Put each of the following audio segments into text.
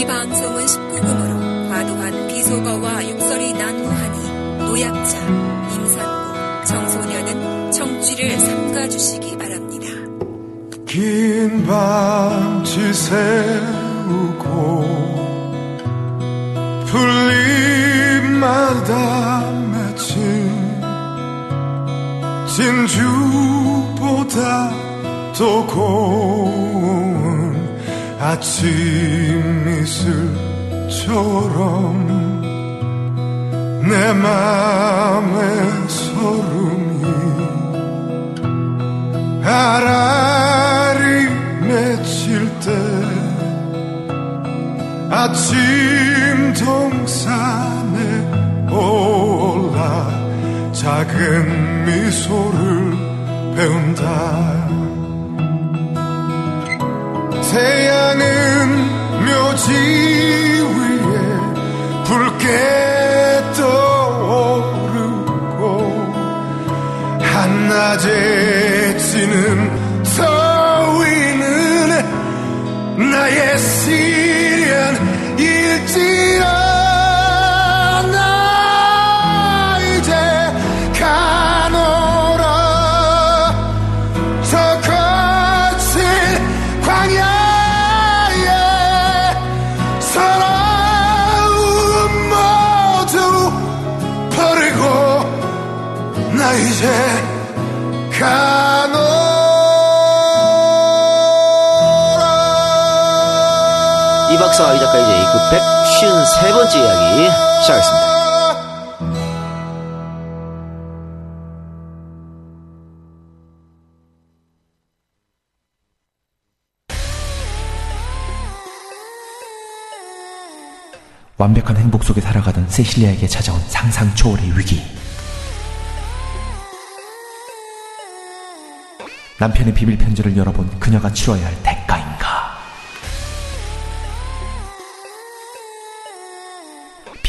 이 방송은 19금으로 과도한 비속어와 욕설이 난무하니 노약자, 임산부, 청소년은 청취를 삼가주시기 바랍니다. 긴 밤 지 새우고 풀잎마다 맺힌 진주보다 더 고운 아침 이슬처럼 내 맘에 소름이 아라리 맺힐 때 아침 동산에 올라 작은 미소를 배운다 태양은 묘지 위에 붉게 떠오르고 한낮에 지는 더위는 나의 시련 일지라 그 153번째 이야기 시작하겠습니다. 완벽한 행복 속에 살아가던 세실리아에게 찾아온 상상 초월의 위기. 남편의 비밀 편지를 열어본 그녀가 치러야 할 대가인가?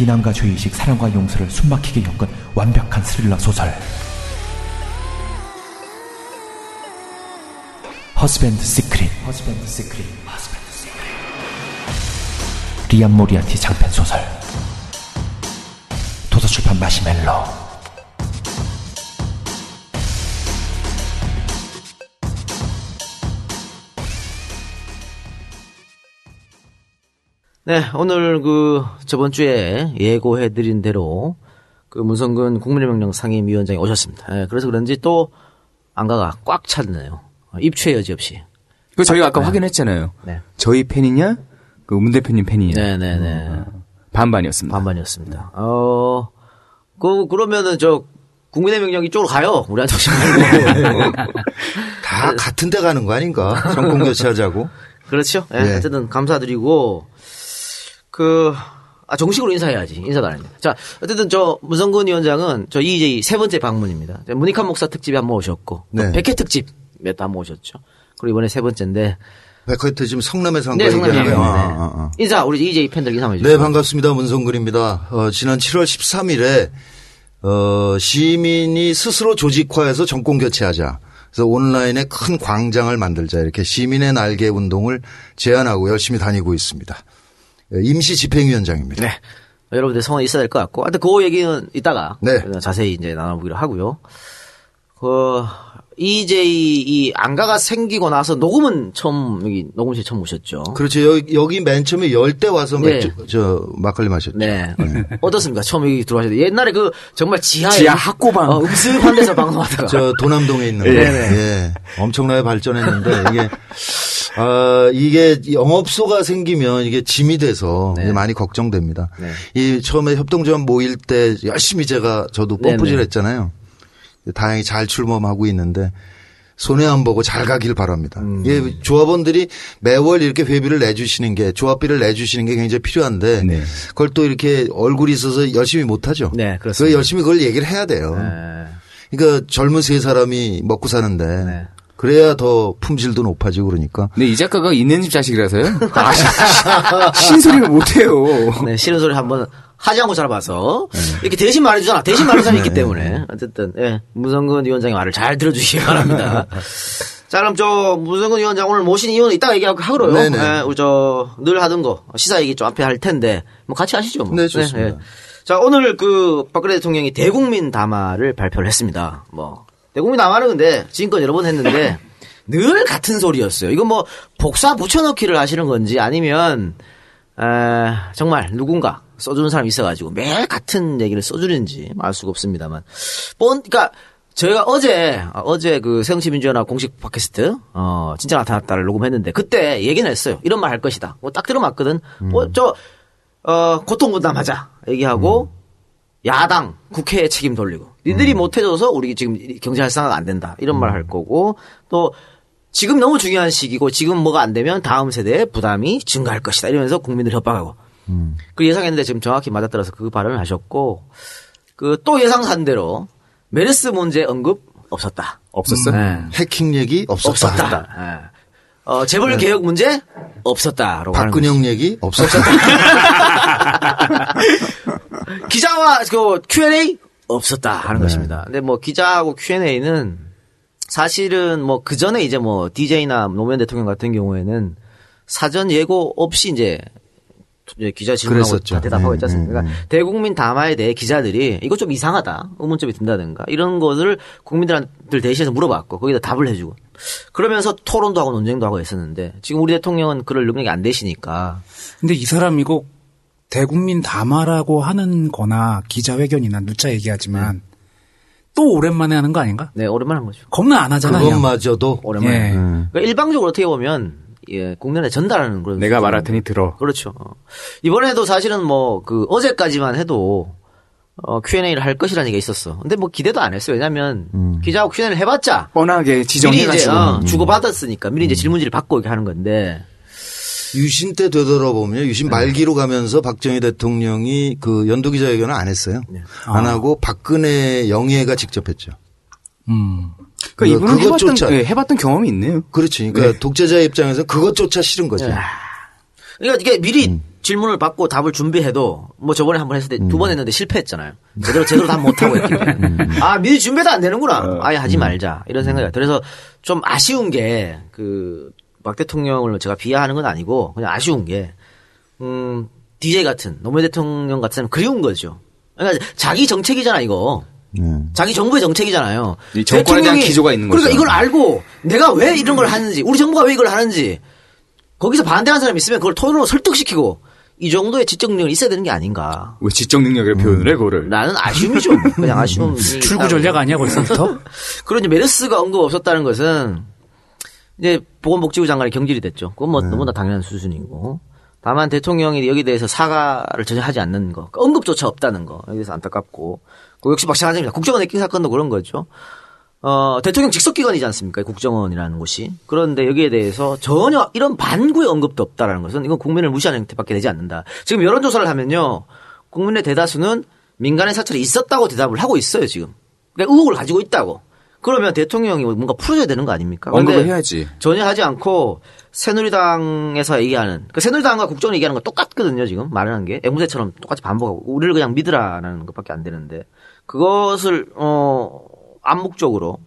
비난과 죄의식, 사랑과 용서를 숨막히게 엮은 완벽한 스릴러 소설. Husband Secret. Husband Secret. Husband Secret. 리안 모리아티 장편 소설. 도서출판 마시멜로. 네, 오늘 그 저번 주에 예고해드린 대로 그 문성근 국민의 명령 상임위원장이 오셨습니다. 예, 그래서 그런지 또 안가가 꽉 찼네요. 입추의 여지 없이. 그 저희가 아까 확인했잖아요. 네. 저희 팬이냐? 그 문 대표님 팬이냐? 네네네. 어, 반반이었습니다. 반반이었습니다. 어, 그, 그러면은 저 국민의 명령 이쪽으로 가요. 우리한테 오지 말고. 다 같은 데 가는 거 아닌가? 정권 교체하자고. 그렇죠. 예, 네. 어쨌든 감사드리고 그 아, 정식으로 인사해야지. 인사도 안 했네. 자, 어쨌든 저 문성근 위원장은 저 이제 세 번째 방문입니다. 문익환 목사 특집에 한 번 오셨고, 네. 백회 특집 몇번한번 오셨죠. 그리고 이번에 세 번째인데, 백화이트 지금 성남에서 한 네, 거 성남에 얘기하네요. 네. 아, 아, 아. 인사 우리 이제 팬들 인사 한번 네, 해주세요. 반갑습니다. 문성근입니다. 어, 지난 7월 13일에 어, 시민이 스스로 조직화해서 정권 교체하자. 그래서 온라인에 큰 광장을 만들자. 이렇게 시민의 날개 운동을 제안하고 열심히 다니고 있습니다. 예, 임시 집행위원장입니다. 네. 여러분들 성원 있어야 될 것 같고, 하여튼 그 얘기는 이따가 네. 자세히 이제 나눠보기로 하고요. 그 EJ 이 안가가 생기고 나서 녹음은 처음 여기 녹음실 처음 오셨죠. 그렇죠. 여기, 여기 맨 처음에 열 때 와서 네. 맥주, 저 막걸리 마셨죠. 네. 어떻습니까? 처음 여기 들어가셨을 때. 옛날에 그 정말 지하에. 지하 학고방. 어, 음습한 데서 방송하다가. 저 도남동에 있는 거. 네네. 예. 엄청나게 발전했는데 이게 아 이게 영업소가 생기면 이게 짐이 돼서 네. 많이 걱정됩니다. 네. 이 처음에 협동조합 모일 때 열심히 제가 저도 네네. 펌프질 했잖아요. 다행히 잘 출범하고 있는데 손해 안 보고 잘 가길 바랍니다. 음. 예, 조합원들이 매월 이렇게 회비를 내주시는 게 조합비를 내주시는 게 굉장히 필요한데 네. 그걸 또 이렇게 얼굴이 있어서 열심히 못하죠. 네, 그렇습니다. 그래서 열심히 그걸 얘기를 해야 돼요. 네. 그러니까 젊은 세 사람이 먹고 사는데 네. 그래야 더 품질도 높아지고 그러니까. 근데 이 작가가 있는 집 자식이라서요. 아, 신- 신소리를 못해요. 네, 싫은 소리 한번 하지 않고 살아봐서 네. 이렇게 대신 말해주잖아. 대신 말하는 사람이 있기 때문에 어쨌든 예, 문성근 위원장의 말을 잘 들어주시기 바랍니다. 자, 그럼 저 문성근 위원장 오늘 모신 이유는 이따가 얘기하고요. 네네. 예, 우리 저 늘 하던 거 시사 얘기 좀 앞에 할 텐데 뭐 같이 하시죠. 뭐. 네, 좋습니다. 자, 오늘 그 박근혜 대통령이 대국민 담화를 발표를 했습니다. 뭐 대국민 담화는 근데 지금껏 여러 번 했는데 늘 같은 소리였어요. 이건 뭐 복사 붙여넣기를 하시는 건지 아니면 에, 정말 누군가 써주는 사람이 있어가지고 매일 같은 얘기를 써주는지 알 수가 없습니다만. 뻔, 그러니까 저희가 어제 어제 그 새정치민주연합 공식 팟캐스트 어 진짜 나타났다를 녹음했는데 그때 얘기는 했어요. 이런 말 할 것이다. 뭐 딱 들어맞거든. 뭐저 어, 고통 분담하자 얘기하고 야당 국회에 책임 돌리고 니들이 못해줘서 우리 지금 경제 활성화가 안 된다 이런 말 할 거고 또 지금 너무 중요한 시기고 지금 뭐가 안 되면 다음 세대의 부담이 증가할 것이다 이러면서 국민들 협박하고 그 예상했는데 지금 정확히 맞아떨어서 그 발언을 하셨고 그 또 예상산대로 메르스 문제 언급 없었다. 없었어? 네. 해킹 얘기 없었다. 없었다. 예. 어, 재벌 개혁 문제 없었다라고 하는 박근영 얘기 없었다. 기자와 그 Q&A 없었다 하는 것입니다. 근데 뭐 기자하고 Q&A는 사실은 뭐 그 전에 이제 뭐 DJ나 노무현 대통령 같은 경우에는 사전 예고 없이 이제 기자 질문하고. 다 대답하고 네, 있지 않습니까? 그러니까 대국민 담화에 대해 기자들이 이거 좀 이상하다 의문점이 든다든가 이런 것을 국민들 대신해서 물어봤고 거기다 답을 해주고 그러면서 토론도 하고 논쟁도 하고 했었는데 지금 우리 대통령은 그럴 능력이 안 되시니까 근데 이 사람 이거 대국민 담화라고 하는 거나 기자회견이나 누차 얘기하지만 또 오랜만에 하는 거 아닌가? 네 오랜만에 한 거죠. 겁나 안 하잖아. 그냥. 그것마저도 오랜만에. 예. 그러니까 일방적으로 어떻게 보면 예, 국면에 전달하는 그런 내가. 말할 테니 들어. 그렇죠. 어. 이번에도 사실은 뭐 그 어제까지만 해도 어, Q&A를 할 것이라는 얘기가 있었어. 근데 뭐 기대도 안 했어요. 왜냐면 기자하고 Q&A를 해봤자 뻔하게 미리 이제 지정해가지고. 어, 주고 받았으니까 미리 이제 질문지를 받고 이렇게 하는 건데 유신 때 되돌아보면 유신 말기로 가면서 박정희 대통령이 그 연도 기자회견을 안 했어요. 안 하고 박근혜 영예가 직접 했죠. 음. 그러니까 이분은 해봤던, 그것조차- 예, 해봤던 경험이 있네요. 그렇지. 그러니까 독재자의 입장에서 그것조차 싫은 거죠. 그러니까 이게 미리 질문을 받고 답을 준비해도 뭐 저번에 한 번 했을 때 두번 했는데 실패했잖아요. 제대로 제대로 답 못하고 했기 때문에. 아 미리 준비도 안 되는구나. 아예 하지 말자 이런 생각이 들어요. 그래서 좀 아쉬운 게 그 박 대통령을 제가 비하하는 건 아니고 그냥 아쉬운 게 음, DJ 같은 노무현 대통령 같은 사람 그리운 거죠. 그러니까 자기 정책이잖아 이거. 자기 정부의 정책이잖아요. 이 정권에 대한 기조가 있는 그러니까 거죠. 이걸 알고 내가 왜 이런 걸 하는지, 우리 정부가 왜 이걸 하는지 거기서 반대하는 사람이 있으면 그걸 토론으로 설득시키고 이 정도의 지적 능력이 있어야 되는 게 아닌가. 왜 지적 능력을 표현을 해, 그거를. 나는 아쉬움이 좀 그냥 아쉬움. 출구 전략 아니야 벌써부터? 그런 이제 메르스가 언급 없었다는 것은 이제 보건복지부 장관이 경질이 됐죠. 그건 뭐 너무나 당연한 수준이고. 다만 대통령이 여기 대해서 사과를 전혀 하지 않는 거, 그 언급조차 없다는 거, 여기서 안타깝고. 그 역시 마찬가지입니다. 국정원 해킹 사건도 그런 거죠. 어, 대통령 직속기관이지 않습니까? 국정원이라는 곳이. 그런데 여기에 대해서 전혀 이런 반구의 언급도 없다라는 것은 이건 국민을 무시하는 형태밖에 되지 않는다. 지금 여론조사를 하면요. 국민의 대다수는 민간의 사찰이 있었다고 대답을 하고 있어요, 지금. 그러니까 의혹을 가지고 있다고. 그러면 대통령이 뭔가 풀어줘야 되는 거 아닙니까? 언급을 해야지. 전혀 하지 않고 새누리당에서 얘기하는 그 새누리당과 국정원 얘기하는 거 똑같거든요 지금 말하는 게 앵무새처럼 똑같이 반복하고 우리를 그냥 믿으라라는 것밖에 안 되는데 그것을 어 암묵적으로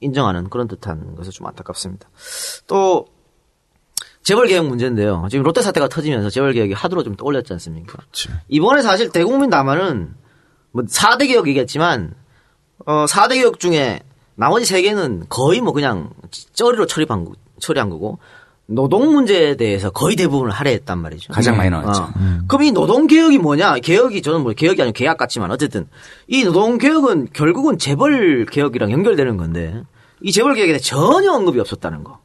인정하는 그런 듯한 것이 좀 안타깝습니다. 또 재벌 개혁 문제인데요. 지금 롯데 사태가 터지면서 재벌 개혁이 하도로 좀 떠올렸지 않습니까? 이번에 사실 대국민 담화는 뭐 4대 개혁 얘기했지만 어 4대 개혁 중에 나머지 세 개는 거의 뭐 그냥 쩌리로 처리한, 거, 처리한 거고 노동 문제에 대해서 거의 대부분을 할애했단 말이죠. 가장 많이 나왔죠. 어. 그럼 이 노동 개혁이 뭐냐? 개혁이 저는 뭐 개혁이 아니고 계약 같지만 어쨌든 이 노동 개혁은 결국은 재벌 개혁이랑 연결되는 건데 이 재벌 개혁에 대해 전혀 언급이 없었다는 거.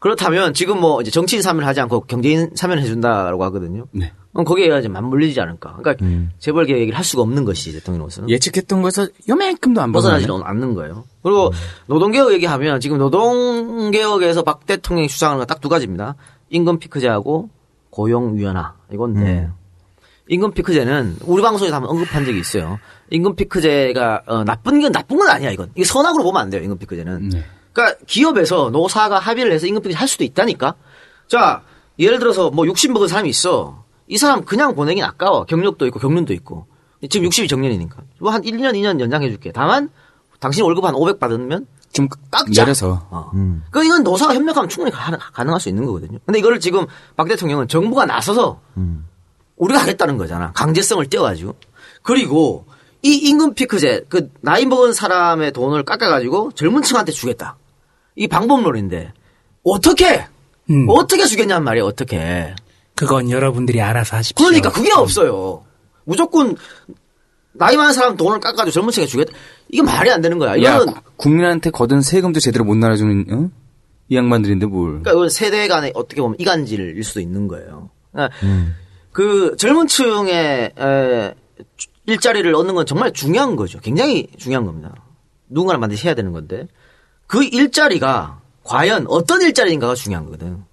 그렇다면 지금 뭐 이제 정치인 사면을 하지 않고 경제인 사면을 해준다라고 하거든요. 네. 그럼 거기에 이제 맞물리지 않을까. 그러니까 재벌 개혁 얘기를 할 수가 없는 것이 대통령으로서는. 예측했던 거에서 요만큼도 안 벗어나지. 않는 거예요. 그리고 노동개혁 얘기하면 지금 노동개혁에서 박 대통령이 주장하는 건 딱 두 가지입니다. 임금 피크제하고 고용 유연화 이건데 임금 피크제는 우리 방송에서 한번 언급한 적이 있어요. 임금 피크제가 어, 나쁜 건 나쁜 건 아니야 이건. 이게 선악으로 보면 안 돼요 임금 피크제는. 그러니까 기업에서 노사가 합의를 해서 임금 피크제 할 수도 있다니까. 자 예를 들어서 뭐 60 먹은 사람이 있어. 이 사람 그냥 보내긴 아까워. 경력도 있고 경륜도 있고. 지금 60이 정년이니까. 뭐 한 1년, 2년 연장해 줄게. 다만 당신 월급 한 500 받으면 좀 깎자. 내려서. 어. 그 이건 노사가 협력하면 충분히 가, 가능할 수 있는 거거든요. 근데 이거를 지금 박 대통령은 정부가 나서서 우리가 하겠다는 거잖아. 강제성을 띄워가지고. 그리고 이 임금 피크제, 그 나이 먹은 사람의 돈을 깎아가지고 젊은 층한테 주겠다. 이 방법론인데 어떻게 음. 어떻게 주겠냔 말이에요. 어떻게. 그건 여러분들이 알아서 하십시오. 그러니까 그게 없어요. 무조건 나이 많은 사람 돈을 깎아가지고 젊은 층에 주겠다. 이게 말이 안 되는 거야. 야, 이거는 구- 국민한테 거둔 세금도 제대로 못 날아주는 어? 이 양반들인데 뭘? 그러니까 이건 세대 간의 어떻게 보면 이간질일 수도 있는 거예요. 그러니까 그 젊은 층의 에, 주- 일자리를 얻는 건 정말 중요한 거죠. 굉장히 중요한 겁니다. 누군가는 반드시 해야 되는 건데 그 일자리가 과연 어떤 일자리인가가 중요한 거거든.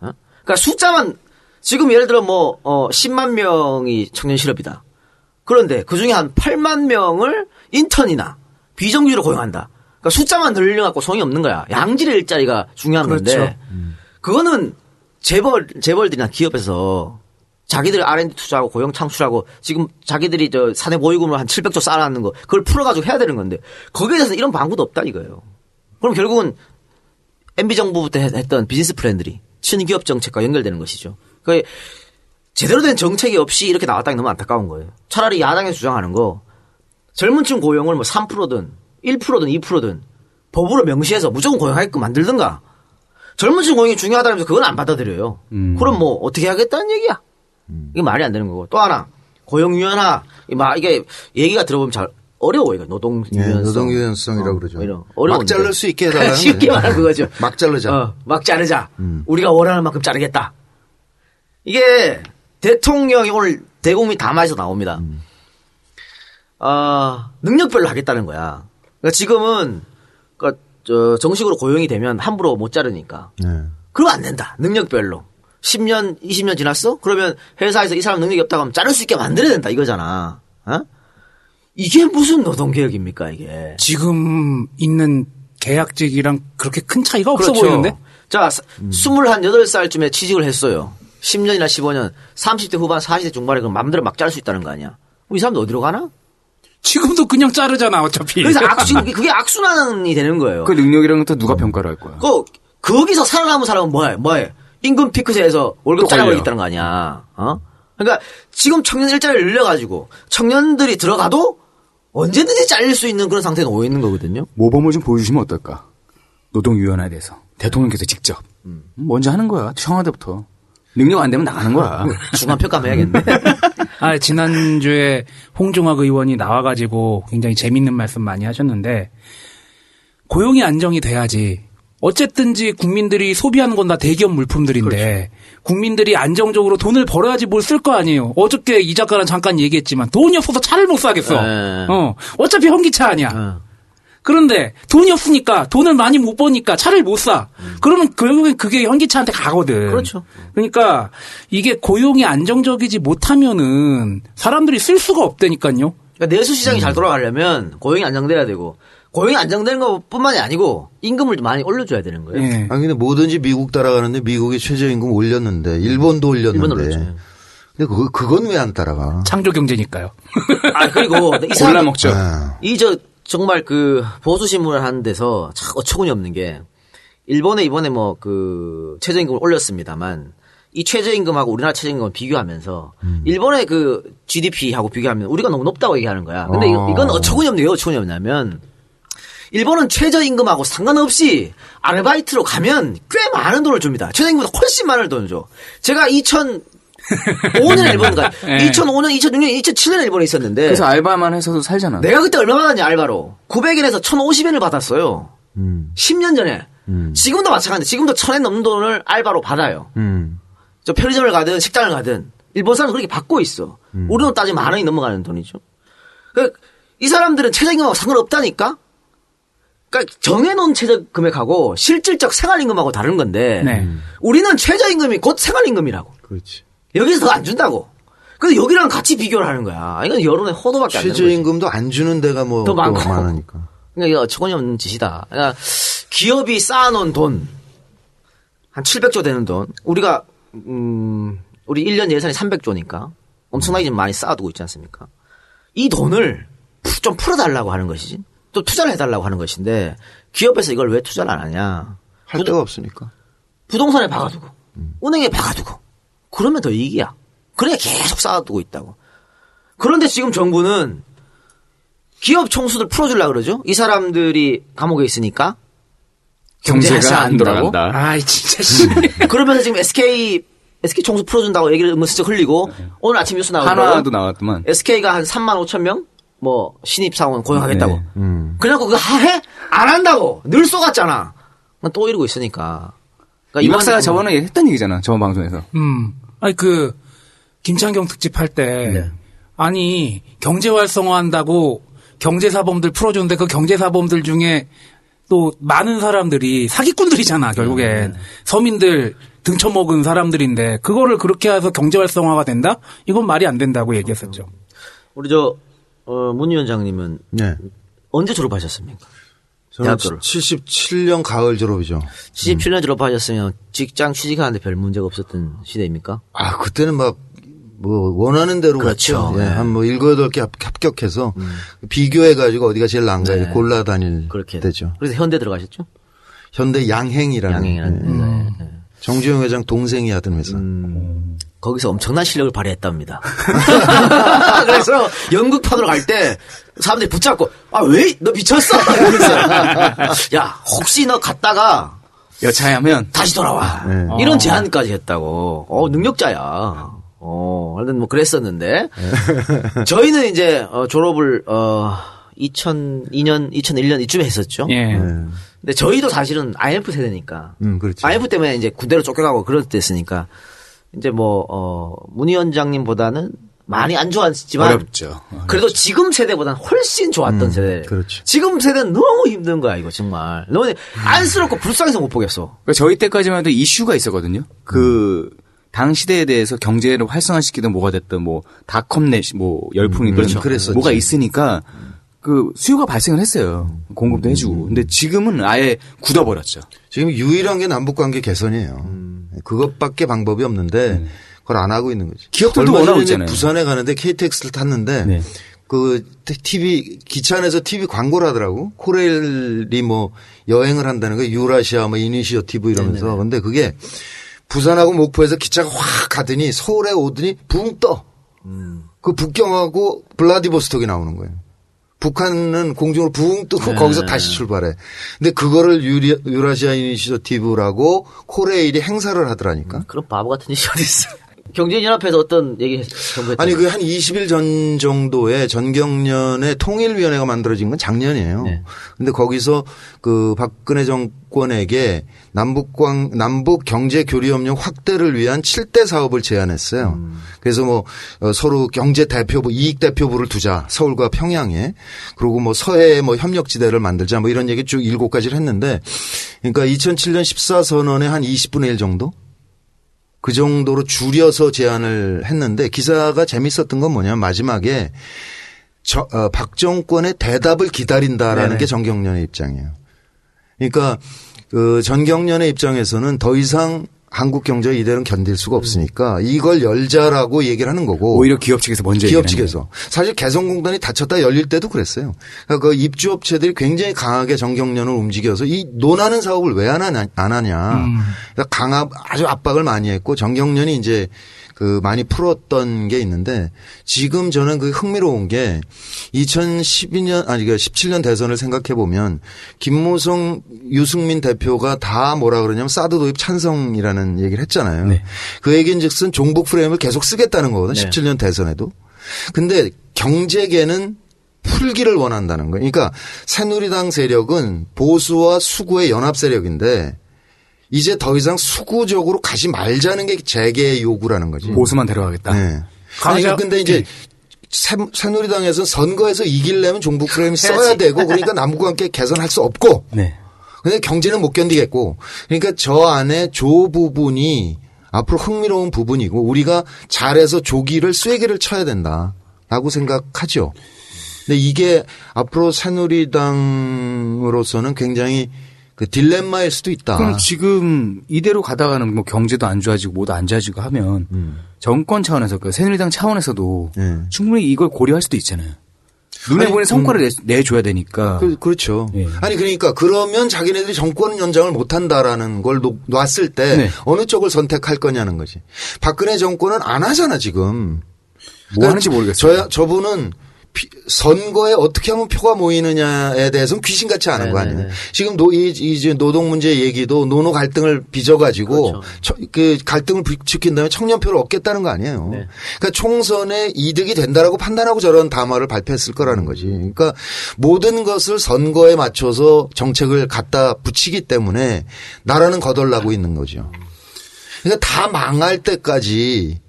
어? 그러니까 숫자만 지금 예를 들어 뭐 어, 10만 명이 청년 실업이다. 그런데 그 중에 한 8만 명을 인턴이나 비정규로 고용한다. 그러니까 숫자만 늘려갖고 소용이 없는 거야. 양질의 일자리가 중요한 건데 그렇죠. 그거는 재벌 재벌들이나 기업에서 자기들 R&D 투자하고 고용 창출하고 지금 자기들이 저 사내 보유금을 한 700조 쌓아놨는 거 그걸 풀어가지고 해야 되는 건데 거기에 대해서 이런 방구도 없다 이거예요. 그럼 결국은 MB 정부부터 했- 했던 비즈니스 플랜들이 친기업 정책과 연결되는 것이죠. 그 제대로 된 정책이 없이 이렇게 나왔다니 너무 안타까운 거예요. 차라리 야당에서 주장하는 거 젊은 층 고용을 뭐 3%든 1%든 2%든 법으로 명시해서 무조건 고용하게끔 만들든가 젊은 층 고용이 중요하다면서 그건 안 받아들여요. 그럼 뭐 어떻게 하겠다는 얘기야? 이게 말이 안 되는 거고 또 하나 고용 유연화 이막 이게 얘기가 들어보면 잘 어려워 이거 노동 예, 유연성 노동 유연성이라고 그러죠. 뭐 이런 어려운데. 막 자를 수 있게 해달라는 쉽게. 말하면 그거죠. 막 자르자. 어, 막 자르자. 우리가 원하는 만큼 자르겠다. 이게 대통령이 오늘 대국민 담화에서 나옵니다. 아, 능력별로 하겠다는 거야. 그러니까 지금은 그러니까 저 정식으로 고용이 되면 함부로 못 자르니까. 네. 그러면 안 된다. 능력별로. 10년, 20년 지났어? 그러면 회사에서 이 사람 능력이 없다고 하면 자를 수 있게 만들어야 된다. 이거잖아. 어? 이게 무슨 노동개혁입니까, 이게. 지금 있는 계약직이랑 그렇게 큰 차이가 없어 그렇죠. 보이는데? 자, 스물한 여덟 살쯤에 취직을 했어요. 10년이나 15년, 30대 후반, 40대 중반에 그럼 마음대로 막 자를 수 있다는 거 아니야? 그럼 이 사람들 어디로 가나? 지금도 그냥 자르잖아 어차피. 그래서 악수, 그게 악순환이 되는 거예요. 그 능력이랑은 또 누가 평가를 할 거야? 그, 거기서 살아남은 사람은 뭐해? 뭐해? 임금 피크제에서 월급 또 잘라버리겠다는 거 아니야? 어? 그러니까 지금 청년 일자리를 늘려가지고 청년들이 들어가도 언제든지 잘릴 수 있는 그런 상태에 놓여 있는 거거든요. 모범을 좀 보여주시면 어떨까? 노동유연화에 대해서 대통령께서 직접 먼저 하는 거야. 청와대부터 능력 안 되면 나가는 거야. 중간 평가만 해야겠네. 아, 지난주에 홍종학 의원이 나와가지고 굉장히 재밌는 말씀 많이 하셨는데, 고용이 안정이 돼야지. 어쨌든지 국민들이 소비하는 건 다 대기업 물품들인데, 국민들이 안정적으로 돈을 벌어야지 뭘 쓸 거 아니에요. 어저께 이 작가랑 잠깐 얘기했지만, 돈이 없어서 차를 못 사겠어. 네. 어, 어차피 현기차 아니야. 어. 그런데 돈이 없으니까 돈을 많이 못 버니까 차를 못 사. 그러면 결국엔 그게 현기차한테 가거든. 그렇죠. 그러니까 이게 고용이 안정적이지 못하면은 사람들이 쓸 수가 없다니까요. 그러니까 내수 시장이 잘 돌아가려면 고용이 안정돼야 되고 고용이 안정되는 것뿐만이 아니고 임금을 좀 많이 올려줘야 되는 거예요. 예. 아니 근데 뭐든지 미국 따라가는데 미국이 최저임금 올렸는데 일본도 올렸는데. 일본 올렸죠. 근데 그 그건 왜 안 따라가? 창조 경제니까요. 아 그리고 이 사람 골라먹죠. 아, 이저 정말 그 보수 신문을 하는 데서 참 어처구니 없는 게 일본에 이번에 뭐 그 최저임금을 올렸습니다만 이 최저임금하고 우리나라 최저임금을 비교하면서 일본의 그 GDP하고 비교하면 우리가 너무 높다고 얘기하는 거야. 근데 어. 이건 어처구니 없는 게 어처구니 없냐면 일본은 최저임금하고 상관없이 아르바이트로 가면 꽤 많은 돈을 줍니다. 최저임금보다 훨씬 많은 돈을 줘. 제가 2005년에 일본 가, 예. 2005년, 2006년, 2007년에 일본에 있었는데 그래서 알바만 해서도 살잖아. 내가 그때 얼마 받았냐 알바로 900엔에서 1,050엔을 받았어요. 음, 10년 전에. 지금도 마찬가지인데 지금도 1,000엔 넘는 돈을 알바로 받아요. 음. 저 편의점을 가든 식당을 가든 일본 사람은 그렇게 받고 있어. 우리 돈 따지면 만 원이 넘어가는 돈이죠. 그, 이 사람들은 최저임금하고 상관없다니까? 그러니까 정해놓은 최저 금액하고 실질적 생활임금하고 다른 건데 네. 우리는 최저임금이 곧 생활임금이라고. 그렇지. 여기서 더안 준다고. 근데 여기랑 같이 비교를 하는 거야. 이건 여론의 호도밖에 안 되는 거지. 최저임금도 안 주는 데가 뭐더또 많고. 많으니까. 그러니까 이거 어처구니 없는 짓이다. 그러니까 기업이 쌓아놓은 돈, 한 700조 되는 돈, 우리가, 음, 우리 1년 예산이 300조니까 엄청나게 좀 많이 쌓아두고 있지 않습니까? 이 돈을 푸- 좀 풀어달라고 하는 것이지. 또 투자를 해달라고 하는 것인데 기업에서 이걸 왜 투자를 안 하냐? 할 데가 없으니까. 부동산에 박아두고 은행에 박아두고 그러면 더 이익이야. 그래 계속 쌓아두고 있다고. 그런데 지금 정부는 기업 총수들 풀어주려고 그러죠. 이 사람들이 감옥에 있으니까 경제 경제가 안? 돌아간다. 아이 진짜 씨. 그러면서 지금 SK SK 총수 풀어준다고 얘기를 은근슬쩍 흘리고 오늘 아침 뉴스 나오더라고. 한화도 나왔더만. SK가 한 3만 5천 명? 뭐 신입 사원 고용하겠다고. 네. 그래갖고 그거 하- 해? 안 한다고. 늘 쏘갔잖아. 또 이러고 있으니까. 그러니까 이 박사가 저번에 했던 얘기잖아. 저번 방송에서. 음. 아니 그 김창경 특집 할 때 네. 아니 경제 활성화한다고 경제사범들 풀어주는데 그 경제사범들 중에 또 많은 사람들이 사기꾼들이잖아 결국엔 서민들 등쳐먹은 사람들인데 그거를 그렇게 해서 경제 활성화가 된다? 이건 말이 안 된다고 얘기했었죠. 우리 저, 어, 문 위원장님은 네. 언제 졸업하셨습니까? 저는 대학교를. 77년 가을 졸업이죠. 77년 졸업하셨으면 직장 취직하는데 별 문제가 없었던 시대입니까? 아, 그때는 막, 뭐, 원하는 대로 그렇죠. 예, 네. 음. 한 뭐, 일곱, 여덟 개 합- 합격해서, 비교해 가지고 어디가 제일 나은가 네. 골라 다닐 그렇게. 때죠. 그래서 현대 들어가셨죠? 현대 양행이라는. 양행이라는 예. 회사에. 예. 정주영 회장 동생이 하던 회사. 음. 거기서 엄청난 실력을 발휘했답니다. 그래서 연극판으로 갈 때 사람들이 붙잡고 아 왜 너 미쳤어? 야 혹시 너 갔다가 여차하면 다시 돌아와 네. 이런 제안까지 했다고. 어 능력자야. 어 하여튼 뭐 그랬었는데 저희는 이제 어, 졸업을 어 2002년 2001년 이쯤에 했었죠. 예. 근데 저희도 사실은 IMF 세대니까. 음, 그렇죠. IMF 때문에 이제 군대로 쫓겨가고 그럴 때였으니까 이제 뭐, 어, 문 위원장님보다는 많이 안 좋았지만. 어렵죠. 그래도 지금 세대보다는 훨씬 좋았던 세대. 그렇죠. 지금 세대는 너무 힘든 거야, 이거 정말. 너무 안쓰럽고 불쌍해서 못 보겠어. 그러니까 저희 때까지만 해도 이슈가 있었거든요. 그, 당 시대에 대해서 경제를 활성화시키든 뭐가 됐든 뭐, 닷컴넷, 뭐, 열풍이든 그렇죠. 그랬었지. 뭐가 있으니까 그 수요가 발생을 했어요. 공급도 해주고. 근데 지금은 아예 굳어버렸죠. 지금 유일한 게 남북 관계 개선이에요. 그것밖에 방법이 없는데 그걸 안 하고 있는 거지. 기업들도 원하고 있잖아요. 부산에 가는데 KTX를 탔는데 네. 그 TV 기차 안에서 TV 광고를 하더라고. 코레일이 뭐 여행을 한다는 거 유라시아 뭐 이니셔티브 이러면서 근데 그게 부산하고 목포에서 기차가 확 가더니 서울에 오더니 붕 떠. 그 북경하고 블라디보스톡이 나오는 거예요. 북한은 공중으로 붕 뜨고 거기서 다시 출발해. 근데 그거를 유리, 유라시아 이니시어티브라고 코레일이 행사를 하더라니까. 그런 바보 같은 일이 어딨어. 경제연합회에서 어떤 얘기 정부했죠? 아니 그 한 20일 전 정도에 전경련의 통일위원회가 만들어진 건 작년이에요. 네. 근데 거기서 그 박근혜 정권에게 남북광 남북 경제 교류 협력 확대를 위한 7대 사업을 제안했어요. 음. 그래서 뭐 어, 서로 경제 대표부 이익 대표부를 두자 서울과 평양에 그리고 뭐 서해 뭐 협력 지대를 만들자 뭐 이런 얘기 쭉 일곱 가지를 했는데 그러니까 2007년 14 선언의 한 20분의 1 정도 그 정도로 줄여서 제안을 했는데 기사가 재밌었던 건 뭐냐면 마지막에 저, 어, 박 정권의 대답을 기다린다라는 게 정경련의 입장이에요. 그러니까 그 전경련의 입장에서는 더 이상 한국 경제 이대로는 견딜 수가 없으니까 이걸 열자라고 얘기를 하는 거고 오히려 기업 측에서 먼저 기업 측에서 사실 개성공단이 닫혔다 열릴 때도 그랬어요. 그러니까 그 입주업체들이 굉장히 강하게 정경련을 움직여서 이 논하는 사업을 왜 안 하냐, 안 하냐. 그러니까 강압 아주 압박을 많이 했고 정경련이 이제 그 많이 풀었던 게 있는데 지금 저는 그 흥미로운 게 2012년 아니 그 17년 대선을 생각해 보면 김무성 유승민 대표가 다 뭐라 그러냐면 사드 도입 찬성이라는 얘기를 했잖아요. 그 얘기인즉슨 종북 프레임을 계속 쓰겠다는 거거든 요. 17년 대선에도. 근데 경제계는 풀기를 원한다는 거예요. 그러니까 새누리당 세력은 보수와 수구의 연합 세력인데 이제 더 이상 수구적으로 가지 말자는 게 재계의 요구라는 거지. 보수만 데려가겠다. 네. 사실 근데 이제 새, 새누리당에서 선거에서 이기려면 종북 프레임 써야 되고 그러니까 남북 관계 개선할 수 없고 네. 근데 경제는 못 견디겠고 그러니까 저 안에 조 부분이 앞으로 흥미로운 부분이고 우리가 잘해서 조기를 쐐기를 쳐야 된다라고 생각하죠. 근데 이게 앞으로 새누리당으로서는 굉장히 그 딜레마일 수도 있다. 그럼 지금 이대로 가다가는 뭐 경제도 안 좋아지고 뭐도 안 좋아지고 하면 정권 차원에서 그 새누리당 차원에서도 네. 충분히 이걸 고려할 수도 있잖아요. 눈에 보이는 성과를 내, 내줘야 되니까. 그, 그렇죠. 예. 아니 그러니까 그러면 자기네들이 정권 연장을 못 한다라는 걸 놓, 놨을 때 네. 어느 쪽을 선택할 거냐는 거지. 박근혜 정권은 안 하잖아 지금. 뭐 하는지 모르겠어요. 저 저분은 피- 선거에 어떻게 하면 표가 모이느냐에 대해서는 귀신같이 아는 거 아니에요. 네네네. 지금 노, 이, 이제 노동 문제 얘기도 노노 갈등을 빚어가지고 그렇죠. 저- 그 갈등을 부추긴 다음에 청년표를 얻겠다는 거 아니에요. 네. 그러니까 총선에 이득이 된다라고 판단하고 저런 담화를 발표했을 거라는 거지. 그러니까 모든 것을 선거에 맞춰서 정책을 갖다 붙이기 때문에 나라는 거덜나고 있는 거죠. 그러니까 다 망할 때까지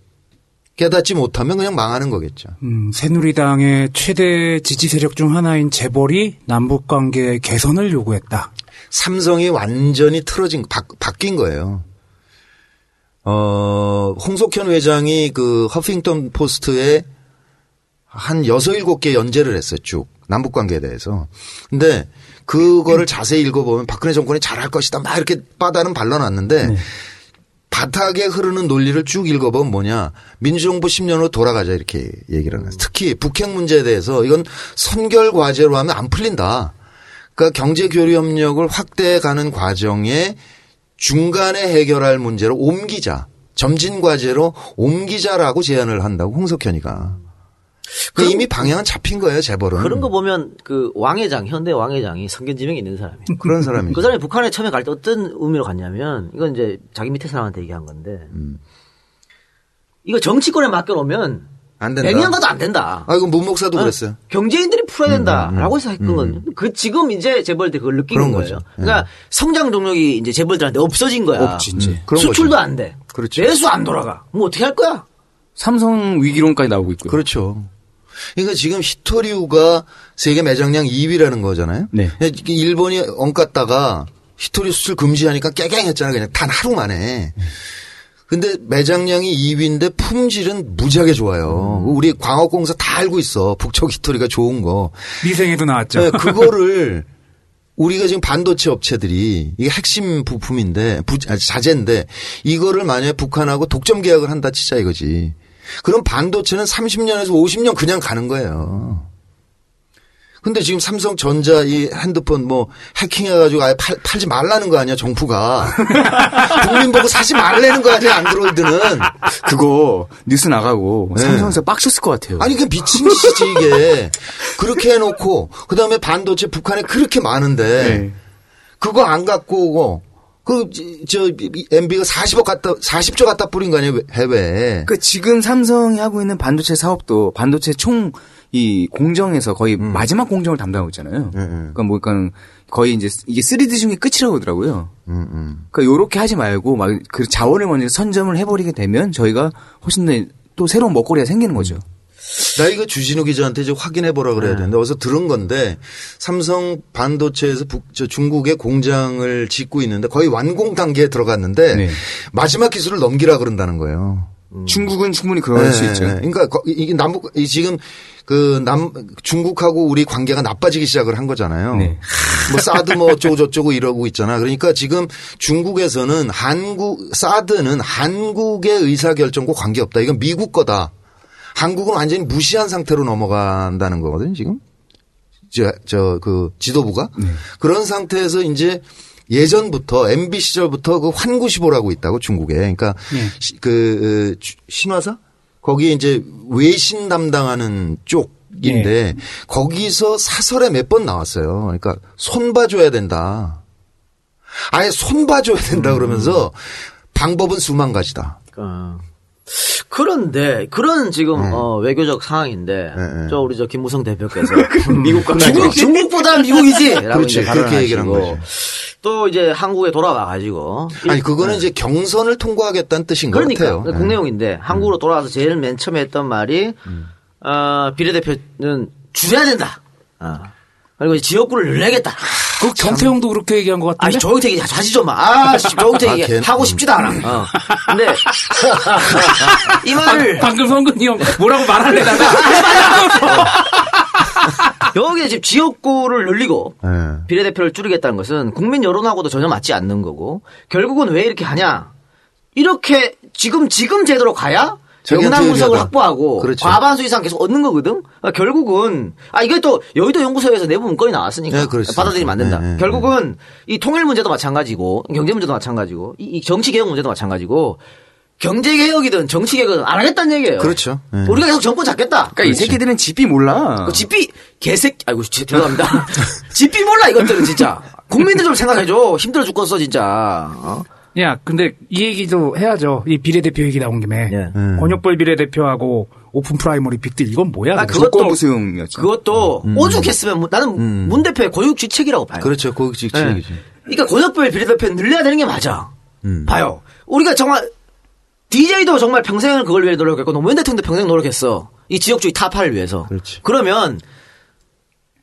깨닫지 못하면 그냥 망하는 거겠죠. 음, 새누리당의 최대 지지 세력 중 하나인 재벌이 남북 관계 개선을 요구했다. 삼성이 완전히 틀어진 바, 바뀐 거예요. 어, 홍석현 회장이 그 허핑턴 포스트에 한 여섯 일곱 개 연재를 했어요, 쭉. 남북 관계에 대해서. 근데 그거를 자세히 읽어보면 박근혜 정권이 잘할 것이다. 막 이렇게 빠다는 발라놨는데 바닥에 흐르는 논리를 쭉 읽어보면 뭐냐. 민주정부 10년으로 돌아가자 이렇게 얘기를 하는. 특히 북핵 문제에 대해서 이건 선결 과제로 하면 안 풀린다. 그러니까 경제 교류 협력을 확대해 가는 과정에 중간에 해결할 문제로 옮기자. 점진 과제로 옮기자라고 제안을 한다고 홍석현이가. 그 이미 방향은 잡힌 거예요, 재벌은. 그런 거 보면 그 왕회장 현대 왕회장이 성견지명이 있는 사람이에요. 그런 사람이. 그 사람이 북한에 처음에 갈 때 어떤 의미로 갔냐면 이건 이제 자기 밑에 사람한테 얘기한 건데 음. 이거 정치권에 맡겨놓으면 안 된다. 100년 가도 안 된다. 아, 이거 문 목사도 어? 그랬어요. 경제인들이 풀어야 된다라고 해서 했거든요. 그 지금 이제 재벌들 그걸 느끼는 거예요. 그러니까 성장 동력이 이제 재벌들한테 없어진 거야. 없지, 이제. 음. 수출도 거죠. 안 돼. 그렇죠. 내수 안 돌아가. 뭐 어떻게 할 거야? 삼성 위기론까지 나오고 있고요. 그렇죠. 그러니까 지금 히토리우가 세계 매장량 2위라는 거잖아요. 네. 일본이 엉갔다가 히토리 수출 금지하니까 깨갱했잖아요. 그냥 단 하루 만에. 근데 매장량이 2위인데 품질은 무지하게 좋아요. 우리 광업공사 다 알고 있어. 북쪽 히토리가 좋은 거. 미생에도 나왔죠. 네, 그거를 우리가 지금 반도체 업체들이 이게 핵심 부품인데 부, 아, 자재인데 이거를 만약에 북한하고 독점 계약을 한다 치자 이거지. 그럼 반도체는 30년에서 50년 그냥 가는 거예요. 근데 지금 삼성전자 이 핸드폰 뭐 해킹해가지고 아예 팔, 팔지 말라는 거 아니야 정부가 국민 보고 사지 말라는 거 아니야 안드로이드는 그거 뉴스 나가고 네. 삼성에서 빡쳤을 것 같아요. 아니 그 미친 짓이지 이게 그렇게 해놓고 그 다음에 반도체 북한에 그렇게 많은데 네. 그거 안 갖고 오고 그저 MB가 40억 갖다 40조 갖다 뿌린 거 아니에요 해외에 그 지금 삼성이 하고 있는 반도체 사업도 반도체 총 이 공정에서 거의 마지막 공정을 담당하고 있잖아요. 음. 네, 네. 그러니까 뭐 그러니까 거의 이제 이게 3D 중에 끝이라고 하더라고요. 음, 음. 그러니까 요렇게 하지 말고 막 그 자원을 먼저 선점을 해버리게 되면 저희가 훨씬 더 또 새로운 먹거리가 생기는 거죠. 나 이거 주진우 기자한테 이제 확인해 보라 그래야 되는데 어디서 들은 건데 삼성 반도체에서 북, 저 중국에 공장을 짓고 있는데 거의 완공 단계에 들어갔는데 네. 마지막 기술을 넘기라 그런다는 거예요. 중국은 충분히 그럴 수 네, 있죠. 네. 그러니까 거- 이게 남북 이 지금 그 남 중국하고 우리 관계가 나빠지기 시작을 한 거잖아요. 네. 뭐 사드 뭐 어쩌고 저쩌고 이러고 있잖아. 그러니까 지금 중국에서는 한국 사드는 한국의 의사 결정과 관계 없다. 이건 미국 거다. 한국은 완전히 무시한 상태로 넘어간다는 거거든요. 지금 저그 지도부가 그런 상태에서 이제 예전부터 MB 시절부터 그 환구시보라고 있다고 중국에. 그러니까 시- 그 주- 신화사 거기에 이제 외신 담당하는 쪽인데 거기서 사설에 몇 번 나왔어요. 그러니까 손 봐줘야 된다. 아예 손 봐줘야 된다 그러면서 방법은 수만 가지다. 어. 그런데 그런 지금 어, 외교적 상황인데 네, 네. 저 우리 저 김무성 대표께서 미국과 중국 중국보다 미국이지라고 그렇지. 그렇게 얘기를 한 거죠. 또 이제 한국에 돌아와 가지고 아니 그거는 이제 경선을 통과하겠다는 뜻인 것 그러니까 같아요. 네. 음. 공내용인데 한국으로 돌아와서 제일 맨 처음에 했던 말이 어, 비례대표는 줄여야 된다. 어. 그리고 이제 지역구를 늘려야겠다. 그 경태형도 그렇게 얘기한 것 같은데. 아니 조영택이 자지 좀 마. 아, 씨, 조영택이 아, 하고 싶지도 않아. 어. 근데 이 말을 방금 성근이 형 뭐라고 말하려다가 여기에 지금 지역구를 늘리고 네. 비례대표를 줄이겠다는 것은 국민 여론하고도 전혀 맞지 않는 거고 결국은 왜 이렇게 하냐? 이렇게 지금 지금 제대로 가야 영남 구석을. 확보하고 그렇죠. 과반수 이상 계속 얻는 거거든. 그러니까 결국은 아 이게 또 여의도 연구소에서 내부 문건이 나왔으니까 네. 받아들이면 안 된다. 네, 네, 결국은 이 통일 문제도 마찬가지고 경제 문제도 마찬가지고 이, 이 정치 개혁 문제도 마찬가지고 경제 개혁이든 정치 개혁은 안 하겠다는 얘기예요. 그렇죠. 네. 우리가 계속 정권 잡겠다. 그러니까 이 새끼들은 집이 몰라. 그 집비 개새끼 아이고 제- 죄송합니다. 집비 몰라 이것들은 진짜 국민들 좀 생각해줘 힘들어 죽겠어 진짜. 어? 야, 근데 이 얘기도 해야죠. 이 비례대표 얘기 나온 김에. 예. 권역별 비례대표하고 open primary 빅딜 이건 뭐야? 아? 그것도- 무승이었죠. 그것도 오죽했으면 뭐- 나는 문 대표의 고육지책이라고 봐요. 그렇죠. 고급직 네. 그러니까 권역별 비례대표 늘려야 되는 게 맞아. 음. 봐요. 우리가 정말 DJ도 정말 평생을 그걸 위해 노력했고 노무현 대통령도 평생 노력했어. 이 지역주의 타파를 위해서. 그렇지. 그러면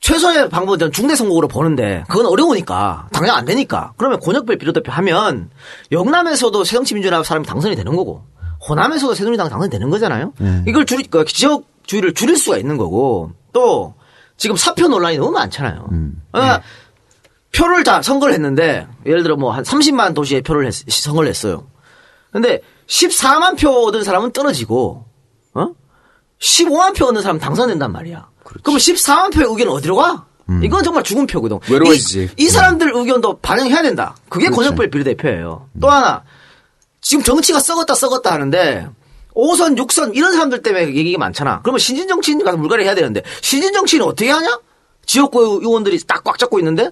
최소의 방법은 중대 선거구로 보는데 그건 어려우니까 당장 안 되니까 그러면 권역별 비례대표 하면 영남에서도 새정치민주연합 사람이 당선이 되는 거고 호남에서도 새누리당 당선이 되는 거잖아요. 이걸 줄이 그 지역주의를 줄일 수가 있는 거고 또 지금 사표 논란이 너무 많잖아요. 그러니까 표를 다 선거를 했는데 예를 들어 뭐 한 30만 도시에 표를 했, 선거를 했어요. 근데 14만 표 얻은 사람은 떨어지고 어? 15만 표 얻는 사람 당선된단 말이야. 그러면 14만 표의 의견은 어디로 가? 이건 정말 죽은 표거든. 외로워지지. 이, 이 사람들 의견도 반영해야 된다. 그게 권역별 비례대표예요. 또 하나 지금 정치가 썩었다 썩었다 하는데 5선, 6선 이런 사람들 때문에 얘기가 많잖아. 그러면 신진 정치인 가서 물갈이 해야 되는데 신진 정치인은 어떻게 하냐? 지역구 의원들이 딱 꽉 잡고 있는데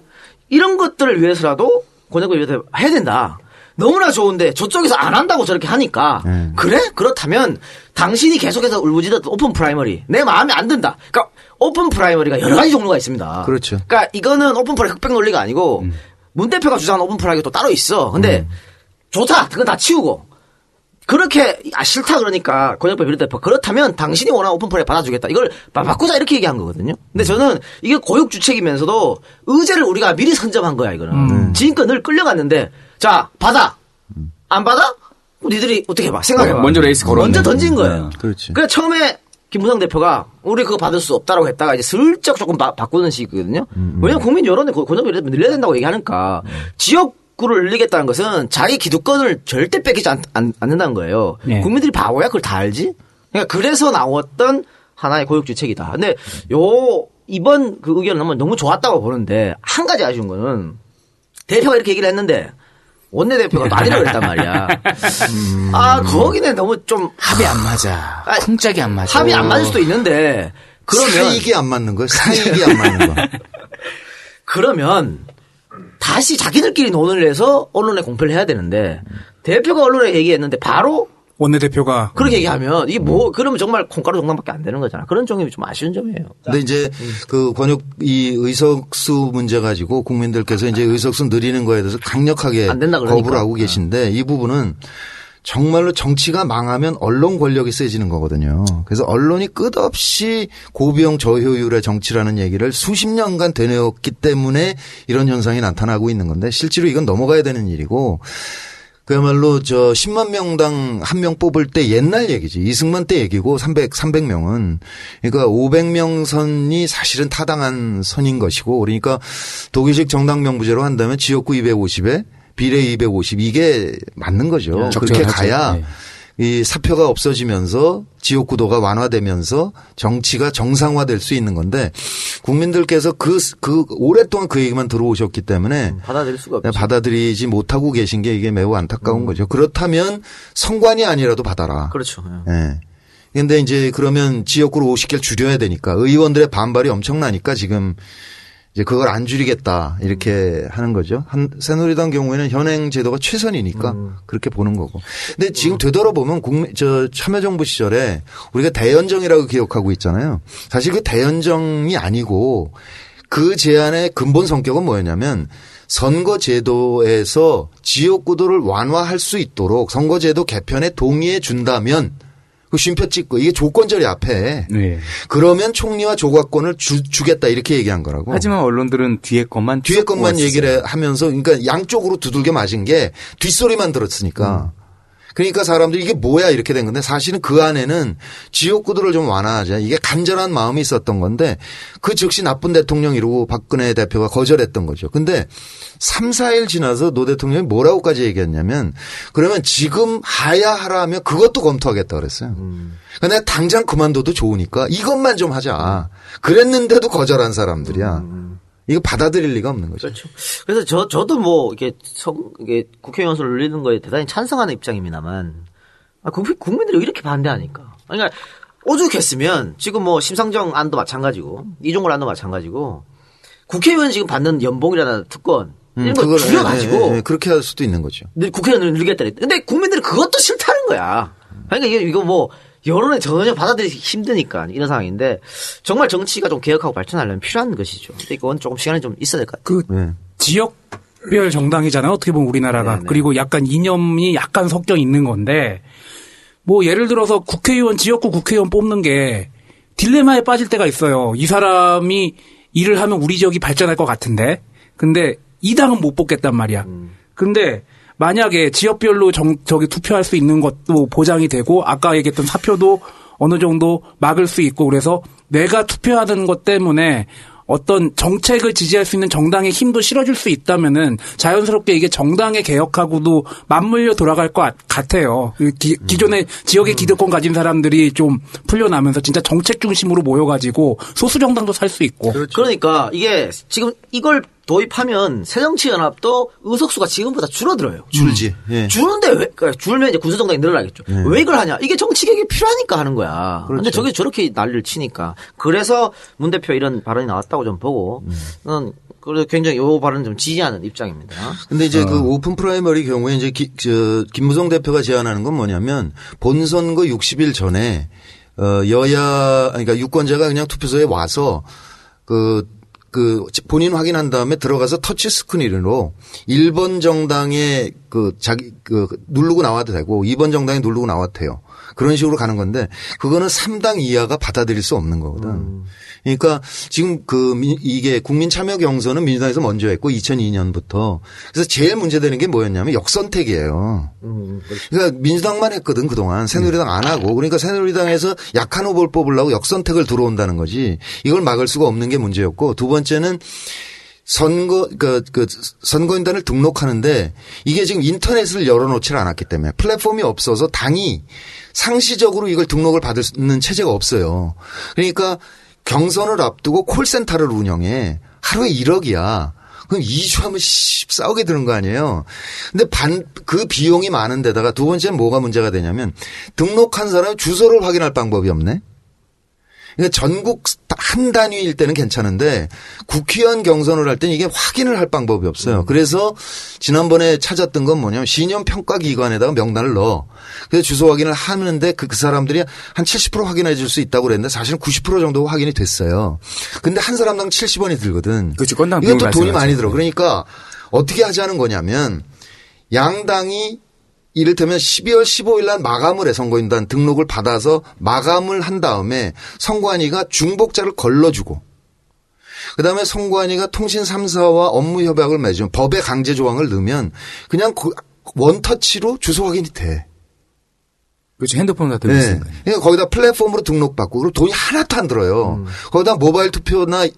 이런 것들을 위해서라도 권역을 위해서 해야 된다. 너무나 좋은데 저쪽에서 안 한다고 저렇게 하니까 그래? 그렇다면 당신이 계속해서 울부짖었던 open primary 내 마음에 안 든다. 그러니까 open primary가 여러 가지 종류가 있습니다. 그렇죠. 그러니까 이거는 open primary 흑백 논리가 아니고 문 대표가 주장하는 open primary가 또 따로 있어. 근데 좋다. 그건 다 치우고 그렇게 아 싫다 그러니까 권역별 비례대표 그렇다면 당신이 원하는 open primary 받아주겠다 이걸 바- 바꾸자 이렇게 얘기한 거거든요. 근데 저는 이게 고육지책이면서도 의제를 우리가 미리 선점한 거야 이거는. 지금껏 늘 끌려갔는데 자 받아 안 받아? 니들이 어떻게 해봐 생각해봐. 먼저 raise 걸었네. 먼저 던진 거예요. 네, 그렇지. 그러니까 처음에 김무성 대표가 우리 그거 받을 수 없다라고 했다가 이제 슬쩍 조금 바, 바꾸는 식이거든요. 왜냐면 국민 여론에 권역을 늘려야 된다고 얘기하니까 지역구를 늘리겠다는 것은 자기 기득권을 절대 뺏기지 않, 않, 는다는 거예요. 네. 국민들이 바보야 그걸 다 알지? 그러니까 그래서 나왔던 하나의 고육주책이다. 근데 요 이번 그 의견은 너무- 너무 좋았다고 보는데 한 가지 아쉬운 거는 대표가 이렇게 얘기를 했는데 원내대표가 말이라고 했단 말이야. 아 거기는 너무 좀 합이 안 맞아. 아니, 쿵짝이 안 맞아. 합이 안 맞을 수도 있는데 그러면 사익이 안 맞는 거야. 사익이 안 맞는 거야. 그러면 다시 자기들끼리 논의를 해서 언론에 공표를 해야 되는데 대표가 언론에 얘기했는데 바로 원내대표가 그렇게 얘기하면 이게 뭐 그러면 정말 콩가루 동남밖에 안 되는 거잖아. 그런 점이 좀 아쉬운 점이에요. 근데 이제 그 권역 이 의석수 문제 가지고 국민들께서 이제 의석수 늘리는 거에 대해서 강력하게 안 된다 그러니까. 거부를 하고 계신데 이 부분은 정말로 정치가 망하면 언론 권력이 세지는 거거든요. 그래서 언론이 끝없이 고비용 저효율의 정치라는 얘기를 수십 년간 되뇌었기 때문에 이런 현상이 나타나고 있는 건데 실제로 이건 넘어가야 되는 일이고 그야말로 저 10만 명당 한 명 뽑을 때 옛날 얘기지. 이승만 때 얘기고 300, 300명은. 그러니까 500명 선이 사실은 타당한 선인 것이고 그러니까 독일식 정당 명부제로 한다면 지역구 250에 비례 250 이게 맞는 거죠. 그렇게 적절하죠. 가야 네. 이 사표가 없어지면서 지역 구도가 완화되면서 정치가 정상화될 수 있는 건데 국민들께서 그, 그 오랫동안 그 얘기만 들어오셨기 때문에 받아들일 수가 없죠. 받아들이지 못하고 계신 게 이게 매우 안타까운 거죠. 그렇다면 성관이 아니라도 받아라. 그렇죠. 예. 근데 이제 그러면 지역구를 50개를 줄여야 되니까 의원들의 반발이 엄청나니까 지금 이제 그걸 안 줄이겠다 이렇게 하는 거죠. 한 새누리당 경우에는 현행 제도가 최선이니까 그렇게 보는 거고. 근데 지금 되돌아보면 국민 저 참여정부 시절에 우리가 대연정이라고 기억하고 있잖아요. 사실 그 대연정이 아니고 그 제안의 근본 성격은 뭐였냐면 선거 제도에서 지역구도를 완화할 수 있도록 선거 제도 개편에 동의해 준다면 그 쉼표 찍고 이게 조건절이 앞에 네. 그러면 총리와 조각권을 주, 주겠다 이렇게 얘기한 거라고. 하지만 언론들은 뒤에 것만 뒤에 쭉 것만. 얘기를 하면서 그러니까 양쪽으로 두들겨 맞은 게 뒷소리만 들었으니까. 그러니까 사람들이 이게 뭐야 이렇게 된 건데 사실은 그 안에는 지역구들을 좀 완화하자 이게 간절한 마음이 있었던 건데 그 즉시 나쁜 대통령 이러고 박근혜 대표가 거절했던 거죠. 근데 3, 4일 지나서 노 대통령이 뭐라고까지 얘기했냐면 그러면 지금 하야 하라 하면 그것도 검토하겠다 그랬어요. 근데 내가 당장 그만둬도 좋으니까 이것만 좀 하자. 그랬는데도 거절한 사람들이야. 이거 받아들일 리가 없는 거죠. 그렇죠. 그래서 저 저도 뭐 이게 성 이게 국회의원 수를 늘리는 거에 대단히 찬성하는 입장입니다만 아, 국민 국민들이 이렇게 반대하니까. 그러니까 오죽했으면 지금 뭐 심상정 안도 마찬가지고 이종걸 안도 마찬가지고 국회의원 지금 받는 연봉이라나 특권 이런 거 그걸, 줄여가지고 예, 예, 그렇게 할 수도 있는 거죠. 늘 국회의원을 늘리겠다. 근데 국민들은 그것도 싫다는 거야. 그러니까 이거, 이거 뭐 여론에 전혀 받아들이기 힘드니까 이런 상황인데 정말 정치가 좀 개혁하고 발전하려면 필요한 것이죠. 근데 이건 조금 시간이 좀 있어야 될 것 같아요. 그 네. 지역별 정당이잖아요. 어떻게 보면 우리나라가. 네네. 그리고 약간 이념이 약간 섞여 있는 건데 뭐 예를 들어서 국회의원 지역구 국회의원 뽑는 게 딜레마에 빠질 때가 있어요. 이 사람이 일을 하면 우리 지역이 발전할 것 같은데 근데 이 당은 못 뽑겠단 말이야. 근데 만약에 지역별로 정, 저기 투표할 수 있는 것도 보장이 되고 아까 얘기했던 사표도 어느 정도 막을 수 있고 그래서 내가 투표하는 것 때문에 어떤 정책을 지지할 수 있는 정당의 힘도 실어줄 수 있다면은 자연스럽게 이게 정당의 개혁하고도 맞물려 돌아갈 것 같- 같아요. 그 기, 기존의 지역의 기득권 가진 사람들이 좀 풀려나면서 진짜 정책 중심으로 모여가지고 소수 정당도 살 수 있고. 그러니까 이게 지금 이걸 도입하면 새정치연합도 의석수가 지금보다 줄어들어요. 줄지. 예. 주는데 왜, 그러니까 줄면 이제 군소정당이 늘어나겠죠. 왜 이걸 하냐? 이게 정치개혁이 필요하니까 하는 거야. 근데 저게 저렇게 난리를 치니까. 그래서 문 대표 이런 발언이 나왔다고 좀 보고, 저는 그래 굉장히 요 발언 좀 지지하는 입장입니다. 근데 이제 그 open primary 경우에 이제 기, 저, 김무성 대표가 제안하는 건 뭐냐면 본선거 60일 전에 어, 여야, 그러니까 유권자가 그냥 투표소에 와서 그, 그 본인 확인한 다음에 들어가서 터치 스크린으로 1번 정당에 그 자기 그 누르고 나와도 되고 2번 정당에 누르고 나와도 돼요. 그런 식으로 가는 건데 그거는 3당 이하가 받아들일 수 없는 거거든. 그러니까 지금 그 미- 이게 국민 참여 경선은 민주당에서 먼저 했고 2002년부터. 그래서 제일 문제되는 게 뭐였냐면 역선택이에요. 그러니까 민주당만 했거든 그동안. 새누리당 안 하고. 그러니까 새누리당에서 약한 후보를 뽑으려고 역선택을 들어온다는 거지. 이걸 막을 수가 없는 게 문제였고 두 번째는 선거 그, 그 선거인단을 등록하는데 이게 지금 인터넷을 열어놓질 않았기 때문에 플랫폼이 없어서 당이 상시적으로 이걸 등록을 받는 체제가 없어요. 그러니까 경선을 앞두고 콜센터를 운영해 하루에 1억이야. 그럼 2주 하면 씨, 싸우게 되는 거 아니에요. 근데 반, 그 비용이 많은 데다가 두 번째는 뭐가 문제가 되냐면 등록한 사람의 주소를 확인할 방법이 없네. 그러니까 전국 한 단위일 때는 괜찮은데 국회의원 경선을 할 때는 이게 확인을 할 방법이 없어요. 그래서 지난번에 찾았던 건 뭐냐면 신용 평가 기관에다가 명단을 넣어. 그래서 주소 확인을 하는데 그, 그 사람들이 한 70% 확인해 줄 수 있다고 그랬는데 사실은 90% 정도 확인이 됐어요. 근데 한 사람당 70원이 들거든. 그렇죠. 건당 이것도 돈이 많이. 들어. 그러니까 어떻게 하자는 거냐면 양당이 이를테면 12월 15일 날 마감을 해 선거인단 등록을 받아서 마감을 한 다음에 선관위가 중복자를 걸러주고 그다음에 선관위가 통신 3사와 업무 협약을 맺으면 법에 강제 조항을 넣으면 그냥 그 원터치로 주소 확인이 돼. 그렇죠. 핸드폰 다 들고 네. 있으니까. 그러니까 거기다 플랫폼으로 등록받고 그리고 돈이 하나도 안 들어요. 거기다 모바일 투표나 이-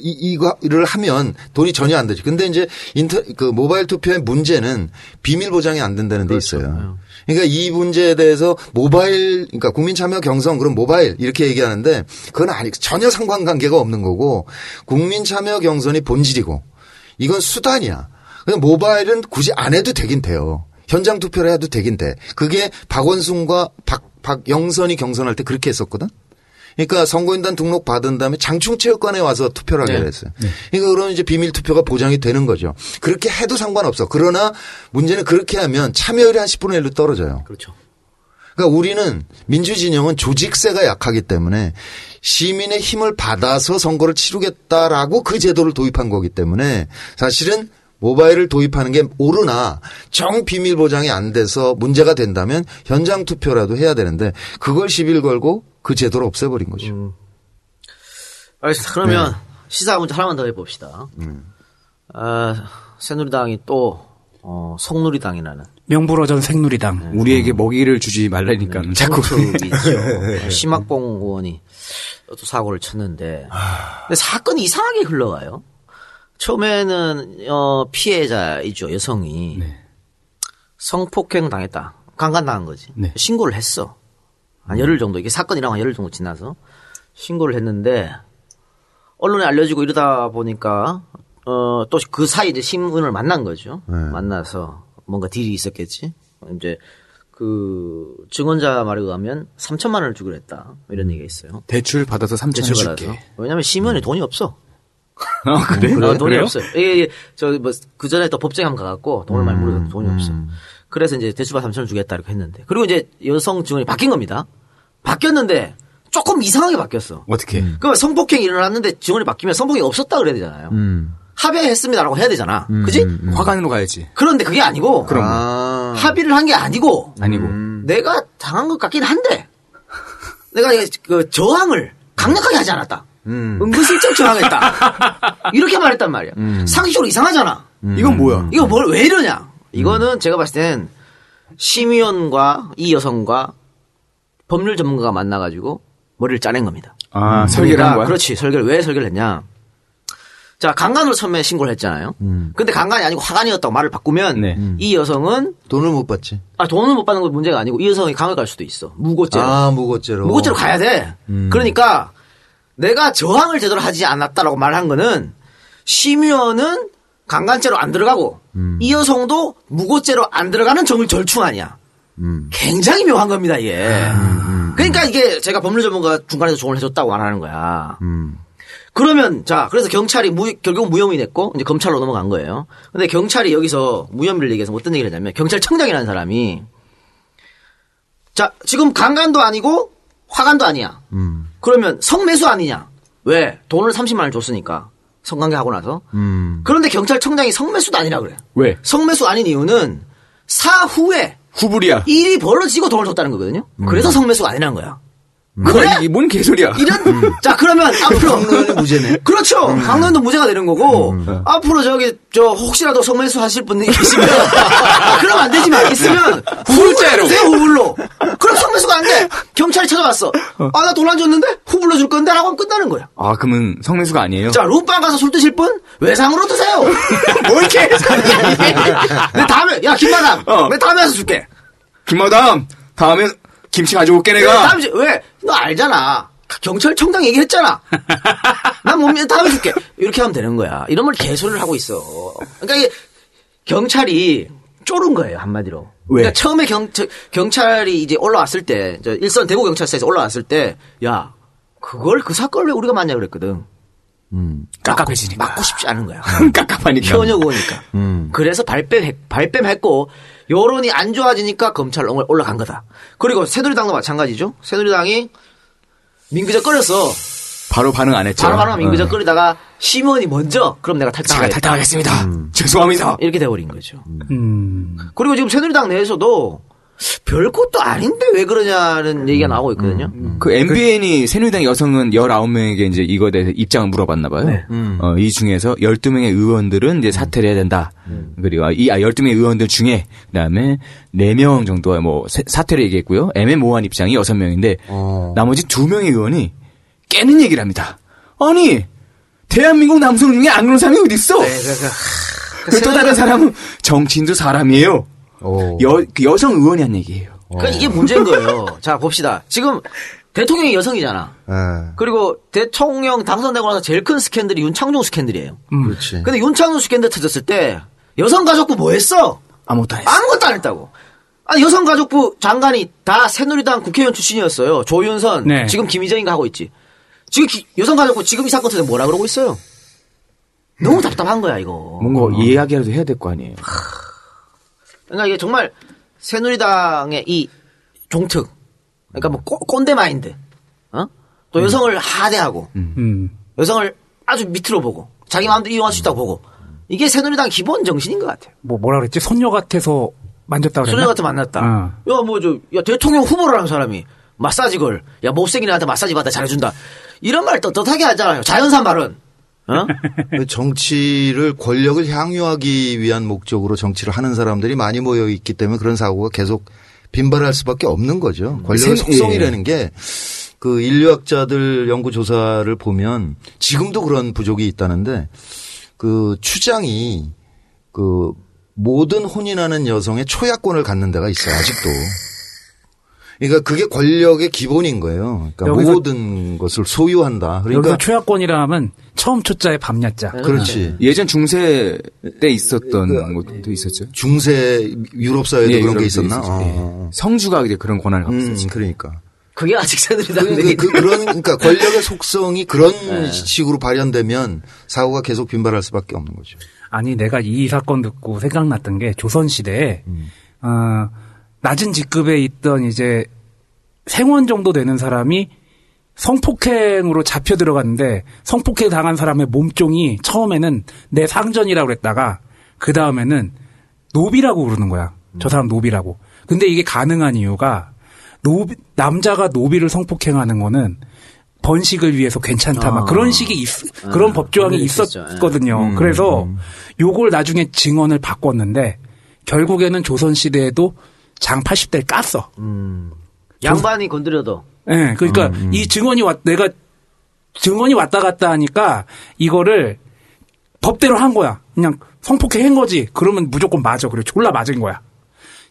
이- 이거를 하면 돈이 전혀 안 되죠. 근데 이제 인터 그 모바일 투표의 문제는 비밀 보장이 안 된다는 데 있어요. 그러니까 이 문제에 대해서 모바일 그러니까 국민 참여 경선 그럼 모바일 이렇게 얘기하는데 그건 아니 전혀 상관관계가 없는 거고 국민 참여 경선이 본질이고 이건 수단이야. 그냥 모바일은 굳이 안 해도 되긴 돼요. 현장 투표를 해도 되긴 돼. 그게 박원순과 박, 박영선이 경선할 때 그렇게 했었거든? 그러니까 선거인단 등록 받은 다음에 장충체육관에 와서 투표를 하게 네. 됐어요. 그러니까 그러면 이제 비밀 투표가 보장이 되는 거죠. 그렇게 해도 상관없어. 그러나 문제는 그렇게 하면 참여율이 한 10분의 1로 떨어져요. 그렇죠. 그러니까 우리는 민주진영은 조직세가 약하기 때문에 시민의 힘을 받아서 선거를 치르겠다라고 그 제도를 도입한 거기 때문에 사실은 모바일을 도입하는 게 옳으나 정 비밀 보장이 안 돼서 문제가 된다면 현장 투표라도 해야 되는데 그걸 시비를 걸고 그 제도를 없애버린 거죠. 알겠습니다. 그러면 시사 문제 하나만 더 해봅시다. 아, 새누리당이 또 어, 속누리당이라는 명불허전 새누리당. 우리에게 먹이를 주지 말라니까 자꾸 있죠. 심학봉 의원이 또 사고를 쳤는데, 근데 사건이 이상하게 흘러가요. 처음에는 어, 피해자이죠 여성이 성폭행 당했다, 강간 당한 거지. 네. 신고를 했어. 한 열흘 정도 이게 사건이 일어나고 한 열흘 정도 지나서 신고를 했는데 언론에 알려지고 이러다 보니까 어, 또 그 사이 이제 신문을 만난 거죠. 만나서 뭔가 딜이 있었겠지. 이제 그 증언자 말에 의하면 3천만 원을 주기로 했다. 이런 얘기가 있어요. 대출 받아서 3천 대출 줄게. 받아서. 왜냐면 시면에 돈이 없어. 아 그래? 어, 돈이 그래요? 없어요. 이게 저뭐 그 전에 또 법정에 한번 가갖고 돈을 많이 물어서 돈이 없어. 그래서 이제 대출받 3천 원 주겠다 이렇게 했는데 그리고 이제 여성 증언이 바뀐 겁니다. 바뀌었는데 조금 이상하게 바뀌었어. 어떻게? 그러면 성폭행이 일어났는데 증언이 바뀌면 성폭행이 없었다 그래야 되잖아요. 합의했습니다라고 해야 되잖아. 그지? 화관으로 가야지. 그런데 그게 아니고 그럼 뭐? 아. 합의를 한 게 아니고 아니고. 내가 당한 것 같긴 한데 내가 그 저항을 강력하게 하지 않았다. 은근슬쩍 저항했다. 이렇게 말했단 말이야. 상식적으로 이상하잖아. 이건 뭐야? 이거 뭘 왜 이러냐? 이거는 제가 봤을 땐 심의원과 이 여성과 법률 전문가가 만나가지고 머리를 짜낸 겁니다. 아 설계를 한 그러니까 거야? 그렇지. 설계를 왜 설계를 했냐? 자 강간으로 처음에 신고를 했잖아요. 근데 강간이 아니고 화간이었다고 말을 바꾸면 네. 이 여성은 돈을 못 받지. 아 돈을 못 받는 건 문제가 아니고 이 여성이 강을 갈 수도 있어. 무고죄로. 아, 무고죄로. 무고죄로 가야 돼. 그러니까 내가 저항을 제대로 하지 않았다라고 말한 거는 심의원은 강간죄로 안 들어가고 이 여성도 무고죄로 안 들어가는 정을 절충 아니야. 굉장히 묘한 겁니다, 이게. 그러니까 이게 제가 법률 전문가 중간에서 조언을 해줬다고 말하는 거야. 그러면 자 그래서 경찰이 무, 결국 무혐의 냈고 이제 검찰로 넘어간 거예요. 근데 경찰이 여기서 무혐의를 얘기해서 어떤 얘기를 했냐면 경찰청장이라는 사람이 자 지금 강간도 아니고 화간도 아니야. 그러면 성매수 아니냐? 왜 돈을 30만 원 줬으니까 성관계 하고 나서. 그런데 경찰청장이 성매수도 아니라 그래. 왜? 성매수 아닌 이유는 사후에 후불이야. 일이 벌어지고 돈을 줬다는 거거든요. 그래서 성매수가 아니라는 거야. 뭐야 이게 뭔 개소리야? 이런 자 그러면 앞으로 강로연이 무죄네. 그렇죠. 강론도 무죄가 되는 거고 앞으로 저기 저 혹시라도 성매수 하실 분이 계시면 아, 그럼 안 되지만 있으면 후불죄로 주세요 후불로. 그럼 성매수가 안 돼. 경찰이 찾아왔어. 아 나 돈 안 줬는데 후불로 줄 건데 라고 하면 끝나는 거야. 아 그러면 성매수가 아니에요? 자 룸빵 가서 술 드실 분 외상으로 드세요. 뭘 이렇게 내 다음에 야 김마담 어. 내 다음에 와서 줄게. 김마담 다음에 김치 가져올게 내가. 다음에 줄- 왜? 너 알잖아. 경찰청장 얘기했잖아. 난 몸에 다음에 줄게. 이렇게 하면 되는 거야. 이런 말 개소리를 하고 있어. 그러니까 이게 경찰이 쫄은 거예요 한마디로. 왜? 그러니까 처음에 경, 저- 경찰이 이제 올라왔을 때, 저 일선 대구 경찰서에서 올라왔을 때, 야 그걸 그 사건을 왜 우리가 맞냐 그랬거든. 깝깝해지니까. 맞고 싶지 않은 거야. 깝깝하니까. 현역 의원이니까. 그래서 발뺌, 발뺌했고, 여론이 안 좋아지니까 검찰 올라- 올라간 거다. 그리고 새누리당도 마찬가지죠. 새누리당이 민규적 끌었어. 바로 반응 안 했죠. 바로 바로 민규적 어. 끌다가 심원이 먼저 그럼 내가 탈당하겠다. 탈당하겠습니다. 죄송합니다. 이렇게 돼버린 거죠. 음. 그리고 지금 새누리당 내에서도 별 것도 아닌데 왜 그러냐는 얘기가 나오고 있거든요. 그 MBN이 새누리당 여성은 19명에게 이제 이거에 대해서 입장을 물어봤나 봐요. 어, 이 중에서 12명의 의원들은 이제 사퇴를 해야 된다. 그리고 이 아, 12명의 의원들 중에 그다음에 4명 정도가 뭐 세- 사퇴를 얘기했고요. 애매모호한 입장이 6명인데 나머지 2명의 의원이 깨는 얘기를 합니다. 아니 대한민국 남성 중에 안 그런 사람이 어디 있어? 네, 그, 또 다른 사람은 정치인도 사람이에요. 오. 여, 그 여성 의원이 한 얘기예요. 그러니까 이게 문제인 거예요. 자, 봅시다. 지금 대통령이 여성이잖아. 예. 그리고 대통령 당선되고 나서 제일 큰 스캔들이 윤창중 스캔들이에요. 그렇지. 근데 윤창중 스캔들 터졌을 때 여성가족부 뭐 했어? 아무것도 안 했어. 아무것도 안 했다고. 아니 여성가족부 장관이 다 새누리당 국회의원 출신이었어요. 조윤선, 네. 지금 김희정이가 하고 있지. 지금 기- 여성가족부 지금 이 사건 터져 뭐라 그러고 있어요? 너무 답답한 거야 이거. 뭔가 이야기라도 해야 될 거 아니에요. 그러니까 이게 정말 새누리당의 이 종특, 그러니까 뭐 꼰- 꼰대 마인드, 어? 또 여성을 하대하고 음. 여성을 아주 밑으로 보고 자기 마음대로 이용할 수 있다고 보고 이게 새누리당 기본 정신인 것 같아요. 뭐 뭐라 그랬지? 손녀 같아서 만졌다 그랬나? 소녀 같은 만났다. 어. 야, 뭐, 저, 야, 대통령 후보라는 사람이 마사지 걸, 야, 못생긴 애한테 마사지 받아 잘해준다. 이런 말 떳떳하게 하잖아요. 자연산 발언. 어? 그 정치를 권력을 향유하기 위한 목적으로 정치를 하는 사람들이 많이 모여 있기 때문에 그런 사고가 계속 빈발할 수밖에 없는 거죠. 권력의 생- 속성이라는 게 그 인류학자들 연구 조사를 보면 지금도 그런 부족이 있다는데 그 추장이 그 모든 혼인하는 여성의 초약권을 갖는 데가 있어요. 아직도. 그러니까 그게 권력의 기본인 거예요. 그러니까 모든 것을 소유한다. 그러니까 여기서 초약권이라 하면 처음 초자에 밤야자. 그렇지. 예전 중세 때 있었던 것도 있었죠. 중세 유럽 사회도 예, 그런 게 있었나? 예. 성주가 이제 그런 권한을 갖고 음, 있었죠. 그러니까. 그게 아직 새누리당 그, 얘기. 그, 런 그러니까 권력의 속성이 그런 네. 식으로 발현되면 사고가 계속 빈발할 수밖에 없는 거죠. 아니 내가 이 사건 듣고 생각났던 게 조선 시대에 어, 낮은 직급에 있던 이제 생원 정도 되는 사람이 성폭행으로 잡혀 들어갔는데 성폭행 당한 사람의 몸종이 처음에는 내 상전이라고 그랬다가 그 다음에는 노비라고 부르는 거야. 저 사람 노비라고. 근데 이게 가능한 이유가 노비, 남자가 노비를 성폭행하는 거는 번식을 위해서 괜찮다. 막 그런 식이 있, 그런 법조항이 그런 게 있었죠. 있었거든요. 그래서 요걸 나중에 증언을 바꿨는데 결국에는 조선 시대에도 장 80대를 깠어. 양반이 건드려도 예, 그러니까 이 증언이 왔, 내가 증언이 왔다 갔다 하니까 이거를 법대로 한 거야. 그냥 성폭행 한 거지. 그러면 무조건 맞아. 그래 졸라 맞은 거야.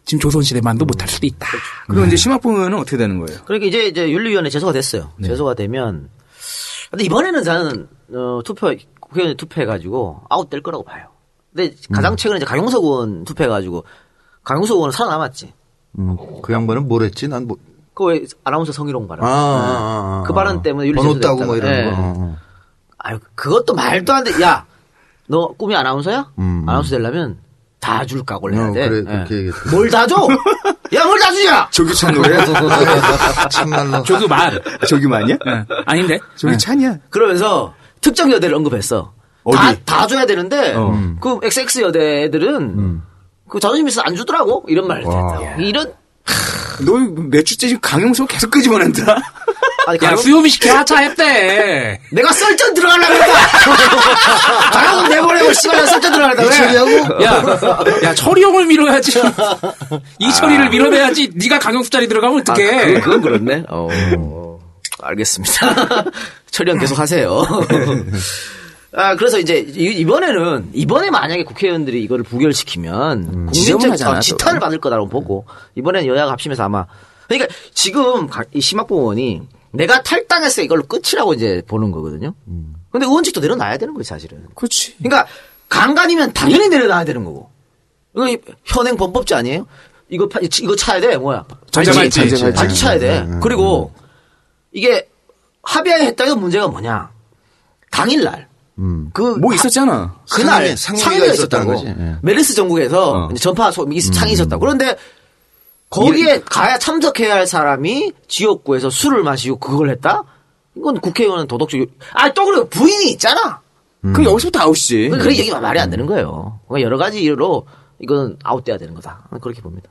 지금 조선시대만도 못할 수도 있다. 그리고 이제 심학 보면은 어떻게 되는 거예요? 그러니까 이제 이제 윤리위원회 제소가 됐어요. 제소가 되면 근데 이번에는 저는 어, 투표 국회의원 투표해가지고 아웃될 거라고 봐요. 근데 가장 최근에 이제 강용석 의원 투표해가지고 강용석 의원은 살아남았지. 음, 그 양반은 뭘 했지? 난 뭐. 그왜 아나운서 성희롱 발언. 아, 아, 아, 아. 그 발언 때문에 윤리 번호. 따고 뭐 이런 예. 거. 어. 아유 그것도 말도 안 돼. 야, 너 꿈이 아나운서야? 음. 아나운서 되려면 다 줄 각오를 해야 어, 돼. 그래, 예. 그렇게 얘기했어. 뭘다 줘? 야, 뭘 다 주냐? 조규찬 노래? 참말로. 조그 말. 조규만이야? 아닌데? 조규찬이야. 그러면서 특정 여대를 언급했어. 어디? 다, 다 줘야 되는데, 어. 그 XX 여대 애들은, 그 자존심 있어 안 주더라고? 이런 말을 와. 했다고. 이런, 너몇 주째 지금 강용석 계속 끄집어낸다? 아니, 야, 수요미 씨 개 하차 했대. 내가 썰전 들어가려고 했다! 가령은 내보내고, 씨발, 나 썰전 들어가려고 왜? 처리하고? 야, 야, 철이형을 밀어야지. 이철이를 밀어내야지. 네가 강용수 자리 들어가면 아, 어떡해. 그, 그건 그렇네. 어, 알겠습니다. 처리형 계속 하세요. 아, 그래서 이제 이- 이번에는 이번에 만약에 국회의원들이 이거를 부결시키면 국민적 지저분하잖아, 어, 지탄을 또. 받을 거다라고 보고 이번에는 여야가 합심해서 아마 그러니까 지금 가- 이 심학부 의원이 내가 탈당했어 이걸로 끝이라고 이제 보는 거거든요. 근데 의원직도 내려놔야 되는 거예요, 사실은. 그렇지. 그러니까 강간이면 당연히 내려놔야 되는 거고. 이거 이- 현행 범법자 아니에요? 이거 파- 이거 차야 돼 뭐야? 발찌, 발찌 차야 돼. 그리고 이게 합의했다는 문제가 뭐냐? 당일날 그뭐 있었잖아. 그날 상임위가 상임위가 있었다는. 거지. 예. 메르스 전국에서 어. 전파 소, 이 상이 있었다고. 그런데 거기에 가야 참석해야 할 사람이 지역구에서 술을 마시고 그걸 했다? 이건 국회의원은 도덕적. 아, 또 그리고 부인이 있잖아. 그럼 여기서부터 아웃이지. 그런 얘기가 말이 안 되는 거예요. 그러니까 여러 가지 이유로 이건 아웃돼야 되는 거다. 그렇게 봅니다.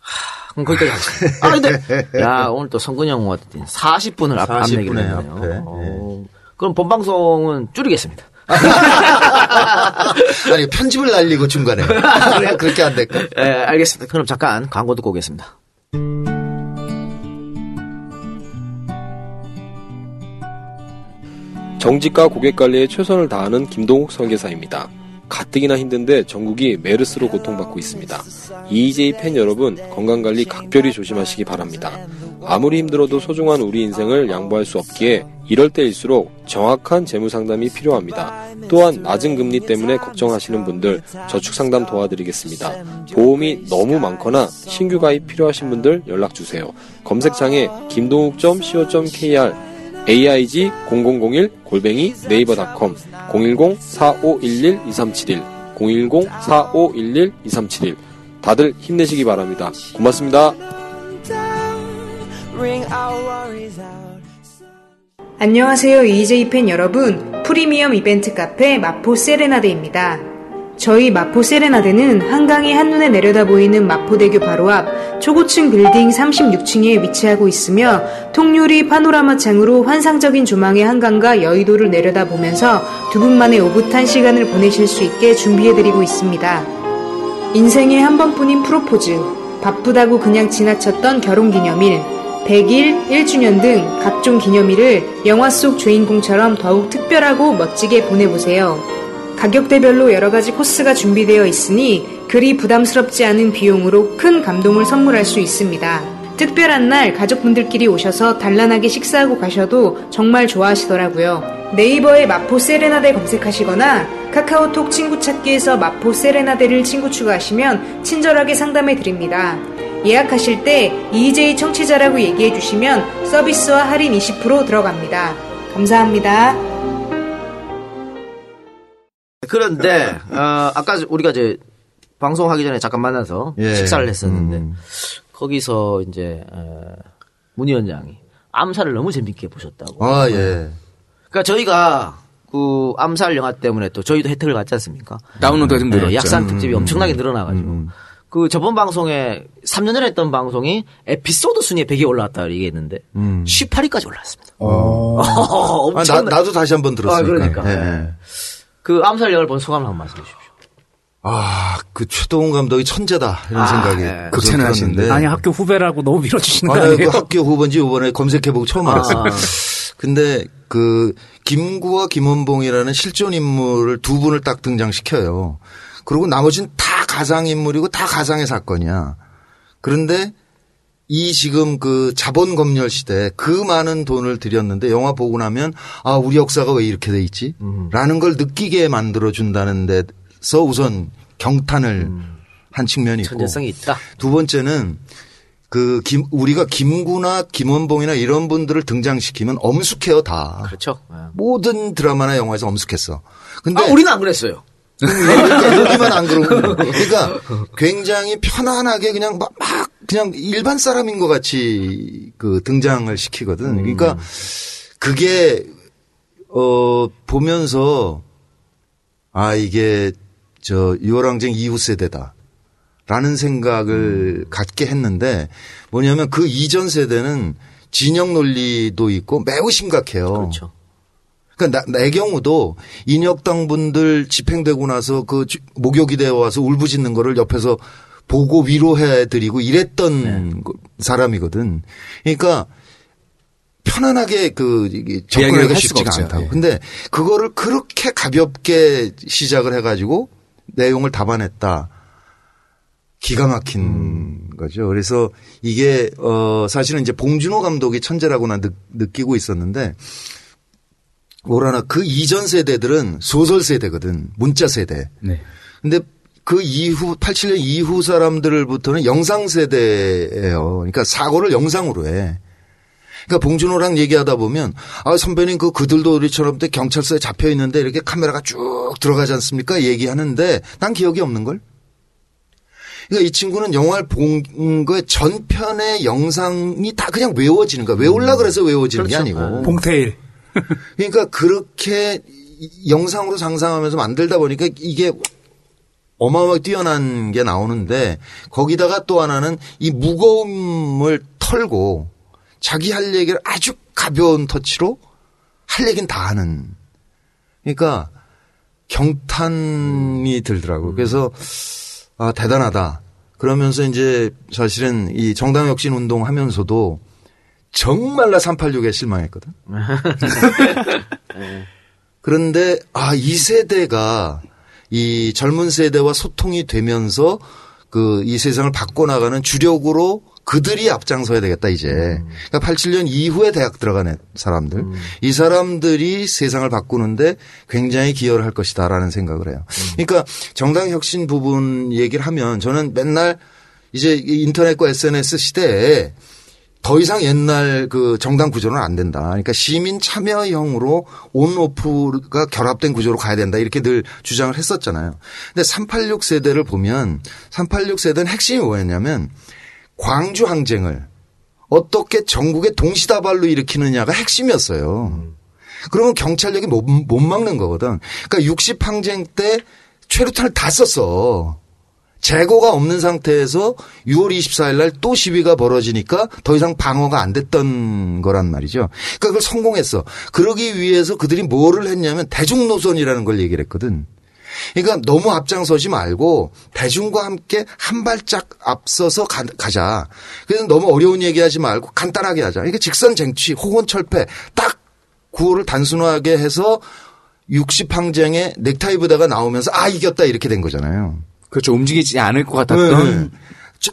하, 그럼 거기까지 하겠습니다. 아, 근데, 야, 오늘 또 성근영 왔더니 40분을 앞, 40 앞내기로 했네요. 그럼 본방송은 줄이겠습니다. 아니, 편집을 날리고 중간에. 그래, 그렇게 안 될까? 예, 알겠습니다. 그럼 잠깐 광고 듣고 오겠습니다. 정직과 고객 관리에 최선을 다하는 김동욱 설계사입니다. 가뜩이나 힘든데 전국이 메르스로 고통받고 있습니다. EJ 팬 여러분 건강 관리 각별히 조심하시기 바랍니다. 아무리 힘들어도 소중한 우리 인생을 양보할 수 없기에 이럴 때일수록 정확한 재무 상담이 필요합니다. 또한 낮은 금리 때문에 걱정하시는 분들 저축 상담 도와드리겠습니다. 보험이 너무 많거나 신규 가입 필요하신 분들 연락 주세요. 검색창에 김동욱.co.kr aig 0001 골뱅이 네이버닷컴 010-4511-2371 010-4511-2371 다들 힘내시기 바랍니다. 고맙습니다. 안녕하세요. EJ 팬 여러분. 프리미엄 이벤트 카페 마포 세레나데입니다. 저희 마포 세레나데는 한강이 한눈에 내려다 보이는 마포대교 바로 앞 초고층 빌딩 36층에 위치하고 있으며 통유리 파노라마 창으로 환상적인 조망의 한강과 여의도를 내려다보면서 두 분만의 오붓한 시간을 보내실 수 있게 준비해드리고 있습니다. 인생에 한 번뿐인 프로포즈, 바쁘다고 그냥 지나쳤던 결혼기념일, 100일, 1주년 등 각종 기념일을 영화 속 주인공처럼 더욱 특별하고 멋지게 보내보세요. 가격대별로 여러 가지 코스가 준비되어 있으니 그리 부담스럽지 않은 비용으로 큰 감동을 선물할 수 있습니다. 특별한 날 가족분들끼리 오셔서 단란하게 식사하고 가셔도 정말 좋아하시더라고요. 네이버에 마포 세레나데 검색하시거나 카카오톡 친구 찾기에서 마포 세레나데를 친구 추가하시면 친절하게 상담해 드립니다. 예약하실 때 EJ 청취자라고 얘기해 주시면 서비스와 할인 20% 들어갑니다. 감사합니다. 그런데 어, 아까 우리가 이제 방송하기 전에 잠깐 만나서 예. 식사를 했었는데 음. 거기서 이제 어, 문 위원장이 암살을 너무 재밌게 보셨다고. 아, 예. 그러니까 저희가 그 암살 영화 때문에 또 저희도 혜택을 받지 않습니까? 다운로드가 좀 네, 늘었죠. 약산 특집이 엄청나게 늘어나가지고 그 저번 방송에 3년 전에 했던 방송이 에피소드 순위에 100이 올라왔다 얘기했는데 18위까지 올라왔습니다. 아, 엄청 나, 나도 다시 한번 들었으니까. 아, 그러니까. 예, 예. 그 암살 영화를 본 소감을 한번 말씀 해 주십시오. 아, 그 최동훈 감독이 천재다 이런 아, 생각이 예. 극찬을 하시는데. 아니 학교 후배라고 너무 밀어주시는 거 아? 그 학교 후보인지 이번에 검색해보고 처음 알았어요. 아. 근데 그 김구와 김원봉이라는 실존 인물을 두 분을 딱 등장시켜요. 그리고 나머지는 다 가상 인물이고 다 가상의 사건이야. 그런데 이 지금 그 자본 검열 시대 그 많은 돈을 들였는데 영화 보고 나면 아 우리 역사가 왜 이렇게 돼 있지? 라는 걸 느끼게 만들어 준다는 데서 우선 경탄을 한 측면이 있고 천재성이 있다. 두 번째는 그 김, 우리가 김구나 김원봉이나 이런 분들을 등장시키면 엄숙해요 다. 그렇죠. 예. 모든 드라마나 영화에서 엄숙했어. 근데 아, 우리는 안 그랬어요. 그러니까 여기만 안 그러고 그러니까 굉장히 편안하게 그냥 막, 막 그냥 일반 사람인 것 같이 그 등장을 시키거든. 그러니까 그게 어 보면서 아 이게 저 유월항쟁 이후 세대다. 라는 생각을 갖게 했는데 뭐냐면 그 이전 세대는 진영 논리도 있고 매우 심각해요. 그렇죠. 그러니까 나, 내 경우도 인혁당 분들 집행되고 나서 그 주- 목욕이 되어 와서 울부짖는 거를 옆에서 보고 위로해 드리고 이랬던 그 사람이거든. 그러니까 편안하게 그 접근하기가 쉽지가. 않다고. 예. 근데 그거를 그렇게 가볍게 시작을 해가지고 내용을 담아냈다. 기가 막힌 음. 거죠. 그래서 이게 어 사실은 이제 봉준호 감독이 천재라고 난 느, 느끼고 있었는데 뭐라나 그 이전 세대들은 소설 세대거든. 문자 세대. 네. 근데 그 이후 87년 이후 사람들부터는 영상 세대예요. 그러니까 사고를 영상으로 해. 그러니까 봉준호랑 얘기하다 보면 아 선배님 그 그들도 우리처럼 때 경찰서에 잡혀 있는데 이렇게 카메라가 쭉 들어가지 않습니까? 얘기하는데 난 기억이 없는 걸. 그러니까 이 친구는 영화를 본 거에 전편의 영상이 다 그냥 외워지는 거야. 외울라 그래서 외워지는 게 그렇죠. 아니고. 봉태일. 그러니까 그렇게 이- 영상으로 상상하면서 만들다 보니까 이게 어마어마하게 뛰어난 게 나오는데 거기다가 또 하나는 이 무거움을 털고 자기 할 얘기를 아주 가벼운 터치로 할 얘기는 다 하는. 그러니까 경탄이 들더라고요. 그래서 아, 대단하다. 그러면서 이제 사실은 이 정당 혁신 운동 하면서도 정말 나 386에 실망했거든. 그런데 아, 이 세대가 이 젊은 세대와 소통이 되면서 그 이 세상을 바꿔나가는 주력으로 그들이 앞장서야 되겠다 이제. 그러니까 87년 이후에 대학 들어간 사람들. 이 사람들이 세상을 바꾸는데 굉장히 기여를 할 것이다라는 생각을 해요. 그러니까 정당 혁신 부분 얘기를 하면 저는 맨날 이제 이 인터넷과 SNS 시대에 더 이상 옛날 그 정당 구조는 안 된다. 그러니까 시민 참여형으로 온 오프가 결합된 구조로 가야 된다. 이렇게 늘 주장을 했었잖아요. 근데 386 세대를 보면 386 세대는 핵심이 뭐였냐면 광주 항쟁을 어떻게 전국에 동시다발로 일으키느냐가 핵심이었어요. 그러면 경찰력이 못, 못 막는 거거든. 그러니까 60 항쟁 때 최루탄을 다 썼어. 재고가 없는 상태에서 6월 24일 날 또 시위가 벌어지니까 더 이상 방어가 안 됐던 거란 말이죠. 그러니까 그걸 성공했어. 그러기 위해서 그들이 뭐를 했냐면 대중 노선이라는 걸 얘기를 했거든. 그러니까 너무 앞장서지 말고 대중과 함께 한 발짝 앞서서 가, 자 그래서 너무 어려운 얘기하지 말고 간단하게 하자. 이게 직선 쟁취, 호건 철폐 딱 구호를 단순하게 해서 60항쟁에 넥타이브다가 나오면서 아 이겼다 이렇게 된 거잖아요. 그렇죠. 움직이지 않을 것 같았던 네.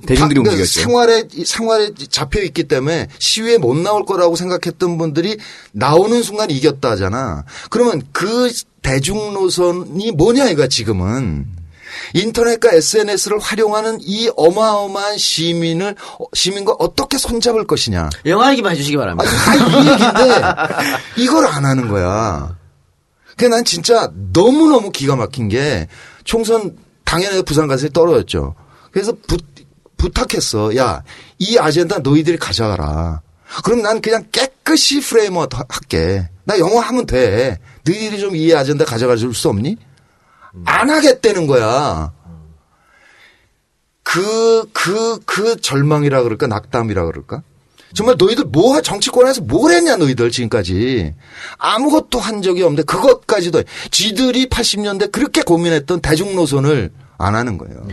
대중들이 다- 움직였죠. 생활에 생활에 잡혀 있기 때문에 시위에 못 나올 거라고 생각했던 분들이 나오는 순간 이겼다잖아. 그러면 그 대중 노선이 뭐냐 이거 지금은 인터넷과 SNS를 활용하는 이 어마어마한 시민을 시민과 어떻게 손잡을 것이냐. 영화 얘기만 해주시기 바랍니다. 다이 얘기인데 이걸 안 하는 거야. 그난 진짜 너무 너무 기가 막힌 게 총선 당연히 부산 가서 떨어졌죠. 그래서 부, 부탁했어. 야, 이 아젠다 너희들이 가져가라. 그럼 난 그냥 깨끗이 프레임워 할게. 나 영어 하면 돼. 너희들이 좀 이 아젠다 가져가 줄 수 없니? 안 하겠다는 거야. 그, 그, 그 절망이라 그럴까? 낙담이라 그럴까? 정말 너희들 뭐, 정치권에서 뭘 했냐, 너희들 지금까지. 아무것도 한 적이 없는데 그것까지도 해. 쥐들이 80년대 그렇게 고민했던 대중노선을 안 하는 거예요.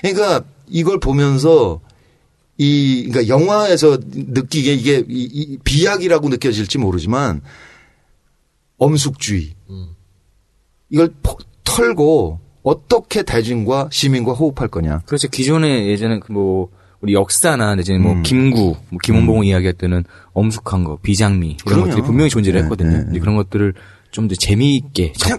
그러니까 이걸 보면서 이, 그러니까 영화에서 느끼기에 이게 이, 이 비약이라고 느껴질지 모르지만 엄숙주의. 이걸 포- 털고 어떻게 대중과 시민과 호흡할 거냐. 그렇죠. 기존에 예전에 그뭐 우리 역사나 내지는 뭐 음. 김구, 뭐 김원봉 이야기할 때는 엄숙한 거, 비장미 이런 그럼요. 것들이 분명히 존재를 네, 했거든요. 네, 이제 그런 것들을 좀 더 재미있게 그냥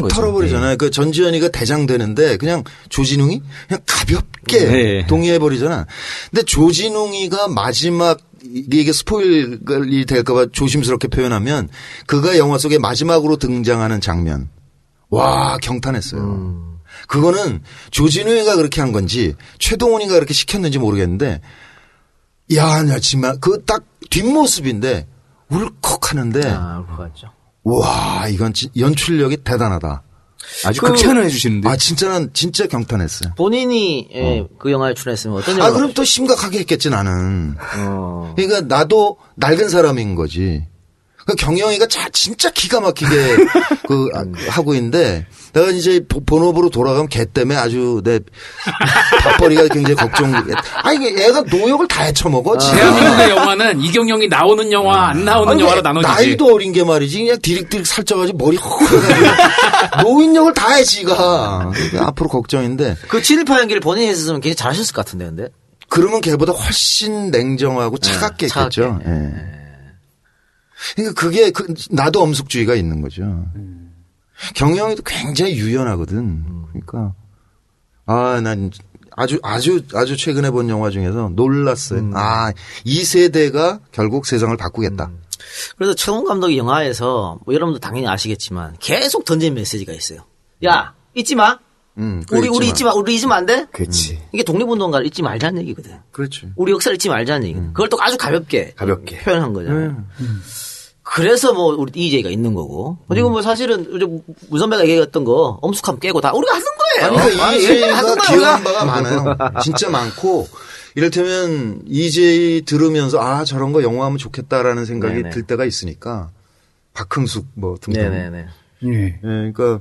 가볍게. 털어버리잖아요. 그 전지현이가 대장 되는데 그냥 조진웅이 그냥 가볍게 네. 동의해버리잖아. 근데 조진웅이가 마지막 이게 스포일이 될까봐 조심스럽게 표현하면 그가 영화 속에 마지막으로 등장하는 장면. 와 경탄했어요. 그거는 조진웅이가 그렇게 한 건지 최동훈이가 그렇게 시켰는지 모르겠는데 야, 나 정말 그 딱 뒷모습인데 울컥하는데 아, 같 죠. 와 이건 진- 연출력이 대단하다. 아주 그- 극찬을 해주시는데. 아 진짜는 진짜 경탄했어요. 본인이 예, 그 영화에 출연했으면 어떤 영화? 아 그럼 또 심각하게 했겠지 나는. 어. 그러니까 나도 낡은 사람인 거지. 그 경영이가 자, 진짜 기가 막히게 그 아, 하고 있는데 내가 이제 보- 본업으로 돌아가면 걔 때문에 아주 내 밥벌이가 굉장히 걱정. 아니 이게 애가 노역을 다 헤쳐먹어. 지금. 대한민국의 영화는 이경영이 나오는 영화, 안 나오는 아니, 영화로 왜 나눠지지. 나이도 어린 게 말이지. 그냥 디릭디릭 살쪄가지고 머리 노인역을 다 해, 지가. 그러니까 앞으로 걱정인데. 그 친일파 연기를 본인이 했었으면 굉장히 잘하셨을 것 같은데, 근데. 그러면 걔보다 훨씬 냉정하고 차갑게 네, 차갑게. 했겠죠. 예. 그러니까 그게 그- 나도 엄숙주의가 있는 거죠. 경영이도 굉장히 유연하거든. 그러니까 아, 난 아주 아주 아주 최근에 본 영화 중에서 놀랐어요. 아, 이 세대가 결국 세상을 바꾸겠다. 그래서 최동 감독이 영화에서 뭐 여러분도 당연히 아시겠지만 계속 던진 메시지가 있어요. 야 잊지 마. 음, 우리 우리 잊지 마. 우리 잊으면 안 돼. 그렇지. 이게 독립운동가를 잊지 말자는 얘기거든. 그렇죠. 우리 역사를 잊지 말자는 얘기거든. 그걸 또 아주 가볍게 가볍게. 표현한 거잖아요. 네. 그래서 뭐 우리 EJ가 있는 거고. 그리고 뭐 사실은 우리 무선배가 얘기했던 거 엄숙함 깨고 다 우리가 하는 거예요. 아니, 그러니까 거야, 기여한. 바가 많아요. 진짜 많고, 이를테면 이재희 들으면서, 아, 저런 거 영화하면 좋겠다라는 생각이 네네. 들 때가 있으니까, 박흥숙 뭐 등등. 네네네. 예. 예, 그러니까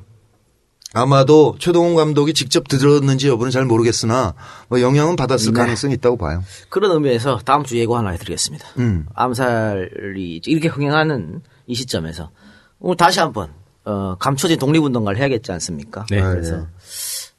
아마도 최동훈 감독이 직접 들었는지 여부는 잘 모르겠으나, 뭐 영향은 받았을 네. 가능성이 있다고 봐요. 그런 의미에서 다음 주 예고 하나 해드리겠습니다. 음. 암살이 이렇게 흥행하는 이 시점에서 오늘 다시 한번 어, 감춰진 독립운동가를 해야겠지 않습니까? 네. 그래서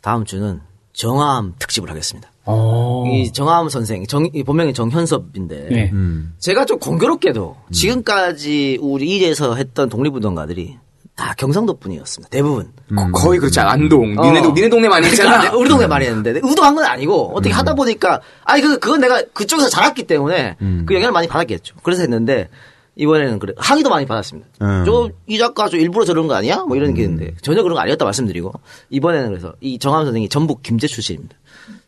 다음 주는 정암 특집을 하겠습니다. 어. 이 정암 선생, 정, 이 본명이 정현섭인데 네. 제가 좀 공교롭게도 지금까지 우리 이제에서 했던 독립운동가들이 다 경상도 분이었습니다. 대부분. 거- 거의 그렇지 않아. 안동. 어. 니네, 동- 니네 동네 많이 그러니까 했잖아. 우리 동네 많이 했는데 의도한 건 아니고 어떻게 하다 보니까 아니 그 그건 내가 그쪽에서 자랐기 때문에 그 영향을 많이 받았겠죠. 그래서 했는데 이번에는 그래 항의도 많이 받았습니다. 음. 저이 작가 저 일부러 저런 거 아니야? 뭐 이런 게 있는데 전혀 그런 거 아니었다 말씀드리고 이번에는 그래서 이 정함 선생이 전북 김제 출신입니다.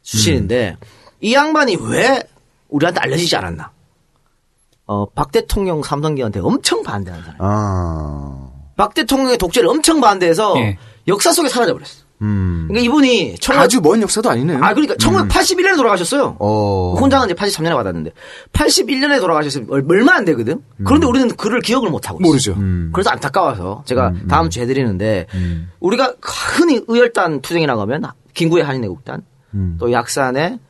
출신인데 이 양반이 왜 우리한테 알려지지 않았나? 어, 박 대통령 삼성기한테 엄청 반대하는 사람. 아, 박 대통령의 독재를 엄청 반대해서 예. 역사 속에 사라져 버렸어. 음. 그러니까 이분이 청 아주 먼 역사도 아니네요. 아 그러니까 1981년에 돌아가셨어요. 어. 혼장은 이제 83년에 받았는데 81년에 돌아가셨으면 얼- 얼마 안 되거든. 그런데 우리는 그를 기억을 못 하고 있어. 모르죠. 그래서 안타까워서 제가 다음 주에 해드리는데 우리가 흔히 의열단 투쟁이라고 하면 김구의 한인애국단 또 약산의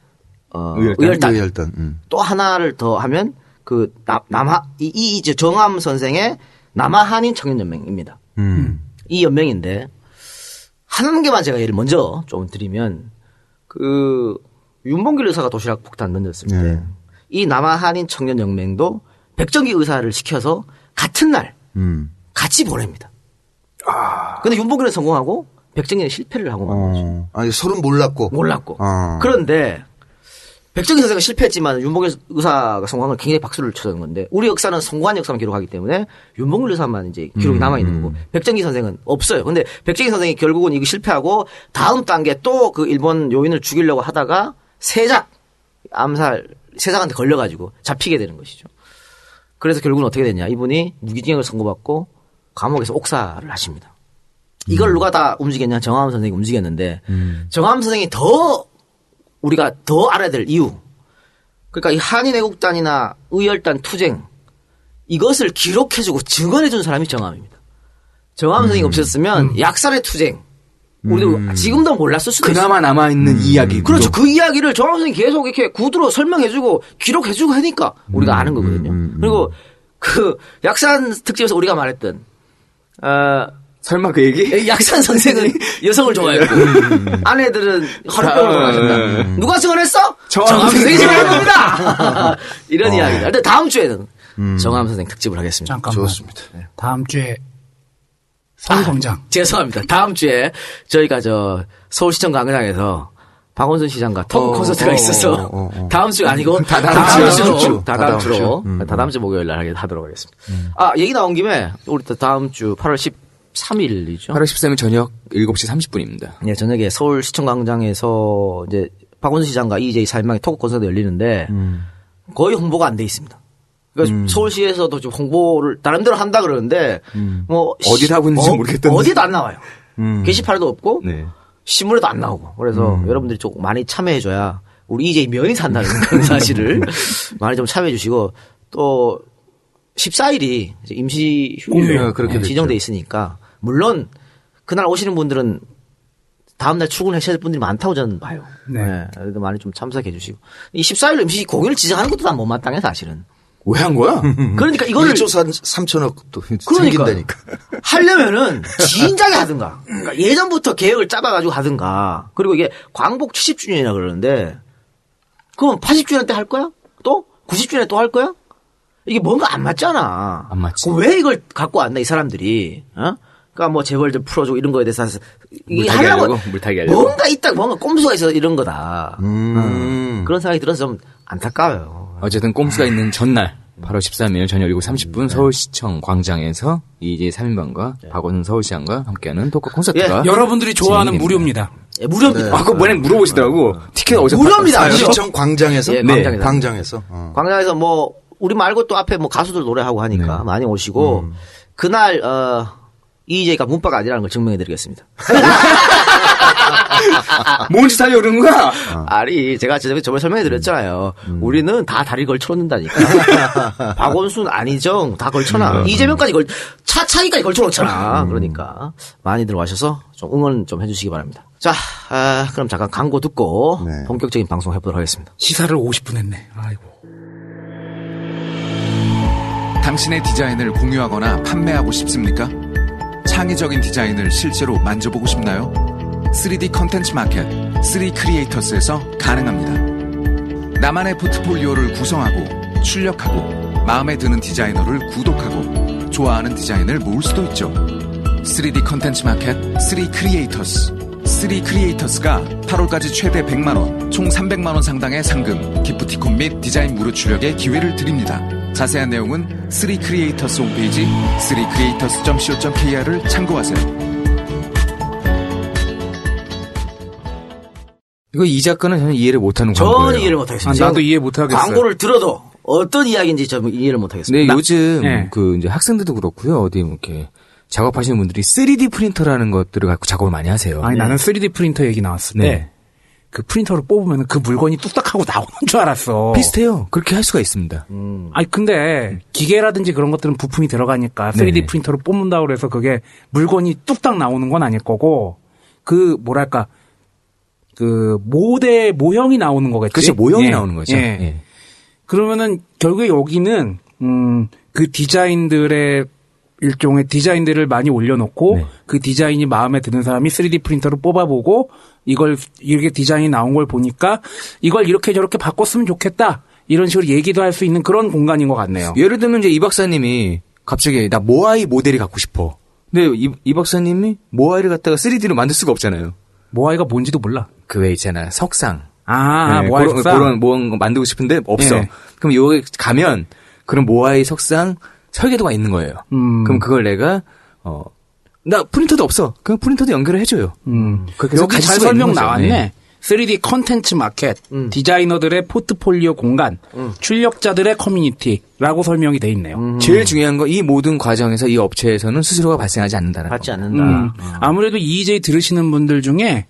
어, 의열단. 의열단, 의열단. 음. 또 하나를 더 하면 그 남, 남하 이, 이 이제 정암 선생의 남하 한인 청년 연맹입니다. 음. 이 연맹인데 한 개만 제가 예를 먼저 좀 드리면 그 윤봉길 의사가 도시락 폭탄 던졌을 때 네. 이 남아 한인 청년 연맹도 백정기 의사를 시켜서 같은 날 음. 같이 보냅니다. 근데 윤봉길은 성공하고 백정기는 실패를 하고 만 거죠. 어. 아니, 서로 몰랐고. 몰랐고. 어. 그런데 백정기 선생은 실패했지만 윤봉길 의사가 성공한 건 굉장히 박수를 쳐주는 건데 우리 역사는 성공한 역사만 기록하기 때문에 윤봉길 의사만 이제 기록이 남아 있는 거고 백정기 선생은 없어요. 근데 백정기 선생이 결국은 이거 실패하고 다음 단계 또 그 일본 요인을 죽이려고 하다가 세작 암살 세작한테 걸려가지고 잡히게 되는 것이죠. 그래서 결국은 어떻게 됐냐? 이분이 무기징역을 선고받고 감옥에서 옥사를 하십니다. 이걸 누가 다 움직였냐? 정암 선생이 움직였는데 정암 선생이 더 우리가 더 알아야 될 이유. 그러니까 이 한인 애국단이나 의열단 투쟁 이것을 기록해주고 증언해준 사람이 정암입니다. 정암 선생이 없었으면 약살의 투쟁 우리도 지금도 몰랐을 수도 있어요. 그나마 남아 있는 이야기. 그렇죠. 그 이야기를 정암 선생이 계속 이렇게 구두로 설명해주고 기록해주고 하니까 우리가 아는 거거든요. 그리고 그 약산 특집에서 우리가 말했던 어, 설마 그 얘기? 약산 선생은 여성을 좋아했고 아내들은 화류병을 좋아하신다. 누가 증언했어? 정암 선생이 증언한 겁니다. 이런 이야기다. 근데 다음 주에는 정암 선생 특집을 하겠습니다. 잠깐만. 좋습니다. 다음 주에 서울광장. 죄송합니다. 다음 주에 저희가 저 서울시청 광장에서 박원순 시장과 토크 콘서트가 있어서 어, 어, 어. 다음 주 아니고 다 다음 주. 주로 주. 다 다음 주로 다 다음 주 목요일 날 하도록 하겠습니다. 아 얘기 나온 김에 우리 또 다음 주 8월 13일이죠. 8월 13일 저녁 7시 30분입니다. 네, 저녁에 서울 시청 광장에서 이제 박원순 시장과 이재희 사임방의 토크 콘서트 열리는데 거의 홍보가 안 돼 있습니다. 그러니까 서울시에서도 좀 홍보를 나름대로 한다 그러는데 뭐 어디다 하고 있는지 모르겠던데. 어디도 안 나와요. 게시판에도 없고 네. 신문에도 안 나오고 그래서 여러분들이 좀 많이 참여해줘야 우리 이제 면이 산다는 그런 사실을 많이 좀 참여해주시고 또 14일이 임시 휴일 네, 그렇게 됐죠. 지정돼 있으니까 물론 그날 오시는 분들은 다음날 출근하셔야 될 분들이 많다고 저는 봐요. 네. 그래도 많이 좀 참석해 주시고 이 14일 임시 공휴일 지정하는 것도 다 못마땅해 사실은. 왜 한 거야? 그러니까 이거를 1조 3천억도 그러니까. 생긴다니까. 하려면은 진작에 하든가. 그러니까 예전부터 계획을 짜봐가지고 하든가. 그리고 이게 광복 70주년이라 그러는데 그럼 80주년 때 할 거야? 또 90주년 또할 거야? 이게 뭔가 안 맞잖아. 안 맞지. 그럼 왜 이걸 갖고 왔나 이 사람들이? 어? 그러니까 뭐 재벌 좀 풀어주고 이런 거에 대해서 물타기 하려고? 물타기 하려고? 뭔가 있다 뭔가 꼼수가 있어서 이런 거다. 음. 어, 그런 생각이 들어서 좀 안타까워요. 어쨌든 꼼수가 있는 전날 8월 13일 저녁 7시 30분 서울시청 광장에서 이재 3인방과 박원순 서울시장과 함께하는 토크 콘서트가 여러분들이 좋아하는 진행됩니다. 무료입니다. 예, 무료입니다. 아, 그거 뭐냐 물어보시더라고. 티켓 어디서 무료입니다. 시청 광장에서? 예, 네. 광장에서. 광장에서. 어. 광장에서 뭐 우리 말고 또 앞에 뭐 가수들 노래하고 하니까 네. 많이 오시고 음. 그날 어 이재가 문바가 아니라는 걸 증명해 드리겠습니다. 뭔지 달려오는 거야? 어. 아니 제가 저번에 저번에 설명해 드렸잖아요. 음. 우리는 다 다리 걸쳐 놓는다니까. 박원순 안희정 다 걸쳐놔. 음. 이재명까지 걸 차차기까지 걸쳐 놓잖아. 그러니까 많이들 와셔서 좀 응원 좀 해주시기 바랍니다. 자, 아, 그럼 잠깐 광고 듣고 네. 본격적인 방송 해보도록 하겠습니다. 시사를 50분 했네. 아이고. 당신의 디자인을 공유하거나 판매하고 싶습니까? 창의적인 디자인을 실제로 만져보고 싶나요? 3D 컨텐츠 마켓 3 Creators에서 가능합니다. 나만의 포트폴리오를 구성하고 출력하고 마음에 드는 디자이너를 구독하고 좋아하는 디자인을 모을 수도 있죠. 3D 컨텐츠 마켓 3 Creators 3 Creators가 8월까지 최대 100만 원, 총 300만 원 상당의 상금, 기프티콘 및 디자인 무료 출력의 기회를 드립니다. 자세한 내용은 3 Creators 홈페이지 3creators.co.kr을 참고하세요. 이거 이 작가는 전혀 이해를 못하는 광고예요. 전혀 이해를 아, 못하겠습니다. 나도 이해 못하겠어요. 광고를 들어도 어떤 이야기인지 좀 이해를 못하겠습니다. 요즘 네. 그 이제 학생들도 그렇고요. 어디 뭐 이렇게 작업하시는 분들이 3D 프린터라는 것들을 갖고 작업을 많이 하세요. 아니 나는 3D 프린터 얘기 나왔을 네. 때그 프린터를 뽑으면 그 물건이 뚝딱하고 나오는 줄 알았어. 비슷해요. 그렇게 할 수가 있습니다. 아니 근데 기계라든지 그런 것들은 부품이 들어가니까 3D 네. 프린터로 뽑는다고 그래서 그게 물건이 뚝딱 나오는 건 아닐 거고 그 뭐랄까 그 모델 모형이 나오는 거겠지. 그렇죠. 모형이 예. 나오는 거죠. 예. 예. 그러면은 결국에 여기는 음, 그 디자인들의 일종의 디자인들을 많이 올려놓고 네. 그 디자인이 마음에 드는 사람이 3D 프린터로 뽑아보고 이걸 이렇게 디자인이 나온 걸 보니까 이걸 이렇게 저렇게 바꿨으면 좋겠다 이런 식으로 얘기도 할 수 있는 그런 공간인 것 같네요. 예를 들면 이제 이 박사님이 갑자기 나 모아이 모델이 갖고 싶어. 근데 이, 이 박사님이 모아이를 갖다가 3D로 만들 수가 없잖아요. 모아이가 뭔지도 몰라. 그외 있잖아 석상. 아, 네, 모아이 그런, 석상? 그런 거 만들고 싶은데 없어. 예. 그럼 여기 가면 그런 모아이 석상 설계도가 있는 거예요. 음. 그럼 그걸 내가 어. 나 프린터도 없어. 그럼 프린터도 연결을 해줘요. 음. 그렇게 해서 여기 가질 잘 수가 설명 있는 거죠. 나왔네. 네. 3D 컨텐츠 마켓, 디자이너들의 포트폴리오 공간, 출력자들의 커뮤니티라고 설명이 돼 있네요. 제일 중요한 거이 모든 과정에서 이 업체에서는 수수료가 발생하지 않는다는 거. 받지 않는다. 음, 아무래도 이이제이 들으시는 분들 중에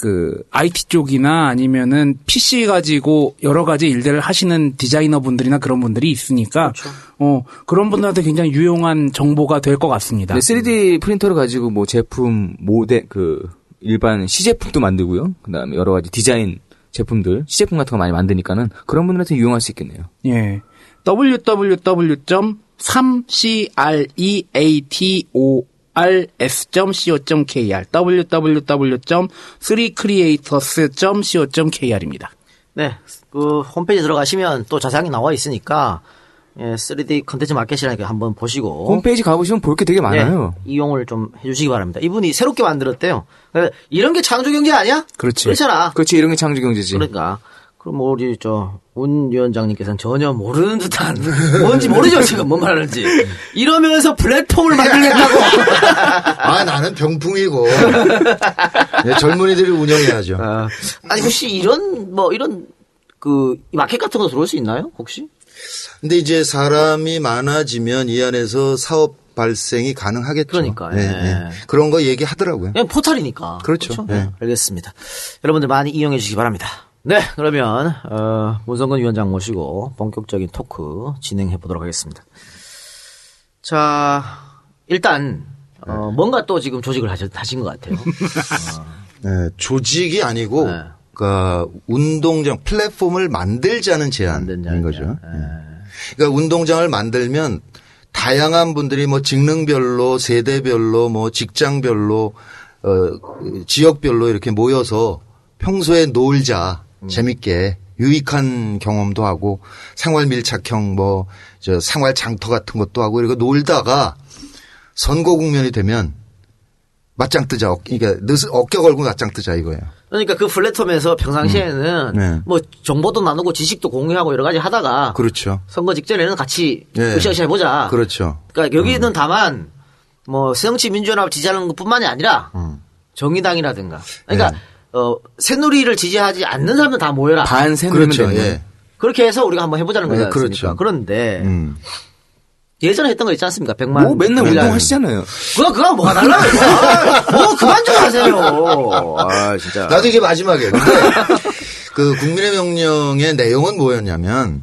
그 IT 쪽이나 아니면은 PC 가지고 여러 가지 일들을 하시는 디자이너 분들이나 그런 분들이 있으니까 어 그런 분들한테 굉장히 유용한 정보가 될 것 같습니다. 근데 3D 프린터를 가지고 뭐 제품 모델 그 일반 시제품도 만들고요. 그다음에 여러 가지 디자인 제품들 시제품 같은 거 많이 만드니까는 그런 분들한테 유용할 수 있겠네요. 예. www.3creator.co.kr www.3creators.co.kr입니다. 네, 그 홈페이지 들어가시면 또 자세하게 나와 있으니까 예, 3D 컨텐츠 마켓이라는 거 한번 보시고 홈페이지 가보시면 볼 게 되게 많아요. 예, 이용을 좀 해주시기 바랍니다. 이분이 새롭게 만들었대요. 그러니까 이런 게 창조 경제 아니야? 그렇지. 그렇잖아. 그렇지 이런 게 창조 경제지. 그러니까 그럼 뭐 우리 저운 위원장님께서는 전혀 모르는 듯한 뭔지 모르죠 지금 뭔 말하는지 이러면서 플랫폼을 만들겠다고 아, 나는 병풍이고. 네, 젊은이들이 운영해야죠. 아, 아니 혹시 이런 뭐 이런 그 마켓 같은 거 들어올 수 있나요 혹시? 근데 이제 사람이 많아지면 이 안에서 사업 발생이 가능하겠죠. 그러니까, 네, 예. 네. 그런 거 얘기하더라고요. 그냥 포털이니까. 그렇죠. 네, 네. 알겠습니다. 여러분들 많이 이용해 주시기 바랍니다. 네, 그러면 어, 문성근 위원장 모시고 본격적인 토크 진행해 보도록 하겠습니다. 자, 일단 어, 뭔가 또 지금 조직을 하신, 하신 것 같아요. 네, 조직이 아니고 네. 그러니까 운동장 플랫폼을 만들자는 제안인 만들자는 거죠. 제안. 네. 그러니까 운동장을 만들면 다양한 분들이 뭐 직능별로 세대별로 뭐 직장별로 어 지역별로 이렇게 모여서 평소에 놀자 재밌게 유익한 경험도 하고 생활 밀착형 뭐 저 생활 장터 같은 것도 하고 이러고 놀다가 선거 국면이 되면 맞짱 뜨자. 어, 그러니까 늦- 어깨 걸고 맞짱 뜨자 이거예요. 그러니까 그 플랫폼에서 평상시에는 네. 뭐 정보도 나누고 지식도 공유하고 여러 가지 하다가 그렇죠. 선거 직전에는 같이 네. 으쌰으쌰 해보자. 그렇죠. 그러니까 여기는 다만 뭐 새정치 민주연합을 지지하는 것뿐만이 아니라 음. 정의당이라든가 그러니까 네. 어 새누리를 지지하지 않는 사람들 다 모여라. 반 새누리면 그렇죠. 되는 예. 그렇게 해서 우리가 한번 해보자는 네, 거지 않습니까? 그렇죠. 그런데 음. 예전에 했던 거 있지 않습니까? 백만 뭐 맨날 우리가- 운동하시잖아요. 그거 그거 뭐가 달라요? 아, 뭐 그만 좀 하세요. 아 진짜. 나도 이게 마지막이에요. 근데 그 국민의 명령의 내용은 뭐였냐면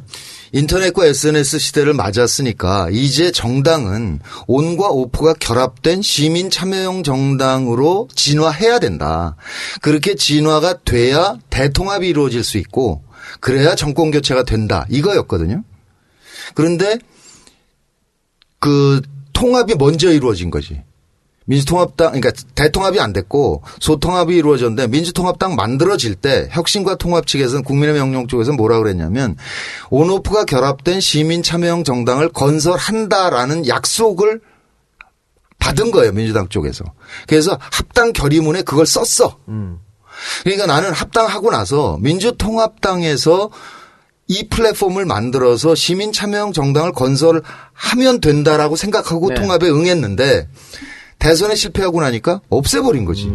인터넷과 SNS 시대를 맞았으니까 이제 정당은 온과 오프가 결합된 시민 참여형 정당으로 진화해야 된다. 그렇게 진화가 돼야 대통합이 이루어질 수 있고 그래야 정권 교체가 된다. 이거였거든요. 그런데 그 통합이 먼저 이루어진 거지. 민주통합당, 그러니까 대통합이 안 됐고 소통합이 이루어졌는데 민주통합당 만들어질 때 혁신과 통합 측에서는 국민의 명령 쪽에서 뭐라 그랬냐면 온오프가 결합된 시민 참여형 정당을 건설한다라는 약속을 받은 거예요 민주당 쪽에서. 그래서 합당 결의문에 그걸 썼어. 그러니까 나는 합당하고 나서 민주통합당에서 이 플랫폼을 만들어서 시민 참여형 정당을 건설하면 된다라고 생각하고 네. 통합에 응했는데 대선에 실패하고 나니까 없애버린 거지.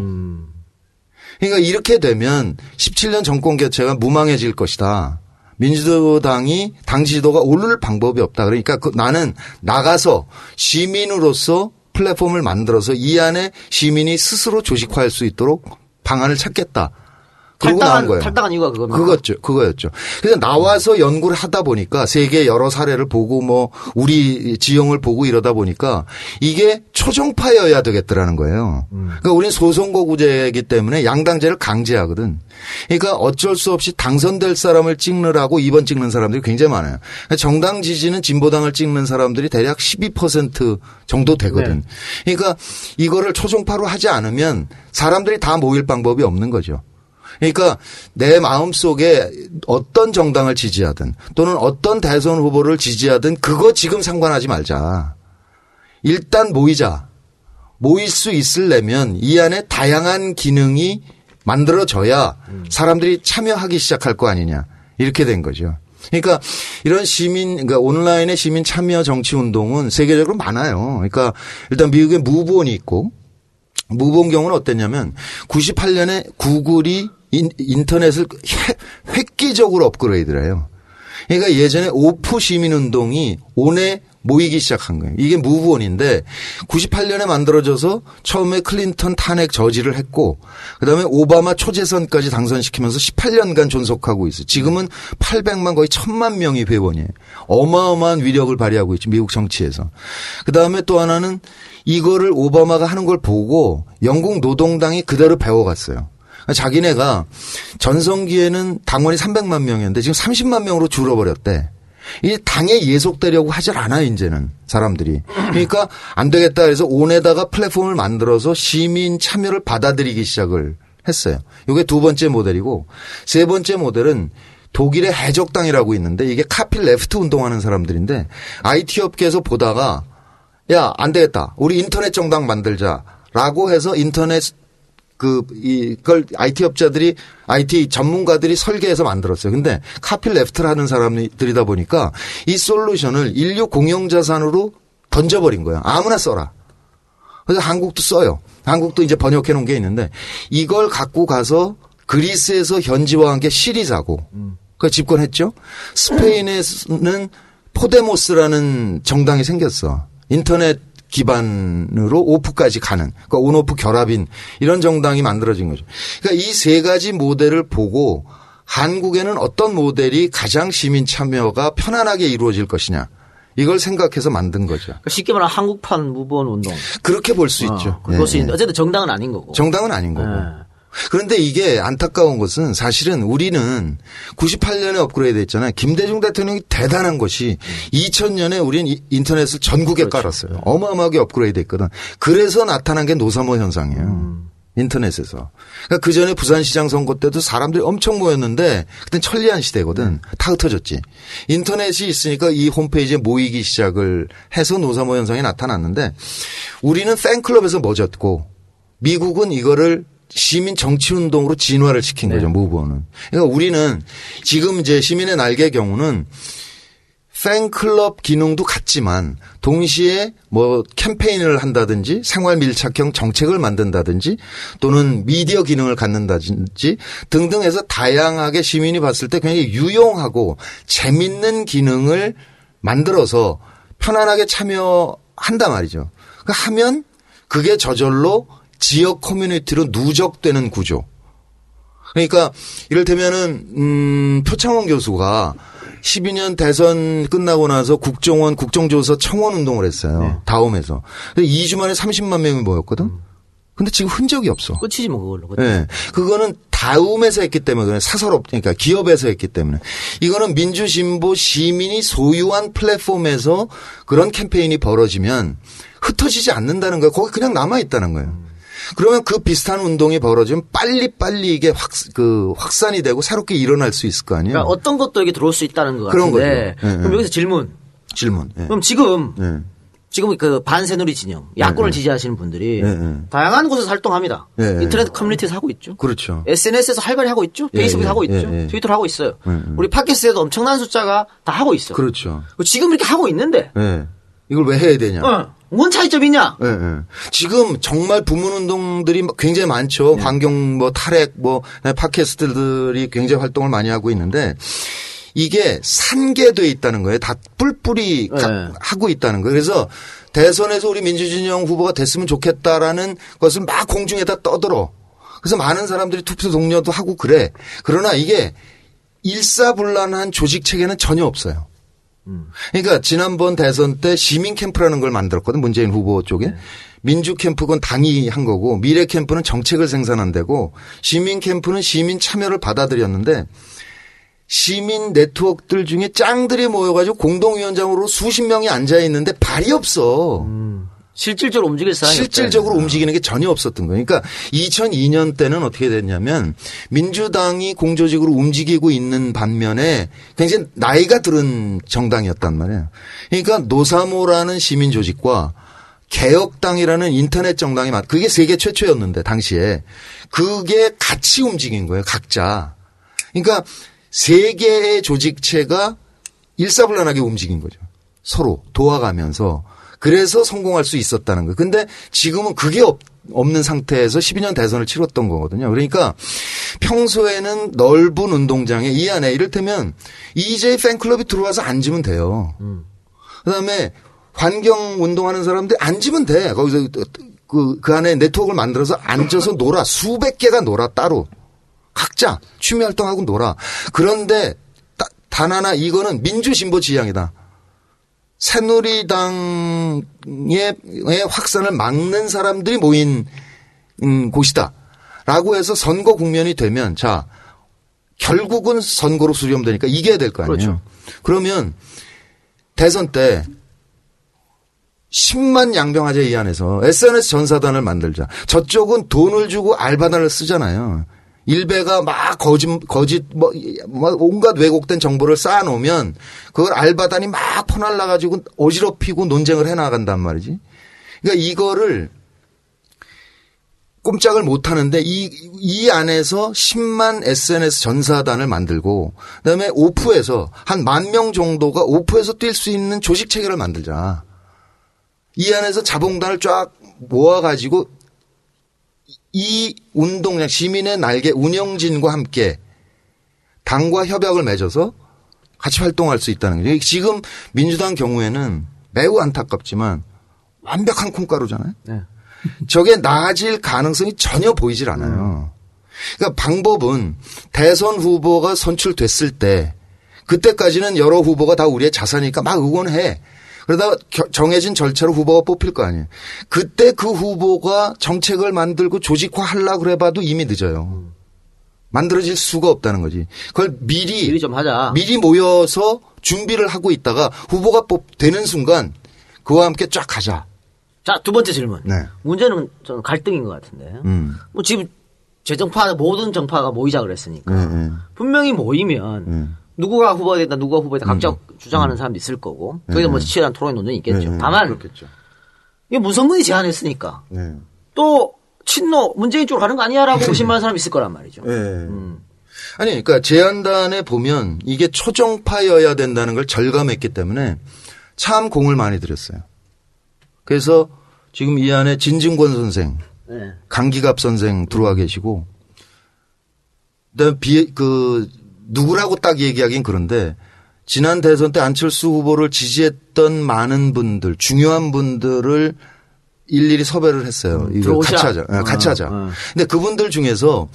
그러니까 이렇게 되면 17년 정권 교체가 무망해질 것이다. 민주당이 당 지도가 오를 방법이 없다. 그러니까 그 나는 나가서 시민으로서 플랫폼을 만들어서 이 안에 시민이 스스로 조직화할 수 있도록 방안을 찾겠다. 나온 탈당한, 거예요. 탈당한 이유가 그겁니다. 그거죠. 그거였죠. 그래서 나와서 연구를 하다 보니까 세계 여러 사례를 보고 뭐 우리 지형을 보고 이러다 보니까 이게 초정파여야 되겠더라는 거예요. 그러니까 우리는 소선거구제이기 때문에 양당제를 강제하거든. 그러니까 어쩔 수 없이 당선될 사람을 찍느라고 2번 찍는 사람들이 굉장히 많아요. 그러니까 정당 지지는 진보당을 찍는 사람들이 대략 12% 정도 되거든. 그러니까 이거를 초정파로 하지 않으면 사람들이 다 모일 방법이 없는 거죠. 그러니까 내 마음 속에 어떤 정당을 지지하든 또는 어떤 대선 후보를 지지하든 그거 지금 상관하지 말자. 일단 모이자. 모일 수 있으려면 이 안에 다양한 기능이 만들어져야 사람들이 참여하기 시작할 거 아니냐. 이렇게 된 거죠. 그러니까 이런 시민, 그러니까 온라인의 시민 참여 정치 운동은 세계적으로 많아요. 그러니까 일단 미국에 MoveOn이 있고 MoveOn 경우는 어땠냐면 98년에 구글이 인, 인터넷을 획- 획기적으로 업그레이드를 해요. 그러니까 예전에 off 시민운동이 on에 모이기 시작한 거예요. 이게 MoveOn인데 98년에 만들어져서 처음에 클린턴 탄핵 저지를 했고 그다음에 오바마 초재선까지 당선시키면서 18년간 존속하고 있어요. 지금은 800만 거의 1000만 명이 회원이에요. 어마어마한 위력을 발휘하고 있죠. 미국 정치에서. 그다음에 또 하나는 이거를 오바마가 하는 걸 보고 영국 노동당이 그대로 배워갔어요. 자기네가 전성기에는 당원이 300만 명이었는데 지금 30만 명으로 줄어버렸대. 이 당에 예속되려고 하질 않아 이제는 사람들이. 그러니까 안 되겠다 해서 on에다가 플랫폼을 만들어서 시민 참여를 받아들이기 시작을 했어요. 이게 두 번째 모델이고 세 번째 모델은 독일의 해적당이라고 있는데 이게 copyleft 운동하는 사람들인데 IT 업계에서 보다가 야, 안 되겠다. 우리 인터넷 정당 만들자 라고 해서 인터넷 그, 이 걸 IT 업자들이, IT 전문가들이 설계해서 만들었어요. 근데 copyleft를 하는 사람들이다 보니까 이 솔루션을 인류 공용자산으로 던져버린 거야. 아무나 써라. 그래서 한국도 써요. 한국도 이제 번역해 놓은 게 있는데 이걸 갖고 가서 그리스에서 현지화한 게 시리자고. 그 집권했죠. 스페인에는 포데모스라는 정당이 생겼어. 인터넷 기반으로 오프까지 가는 그러니까 온오프 결합인 이런 정당이 만들어진 거죠. 그러니까 이 세 가지 모델을 보고 한국에는 어떤 모델이 가장 시민 참여가 편안하게 이루어질 것이냐 이걸 생각해서 만든 거죠. 그러니까 쉽게 말하면 한국판 무보원 운동. 그렇게 볼수 있죠. 그것이 예, 예. 어쨌든 정당은 아닌 거고. 정당은 아닌 거고. 예. 그런데 이게 안타까운 것은 사실은 우리는 98년에 업그레이드 했잖아요. 김대중 대통령이 대단한 것이 2000년에 우리는 이- 인터넷을 전국에 깔았어요. 어마어마하게 업그레이드 했거든. 그래서 나타난 게 노사모 현상이에요. 인터넷에서. 그러니까 그 전에 부산시장 선거 때도 사람들이 엄청 모였는데 그땐 천리안 시대거든. 다 흩어졌지. 인터넷이 있으니까 이 홈페이지에 모이기 시작을 해서 노사모 현상이 나타났는데 우리는 팬클럽에서 멎었고 미국은 이거를 시민 정치 운동으로 진화를 시킨 거죠, 무브원은. 그러니까 우리는 지금 이제 시민의 날개 경우는 팬클럽 기능도 같지만 동시에 뭐 캠페인을 한다든지 생활 밀착형 정책을 만든다든지 또는 미디어 기능을 갖는다든지 등등 해서 다양하게 시민이 봤을 때 굉장히 유용하고 재밌는 기능을 만들어서 편안하게 참여한단 말이죠. 그러니까 하면 그게 저절로 지역 커뮤니티로 누적되는 구조. 그러니까 이를테면은 음 표창원 교수가 12년 대선 끝나고 나서 국정원 국정조사 청원 운동을 했어요. 다음에서. 2주 만에 30만 명이 모였거든. 근데 지금 흔적이 없어. 끝이지 뭐 그걸로. 예. 네. 그거는 다음에서 했기 때문에 그냥 사설업 그러니까 기업에서 했기 때문에 이거는 민주진보 시민이 소유한 플랫폼에서 그런 캠페인이 벌어지면 흩어지지 않는다는 거예요. 거기 그냥 남아 있다는 거예요. 그러면 그 비슷한 운동이 벌어지면 빨리 빨리 이게 확 그 확산이 되고 새롭게 일어날 수 있을 거 아니에요. 그러니까 어떤 것도 여기 들어올 수 있다는 것 그런 같은데. 거죠. 예, 그럼 예. 여기서 질문. 질문. 예. 그럼 지금 예. 지금 그 반새누리 진영 야권을 네, 네. 지지하시는 분들이 네, 네. 다양한 곳에서 활동합니다. 네, 네. 인터넷 커뮤니티에서 하고 있죠. 그렇죠. SNS에서 활발히 하고 있죠. 예, 페이스북에서 예, 하고 있죠. 트위터로 하고 있어요. 우리 팟캐스트에도 엄청난 숫자가 다 하고 있어. 그렇죠. 지금 이렇게 하고 있는데 예. 이걸 왜 해야 되냐? 어, 뭔 차이점이 있냐? 예, 예. 지금 정말 부문 운동들이 굉장히 많죠. 환경 뭐 탈핵 뭐 팟캐스트들이 굉장히 활동을 많이 하고 있는데 이게 산계돼 있다는 거예요. 다 뿔뿔이 가- 네. 하고 있다는 거예요. 그래서 대선에서 우리 민주진영 후보가 됐으면 좋겠다라는 것을 막 공중에다 떠들어. 그래서 많은 사람들이 투표 동료도 하고 그래. 그러나 이게 일사불란한 조직 체계는 전혀 없어요. 그러니까 지난번 대선 때 시민 캠프라는 걸 만들었거든 문재인 후보 쪽에. 민주 캠프건 당이 한 거고 미래 캠프는 정책을 생산한 데고 시민 캠프는 시민 참여를 받아들였는데 시민 네트워크들 중에 짱들이 모여가지고 공동위원장으로 수십 명이 앉아 있는데 발이 없어. 실질적으로 움직일 사람이 실질적으로 없다는 움직이는 게 전혀 없었던 거예요. 그러니까 2002년 때는 어떻게 됐냐면 민주당이 공조직으로 움직이고 있는 반면에 굉장히 나이가 들은 정당이었단 말이에요. 그러니까 노사모라는 시민 조직과 개혁당이라는 인터넷 정당이 맞, 그게 세계 최초였는데 당시에 그게 같이 움직인 거예요. 각자. 그러니까 세 개의 조직체가 일사불란하게 움직인 거죠. 서로 도와가면서 그래서 성공할 수 있었다는 거예요. 근데 지금은 그게 없, 없는 상태에서 12년 대선을 치렀던 거거든요. 그러니까 평소에는 넓은 운동장에 이 안에 이를테면 EJ 팬클럽이 들어와서 앉으면 돼요. 그다음에 환경 운동하는 사람들이 앉으면 돼. 거기서 그, 그 안에 네트워크를 만들어서 앉아서 놀아. 수백 개가 놀아, 따로. 각자 취미 활동하고 놀아. 그런데 따- 단 하나 이거는 민주진보 지향이다. 새누리당의 의 확산을 막는 사람들이 모인 음, 곳이다. 라고 해서 선거 국면이 되면 자 결국은 선거로 수렴되니까 이겨야 될 거 아니에요. 그렇죠. 그러면 대선 때 10만 양병하자 이 안에서 SNS 전사단을 만들자. 저쪽은 돈을 주고 알바단을 쓰잖아요. 일베가 막 거짓, 거짓, 뭐, 뭐 온갖 왜곡된 정보를 쌓아놓으면 그걸 알바단이 막 퍼날라 가지고 어지럽히고 논쟁을 해나간단 말이지. 그러니까 이거를 꼼짝을 못 하는데 이, 이 안에서 10만 SNS 전사단을 만들고 그다음에 오프에서 한 만 명 정도가 오프에서 뛸 수 있는 조직 체계를 만들자. 이 안에서 자봉단을 쫙 모아가지고 이 운동장 시민의 날개 운영진과 함께 당과 협약을 맺어서 같이 활동할 수 있다는 거죠. 지금 민주당 경우에는 매우 안타깝지만 완벽한 콩가루잖아요. 네. 저게 나아질 가능성이 전혀 보이질 않아요. 그러니까 방법은 대선 후보가 선출됐을 때 그때까지는 여러 후보가 다 우리의 자산이니까 막 응원해. 그러다가 겨- 정해진 절차로 후보가 뽑힐 거 아니에요. 그때 그 후보가 정책을 만들고 조직화 하려고 그래봐도 이미 늦어요. 만들어질 수가 없다는 거지. 그걸 미리 미리 좀 하자. 미리 모여서 준비를 하고 있다가 후보가 뽑 되는 순간 그와 함께 쫙 가자. 자, 두 번째 질문. 네. 문제는 저는 갈등인 것 같은데. 음. 뭐 지금 재정파 모든 정파가 모이자 그랬으니까 네, 네. 분명히 모이면 음. 누구가 후보가 된다, 누구가 후보가 된다 각자 주장하는 사람도 있을 거고 거기서 뭐 치열한 토론 논쟁이 있겠죠. 네, 다만 그렇겠죠. 이게 문성근이 제안했으니까 네. 또 친노 문재인 쪽으로 가는 거 아니야 라고 의심하는 사람이 있을 거란 말이죠. 네. 아니, 그러니까 제안단에 보면 이게 초정파여야 된다는 걸 절감했기 때문에 참 공을 많이 들였어요. 그래서 지금 이 안에 진증권 선생, 네. 강기갑 선생 들어와 계시고, 그다음에 비, 그, 누구라고 딱 얘기하긴 그런데, 지난 대선 때 안철수 후보를 지지했던 많은 분들, 중요한 분들을 일일이 섭외를 했어요. 이거 들어오자. 같이 하자. 예, 같이 어, 하자. 어. 근데 그분들 중에서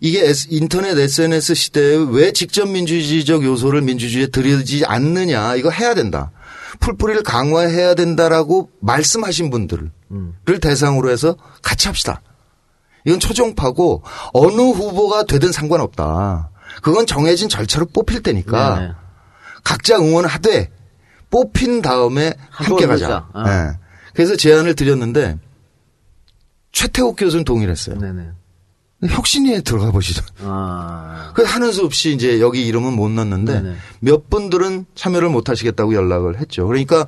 이게 인터넷 SNS 시대에 왜 직접 민주주의적 요소를 민주주의에 들이지 않느냐. 이거 해야 된다. 풀뿌리를 강화해야 된다라고 말씀하신 분들을 대상으로 해서 같이 합시다. 이건 초종파고 어느 후보가 되든 상관없다. 그건 정해진 절차로 뽑힐 때니까 네, 네. 각자 응원을 하되 뽑힌 다음에 함께 가자. 어. 예. 그래서 제안을 드렸는데 최태욱 교수는 동의를 했어요. 네네. 혁신위에 들어가 보시죠. 아. 그 하는 수 없이 이제 여기 이름은 못 넣었는데 네네. 몇 분들은 참여를 못 하시겠다고 연락을 했죠. 그러니까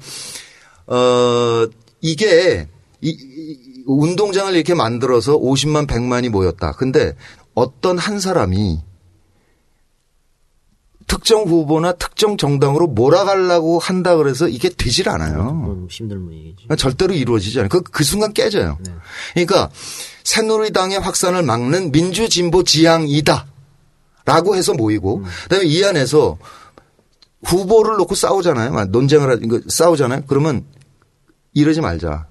어 이게 이, 이- 운동장을 이렇게 만들어서 50만 100만이 모였다. 근데 어떤 한 사람이 특정 후보나 특정 정당으로 몰아가려고 한다 그래서 이게 되질 않아요. 뭐 힘든 분위기지. 그러니까 절대로 이루어지지 않아요. 그, 그 순간 깨져요. 그러니까 새누리당의 확산을 막는 민주진보 지향이다. 라고 해서 모이고, 그 다음에 이 안에서 후보를 놓고 싸우잖아요. 막 논쟁을 싸우잖아요. 그러면 이러지 말자.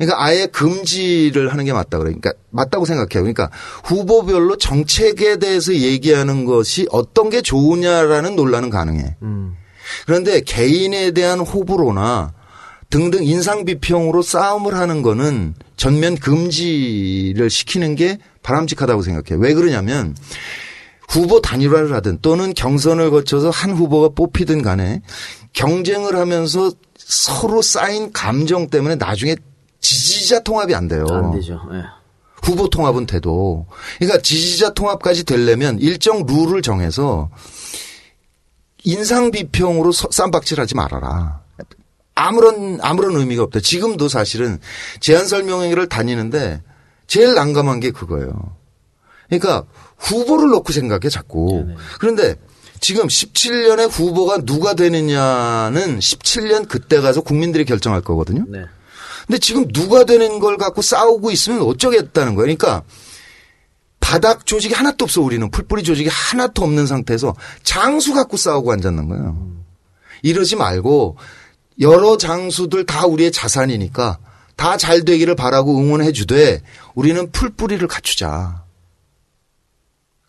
그러니까 아예 금지를 하는 게 맞다 그래. 그러니까 맞다고 생각해요. 그러니까 후보별로 정책에 대해서 얘기하는 것이 어떤 게 좋으냐라는 논란은 가능해. 그런데 개인에 대한 호불호나 등등 인상 비평으로 싸움을 하는 거는 전면 금지를 시키는 게 바람직하다고 생각해요. 왜 그러냐면 후보 단일화를 하든 또는 경선을 거쳐서 한 후보가 뽑히든 간에 경쟁을 하면서 서로 쌓인 감정 때문에 나중에 지지자 통합이 안 돼요. 안 되죠. 예. 후보 통합은 돼도. 그러니까 지지자 통합까지 되려면 일정 룰을 정해서 인상 비평으로 서- 쌈박질하지 말아라. 아무런 아무런 의미가 없다. 지금도 사실은 제안 설명회를 다니는데 제일 난감한 게 그거예요. 그러니까 후보를 놓고 생각해 자꾸. 그런데 지금 17년에 후보가 누가 되느냐는 17년 그때 가서 국민들이 결정할 거거든요. 네. 근데 지금 누가 되는 걸 갖고 싸우고 있으면 어쩌겠다는 거예요. 그러니까 바닥 조직이 하나도 없어 우리는 풀뿌리 조직이 하나도 없는 상태에서 장수 갖고 싸우고 앉았는 거예요. 이러지 말고 여러 장수들 다 우리의 자산이니까 다 잘 되기를 바라고 응원해 주되 우리는 풀뿌리를 갖추자.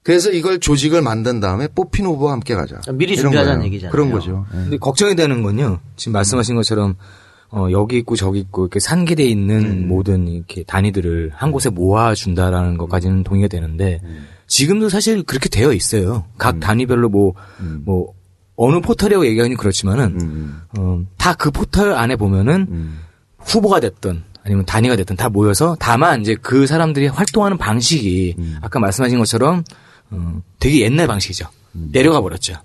그래서 이걸 조직을 만든 다음에 뽑힌 후보와 함께 가자. 미리 준비하자는. 얘기잖아요. 그런 거죠. 예. 근데 걱정이 되는 건요. 지금 말씀하신 것처럼 어, 여기 있고 저기 있고 이렇게 산계돼 있는 모든 이렇게 단위들을 한 곳에 모아준다라는 것까지는 동의가 되는데 지금도 사실 그렇게 되어 있어요. 각 단위별로 뭐, 뭐, 어느 포털이라고 얘기하기는 그렇지만은, 어, 다 그 포털 안에 보면은 후보가 됐든 아니면 단위가 됐든 다 모여서 다만 이제 그 사람들이 활동하는 방식이 아까 말씀하신 것처럼 어, 되게 옛날 방식이죠. 내려가 버렸죠.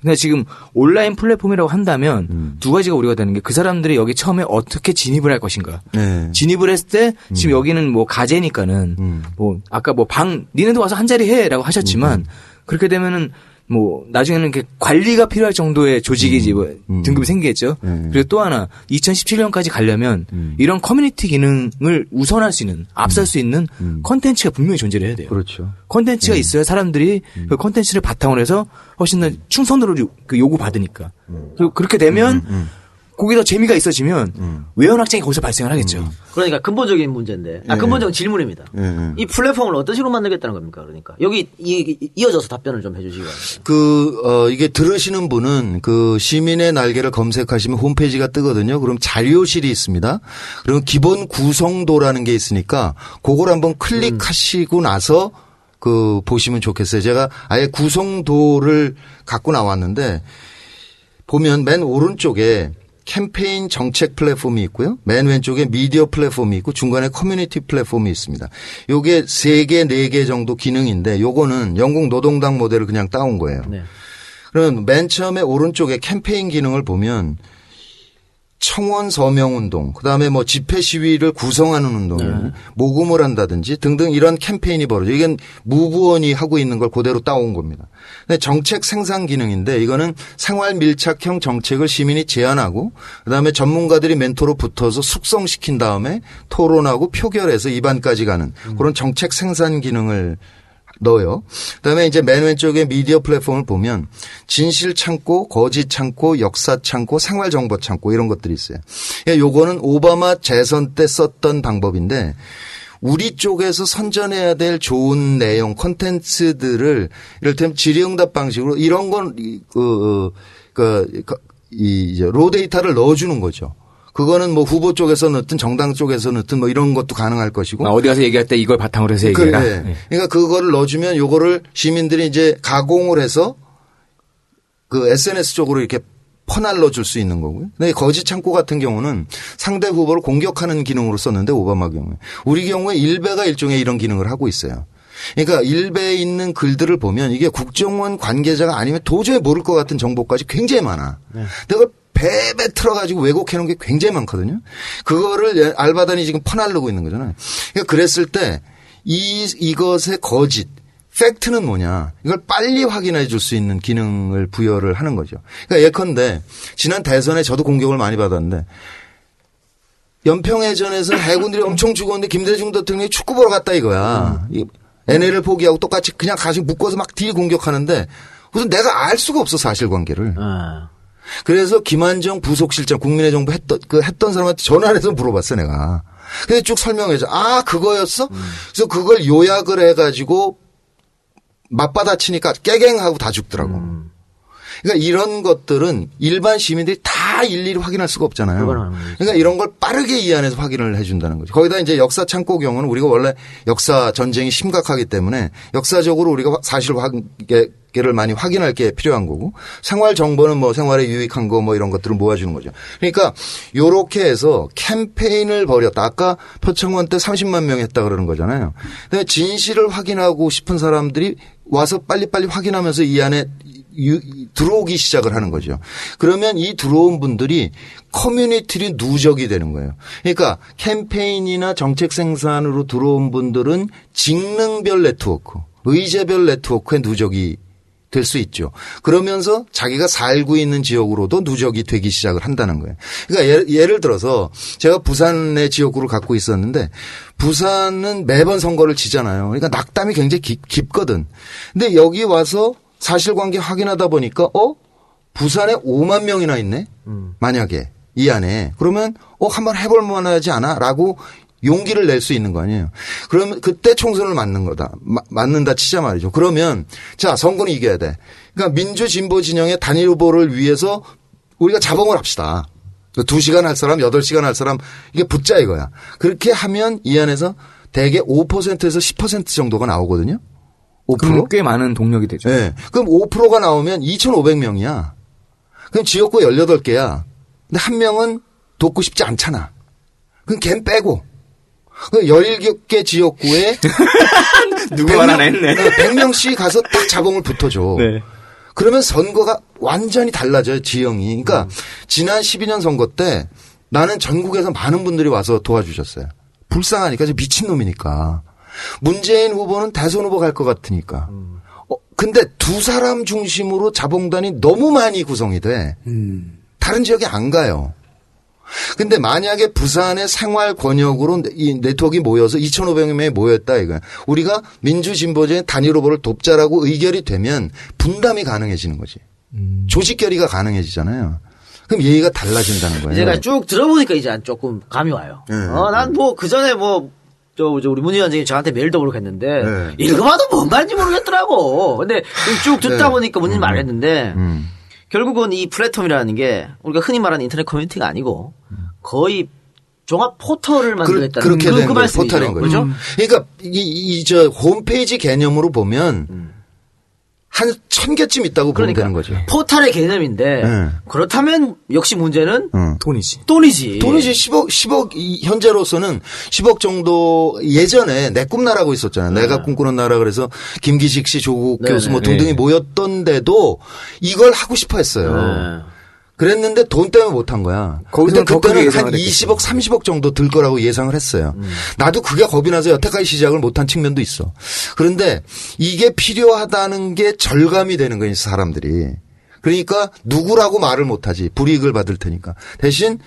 근데 지금 온라인 플랫폼이라고 한다면 두 가지가 우려가 되는 게 그 사람들이 여기 처음에 어떻게 진입을 할 것인가. 네. 진입을 했을 때 지금 여기는 뭐 가제니까는 뭐 아까 뭐 방 니네도 와서 한 자리 해라고 하셨지만 그렇게 되면은 뭐 나중에는 이렇게 관리가 필요할 정도의 조직이지 뭐 등급이 생기겠죠. 그리고 또 하나 2017년까지 가려면 이런 커뮤니티 기능을 우선할 수 있는 앞설 수 있는 컨텐츠가 분명히 존재를 해야 돼요. 그렇죠. 컨텐츠가 있어야 사람들이 그 컨텐츠를 바탕으로 해서 훨씬 더 충성으로 요- 그 요구 받으니까. 그리고 그렇게 되면 거기다 재미가 있어지면 외연 확장이 거기서 발생을 하겠죠. 그러니까 근본적인 문제인데, 아, 네. 근본적인 질문입니다. 네. 이 플랫폼을 어떤 식으로 만들겠다는 겁니까? 그러니까 여기 이, 이- 이어져서 답변을 좀 해주시기 바랍니다. 그, 어, 이게 들으시는 분은 그 시민의 날개를 검색하시면 홈페이지가 뜨거든요. 그럼 자료실이 있습니다. 그럼 기본 구성도라는 게 있으니까 그걸 한번 클릭하시고 나서 그 보시면 좋겠어요. 제가 아예 구성도를 갖고 나왔는데 보면 맨 오른쪽에 캠페인 정책 플랫폼이 있고요. 맨 왼쪽에 미디어 플랫폼이 있고 중간에 커뮤니티 플랫폼이 있습니다. 요게 세 개, 네개 정도 기능인데 요거는 영국 노동당 모델을 그냥 따온 거예요. 네. 그러면 맨 처음에 오른쪽에 캠페인 기능을 보면 청원 서명 운동, 그다음에 뭐 집회 시위를 구성하는 운동, 네. 모금을 한다든지 등등 이런 캠페인이 벌어져. 이건 무부원이 하고 있는 걸 그대로 따온 겁니다. 근데 정책 생산 기능인데 이거는 생활 밀착형 정책을 시민이 제안하고 그다음에 전문가들이 멘토로 붙어서 숙성시킨 다음에 토론하고 표결해서 입안까지 가는 그런 정책 생산 기능을 넣어요. 그다음에 이제 맨 왼쪽에 미디어 플랫폼을 보면 진실 창고, 거짓 창고, 역사 창고, 생활 정보 창고 이런 것들이 있어요. 예, 요거는 오바마 재선 때 썼던 방법인데 우리 쪽에서 선전해야 될 좋은 내용 콘텐츠들을 이를테면 질의응답 방식으로 이런 건 그 그, 그, 이 이제 로 데이터를 넣어주는 거죠. 그거는 뭐 후보 쪽에서 넣든 정당 쪽에서 넣든 뭐 이런 것도 가능할 것이고 아, 어디 가서 얘기할 때 이걸 바탕으로 해서 그, 얘기해라. 예. 예. 그러니까 그거를 넣어주면 요거를 시민들이 이제 가공을 해서 그 SNS 쪽으로 이렇게 퍼날러 줄 수 있는 거고요. 근데 거짓 창고 같은 경우는 상대 후보를 공격하는 기능으로 썼는데 오바마 경우에 우리 경우에 일베가 일종의 이런 기능을 하고 있어요. 그러니까 일베에 있는 글들을 보면 이게 국정원 관계자가 아니면 도저히 모를 것 같은 정보까지 굉장히 많아. 내가 배배 틀어가지고 왜곡해 놓은 게 굉장히 많거든요. 그거를 알바단이 지금 퍼날르고 있는 거잖아요. 그러니까 그랬을 때 이, 이것의 거짓, 팩트는 뭐냐. 이걸 빨리 확인해 줄 수 있는 기능을 부여를 하는 거죠. 그러니까 예컨대 지난 대선에 저도 공격을 많이 받았는데 연평해전에서 해군들이 엄청 죽었는데 김대중 대통령이 축구 보러 갔다 이거야. 이 NL을 포기하고 똑같이 그냥 가지고 묶어서 막 뒤에 공격하는데 우선 내가 알 수가 없어 사실관계를. 아, 그래서 김한정 부속실장 국민의 정부 했던 그 했던 사람한테 전화를 해서 물어봤어 내가. 근데 쭉 설명해줘. 아 그거였어? 그래서 그걸 요약을 해가지고 맞받아치니까 깨갱하고 다 죽더라고. 그러니까 이런 것들은 일반 시민들이 다 일일이 확인할 수가 없잖아요. 그러니까 이런 걸 빠르게 이 안에서 확인을 해준다는 거죠. 거기다 이제 역사 창고 경우는 우리가 원래 역사 전쟁이 심각하기 때문에 역사적으로 우리가 사실 관계를 많이 확인할 게 필요한 거고 생활 정보는 뭐 생활에 유익한 거 뭐 이런 것들을 모아주는 거죠. 그러니까 요렇게 해서 캠페인을 벌였다. 아까 표창원 때 30만 명이 했다 그러는 거잖아요. 근데 진실을 확인하고 싶은 사람들이 와서 빨리빨리 확인하면서 이 안에 유- 들어오기 시작을 하는 거죠. 그러면 이 들어온 분들이 커뮤니티에 누적이 되는 거예요. 그러니까 캠페인이나 정책 생산으로 들어온 분들은 직능별 네트워크, 의제별 네트워크의 누적이 될 수 있죠. 그러면서 자기가 살고 있는 지역으로도 누적이 되기 시작을 한다는 거예요. 그러니까 예를, 예를 들어서 제가 부산의 지역구를 갖고 있었는데 부산은 매번 선거를 지잖아요. 그러니까 낙담이 굉장히 깊, 깊거든. 근데 여기 와서 사실관계 확인하다 보니까 어 부산에 5만 명이나 있네. 만약에 이 안에 그러면 어 한번 해볼 만하지 않아?라고 용기를 낼 수 있는 거 아니에요. 그러면 그때 총선을 맞는 거다. 마- 맞는다 치자 말이죠. 그러면 자 선거는 이겨야 돼. 그러니까 민주 진보 진영의 단일 후보를 위해서 우리가 자봉을 합시다. 2시간 할 사람, 8시간 할 사람 이게 붙자 이거야. 그렇게 하면 이 안에서 대개 5%에서 10% 정도가 나오거든요. 5%? 그럼 꽤 많은 동력이 되죠. 네. 그럼 5%가 나오면 2,500명이야. 그럼 지역구 18개야. 근데 한 명은 돕고 싶지 않잖아. 그럼 걘 빼고. 그 17개 지역구에 누구 말 하나 했네. 100명씩 가서 딱 자봉을 붙어줘. 네. 그러면 선거가 완전히 달라져요, 지형이. 그러니까 지난 12년 선거 때 나는 전국에서 많은 분들이 와서 도와주셨어요. 불쌍하니까, 저 미친놈이니까. 문재인 후보는 대선 후보 갈 것 같으니까. 어, 근데 두 사람 중심으로 자봉단이 너무 많이 구성이 돼. 다른 지역에 안 가요. 근데 만약에 부산의 생활 권역으로 이 네트워크가 모여서 2,500명이 모였다 이거야. 우리가 민주진보제 단일 후보를 돕자라고 의결이 되면 분담이 가능해지는 거지. 조직 결의가 가능해지잖아요. 그럼 예의가 달라진다는 거예요. 제가 쭉 들어보니까 이제 조금 감이 와요. 네. 어, 난 뭐 그 전에 뭐. 저, 저 우리 문 위원장이 저한테 메일도 그렇겠는데 네. 읽어봐도 뭔 말인지 모르겠더라고. 근데 쭉 듣다 네. 보니까 뭔지 말했는데 음. 결국은 이 플랫폼이라는 게 우리가 흔히 말하는 인터넷 커뮤니티가 아니고 거의 종합 포털을 그, 만들겠다는 그렇게 그, 된그 거예요. 말씀이죠. 포털인 거죠. 그죠? 그러니까 이저 홈페이지 개념으로 보면 음. 한 천 개쯤 있다고 보면 그러니까 되는 거죠. 포털의 개념인데 네. 그렇다면 역시 문제는 응. 돈이지. 돈이지. 돈이 이제 10억, 10억, 이 현재로서는 10억 정도 예전에 내 꿈나라고 있었잖아요. 내가 꿈꾸는 나라 그래서 김기식 씨, 조국 네, 교수 뭐 네. 등등이 모였던데도 이걸 하고 싶어 했어요. 네. 그랬는데 돈 때문에 못한 거야. 근데 그때는 한 예상을 20억, 30억 정도 들 거라고 예상을 했어요. 음. 나도 그게 겁이 나서 여태까지 시작을 못한 측면도 있어. 그런데 이게 필요하다는 게 절감이 되는 거예요, 사람들이. 그러니까 누구라고 말을 못하지. 불이익을 받을 테니까. 대신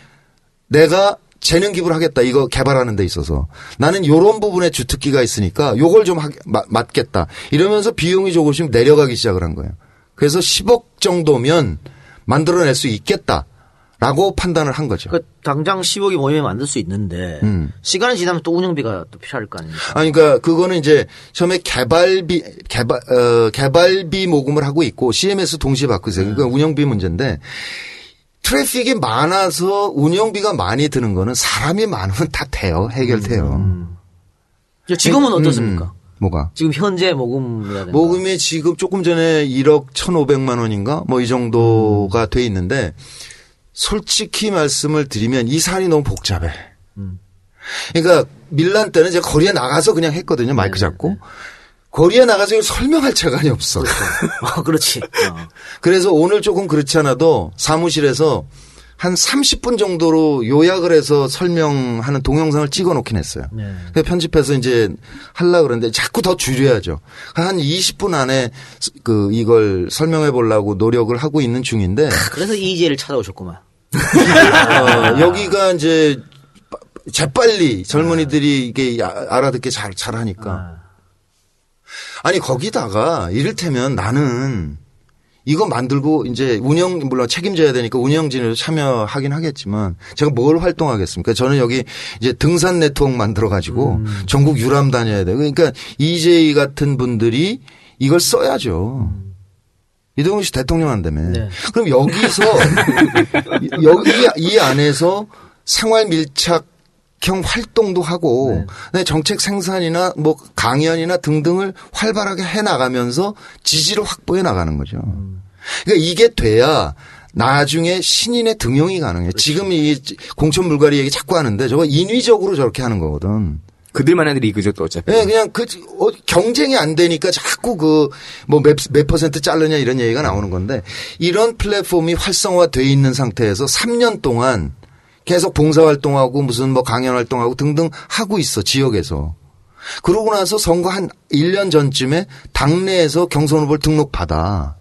내가 재능 기부를 하겠다. 이거 개발하는 데 있어서. 나는 요런 부분에 주특기가 있으니까 요걸 좀 하, 마- 맞겠다. 이러면서 비용이 조금씩 내려가기 시작을 한 거예요. 그래서 10억 정도면 만들어낼 수 있겠다. 라고 판단을 한 거죠. 그 당장 10억이 모이면 만들 수 있는데 음. 시간이 지나면 또 운영비가 또 필요할 거 아닙니까? 아니, 그러니까 그거는 이제 처음에 개발비, 개발, 어, 개발비 모금을 하고 있고 CMS 받고 있어요. 그러니까 운영비 문제인데 트래픽이 많아서 운영비가 많이 드는 거는 사람이 많으면 다 돼요. 해결돼요. 지금은 음, 어떻습니까? 음. 뭐가? 지금 현재 모금이라든가 모금이 지금 조금 전에 1억 1,500만 원인가 뭐 이 정도가 돼 있는데 솔직히 말씀을 드리면 이 사안이 너무 복잡해. 그러니까 밀란 때는 제가 거리에 나가서 그냥 했거든요. 마이크 잡고. 거리에 나가서 이걸 설명할 체간이 없어. 어, 그렇지. 어. 그래서 오늘 조금 그렇지 않아도 사무실에서 한 30분 정도로 요약을 해서 설명하는 동영상을 찍어 놓긴 했어요. 네. 편집해서 이제 하려고 그러는데 자꾸 더 줄여야죠. 한 20분 안에 그 이걸 설명해 보려고 노력을 하고 있는 중인데 그래서 이재를 찾아오셨구만. 어, 여기가 이제 재빨리 젊은이들이 이게 아- 알아듣게 잘, 잘 하니까. 아니, 거기다가 이를테면 나는 이거 만들고 이제 운영 물론 책임져야 되니까 운영진으로 참여하긴 하겠지만 제가 뭘 활동하겠습니까? 저는 여기 이제 등산 네트워크 만들어 가지고 음. 전국 유람 다녀야 돼요. 그러니까 이재희 같은 분들이 이걸 써야죠. 이동훈 씨 대통령 한다며. 네. 그럼 여기서 여기 이 안에서 생활 밀착 형 활동도 하고 네, 정책 생산이나 뭐 강연이나 등등을 활발하게 해 나가면서 지지를 확보해 나가는 거죠. 그러니까 이게 돼야 나중에 신인의 등용이 가능해. 지금 이 공천 물갈이 얘기 자꾸 하는데 저거 인위적으로 저렇게 하는 거거든. 그들만의 리그죠 또 어차피. 예, 그냥 그 어, 경쟁이 안 되니까 자꾸 그뭐몇몇 퍼센트 자르냐 이런 얘기가 나오는 건데 이런 플랫폼이 활성화돼 있는 상태에서 3년 동안 계속 봉사 활동하고 무슨 뭐 강연 활동하고 등등 하고 있어 지역에서. 그러고 나서 선거 한 1년 전쯤에 당내에서 경선 후보를 등록받아.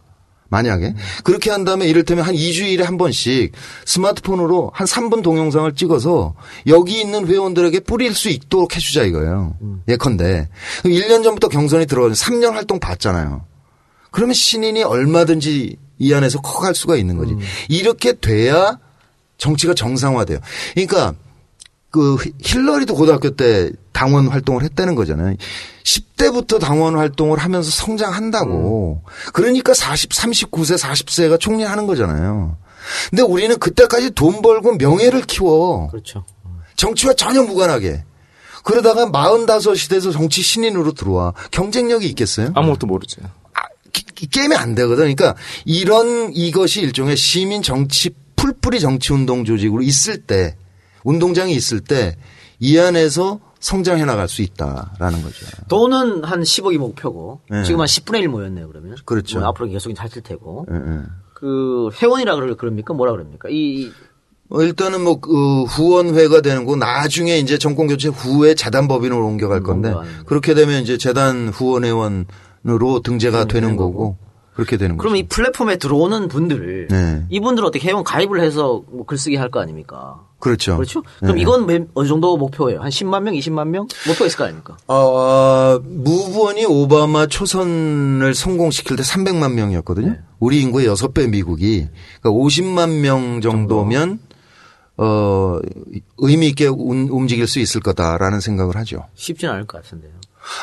만약에 그렇게 한 다음에 이를테면 한 2주일에 한 번씩 스마트폰으로 한 3분 동영상을 찍어서 여기 있는 회원들에게 뿌릴 수 있도록 해주자 이거예요. 예컨대 1년 전부터 경선이 들어가서 3년 활동 봤잖아요. 그러면 신인이 얼마든지 이 안에서 커갈 수가 있는 거지. 이렇게 돼야 정치가 정상화돼요. 그러니까 그 힐러리도 고등학교 때 당원 활동을 했다는 거잖아요. 10대부터 당원 활동을 하면서 성장한다고. 그러니까 40, 39세, 40세가 총리하는 거잖아요. 근데 우리는 그때까지 돈 벌고 명예를 키워. 그렇죠. 정치와 전혀 무관하게. 그러다가 45이 돼서 정치 신인으로 들어와. 경쟁력이 있겠어요? 아무것도 모르죠. 이 게임이 안 되거든. 그러니까 이런 이것이 일종의 시민 정치 풀뿌리 정치 운동 조직으로 있을 때 운동장이 있을 때 이 안에서 성장해 나갈 수 있다라는 거죠. 돈은 한 10억이 목표고 네. 지금 한 10분의 1 모였네요 그러면. 그렇죠. 뭐 앞으로 계속 할 텐고. 예, 예. 그 회원이라 그럽니까 뭐라 그럽니까? 이 어, 일단은 뭐, 그 후원회가 되는 거 나중에 이제 정권 교체 후에 재단법인으로 옮겨갈 건데 넘어가는 그렇게 되면 이제 재단 후원회원으로 등재가 되는 거고 그렇게 되는 거죠. 그럼 이 플랫폼에 들어오는 분들 네. 이분들 은 어떻게 회원 가입을 해서 뭐 글쓰기 할 거 아닙니까? 그렇죠. 그렇죠? 그럼 네. 이건 몇- 어느 정도 목표예요? 한 10만 명, 20만 명 목표 있을 거 아닙니까? 어, 무부원이 오바마 초선을 성공시킬 때 300만 명이었거든요. 네. 우리 인구의 6배 미국이. 그러니까 50만 명 정도면 어, 의미 있게 운- 움직일 수 있을 거다라는 생각을 하죠. 쉽지는 않을 것 같은데요.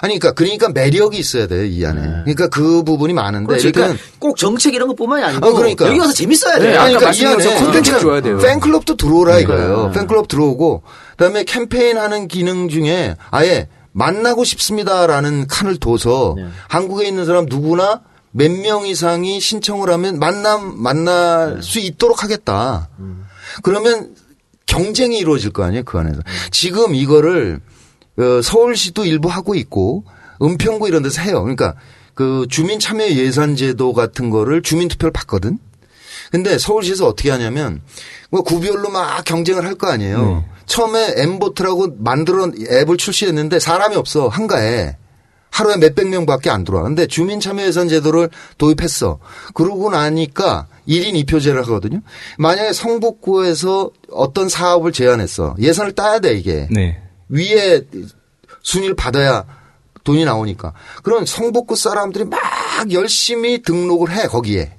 아니, 그러니까, 그러니까 매력이 있어야 돼요, 이 안에. 그러니까 그 부분이 많은데. 그렇죠. 그러니까 꼭 정책 이런 것뿐만이 아니고 어, 그러니까. 여기 와서 재밌어야 네, 돼요. 아까 아니, 그러니까 이 안에 콘텐츠가 줘야 돼요. 팬클럽도 들어오라 이거예요. 네. 팬클럽 들어오고 그다음에 캠페인 하는 기능 중에 아예 만나고 싶습니다라는 칸을 둬서 네. 한국에 있는 사람 누구나 몇 명 이상이 신청을 하면 만남 만날 네. 수 있도록 하겠다. 그러면 경쟁이 이루어질 거 아니에요 그 안에서. 지금 이거를 어, 서울시도 일부 하고 있고 은평구 이런 데서 해요. 그러니까 그 주민 참여 예산 제도 같은 거를 주민 투표를 받거든. 근데 서울시에서 어떻게 하냐면 뭐 구별로 막 경쟁을 할 거 아니에요. 처음에 엠보트라고 만들어 앱을 출시했는데 사람이 없어 한가해. 하루에 몇백 명밖에 안 들어와. 근데 주민 참여 예산 제도를 도입했어. 그러고 나니까 1인 2표제를 하거든요. 만약에 성북구에서 어떤 사업을 제안했어. 예산을 따야 돼 이게. 네. 위에 순위를 받아야 돈이 나오니까. 그런 성북구 사람들이 막 열심히 등록을 해, 거기에.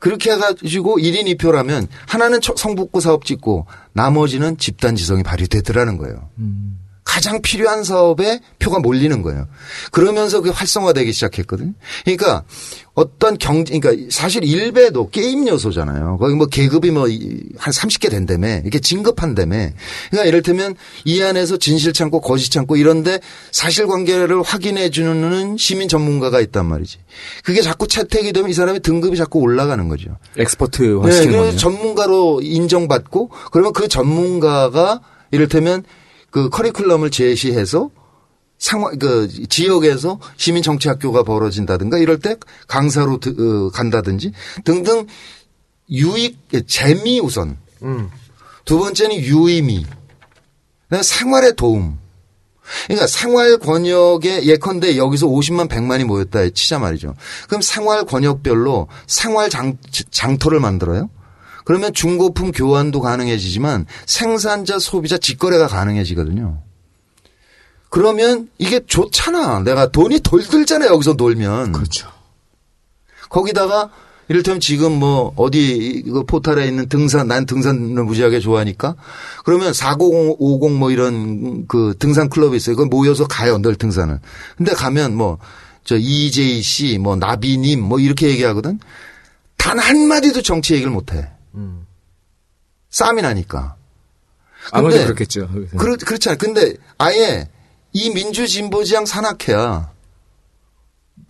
그렇게 해가지고 1인 2표라면 하나는 처- 성북구 사업 찍고 나머지는 집단 지성이 발휘되더라는 거예요. 가장 필요한 사업에 표가 몰리는 거예요. 그러면서 그게 활성화되기 시작했거든요. 그러니까 어떤 경제, 그러니까 사실 일배도 게임 요소잖아요. 거기 뭐 계급이 뭐 한 30개 된다며. 이렇게 진급한다며. 그러니까 이를테면 이 안에서 진실 창고 거짓 창고 이런데 사실관계를 확인해 주는 시민 전문가가 있단 말이지. 그게 자꾸 채택이 되면 이 사람의 등급이 자꾸 올라가는 거죠. 엑스퍼트화 네, 시키는 그래서 거네요. 전문가로 인정받고 그러면 그 전문가가 이를테면 그 커리큘럼을 제시해서 상황 그 지역에서 시민 정치 학교가 벌어진다든가 이럴 때 강사로 드- 어, 간다든지 등등 유익 재미 우선 두 번째는 유의미 생활의 도움 그러니까 생활 권역에 예컨대 여기서 50만 100만이 모였다 치자 말이죠. 그럼 생활 권역별로 생활 장, 장터를 만들어요. 그러면 중고품 교환도 가능해지지만 생산자 소비자 직거래가 가능해지거든요. 그러면 이게 좋잖아. 내가 돈이 덜 들잖아 여기서 놀면. 그렇죠. 거기다가 이를테면 지금 뭐 어디 이거 포탈에 있는 등산 난 등산을 무지하게 좋아하니까 그러면 40, 50 뭐 이런 그 등산 클럽이 있어요. 그거 모여서 가요. 늘 등산을. 근데 가면 뭐 저 이재희 씨, 뭐 나비님 뭐 이렇게 얘기하거든. 단 한마디도 정치 얘기를 못 해. 싸움이 나니까. 아무래도 그렇겠죠. 그렇, 그렇잖아요. 근데 아예 이 민주진보지향 산악회야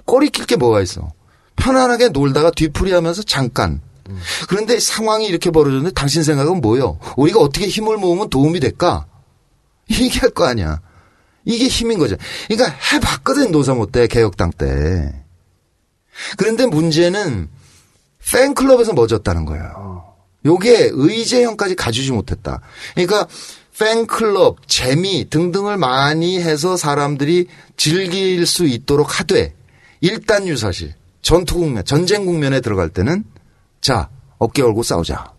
꼬리 낄 게 뭐가 있어. 편안하게 놀다가 뒤풀이 하면서 잠깐. 그런데 상황이 이렇게 벌어졌는데 당신 생각은 뭐요? 우리가 어떻게 힘을 모으면 도움이 될까? 얘기할 거 아니야. 이게 힘인 거죠. 그러니까 해봤거든, 노사모 때, 개혁당 때. 그런데 문제는 팬클럽에서 멎었다는 거예요. 요게 의제형까지 가주지 못했다. 그러니까 팬클럽, 재미 등등을 많이 해서 사람들이 즐길 수 있도록 하되 일단 유사실, 전투 국면, 전쟁 국면에 들어갈 때는 자, 어깨 걸고 싸우자.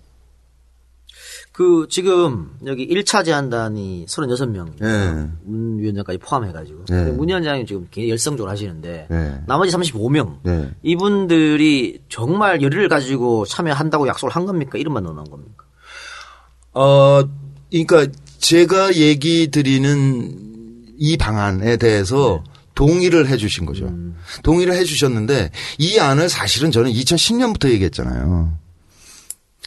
그 지금 여기 1차 제한단이 36명 예. 문 위원장까지 포함해가지고 네. 문 위원장이 지금 굉장히 열성적으로 하시는데 네. 나머지 35명 네. 이분들이 정말 열의를 가지고 참여한다고 약속을 한 겁니까? 이름만 넣어놓은 겁니까? 어, 그러니까 제가 얘기 드리는 이 방안에 대해서 동의를 해 주신 거죠. 동의를 해 주셨는데 이 안을 사실은 저는 2010년부터 얘기했잖아요.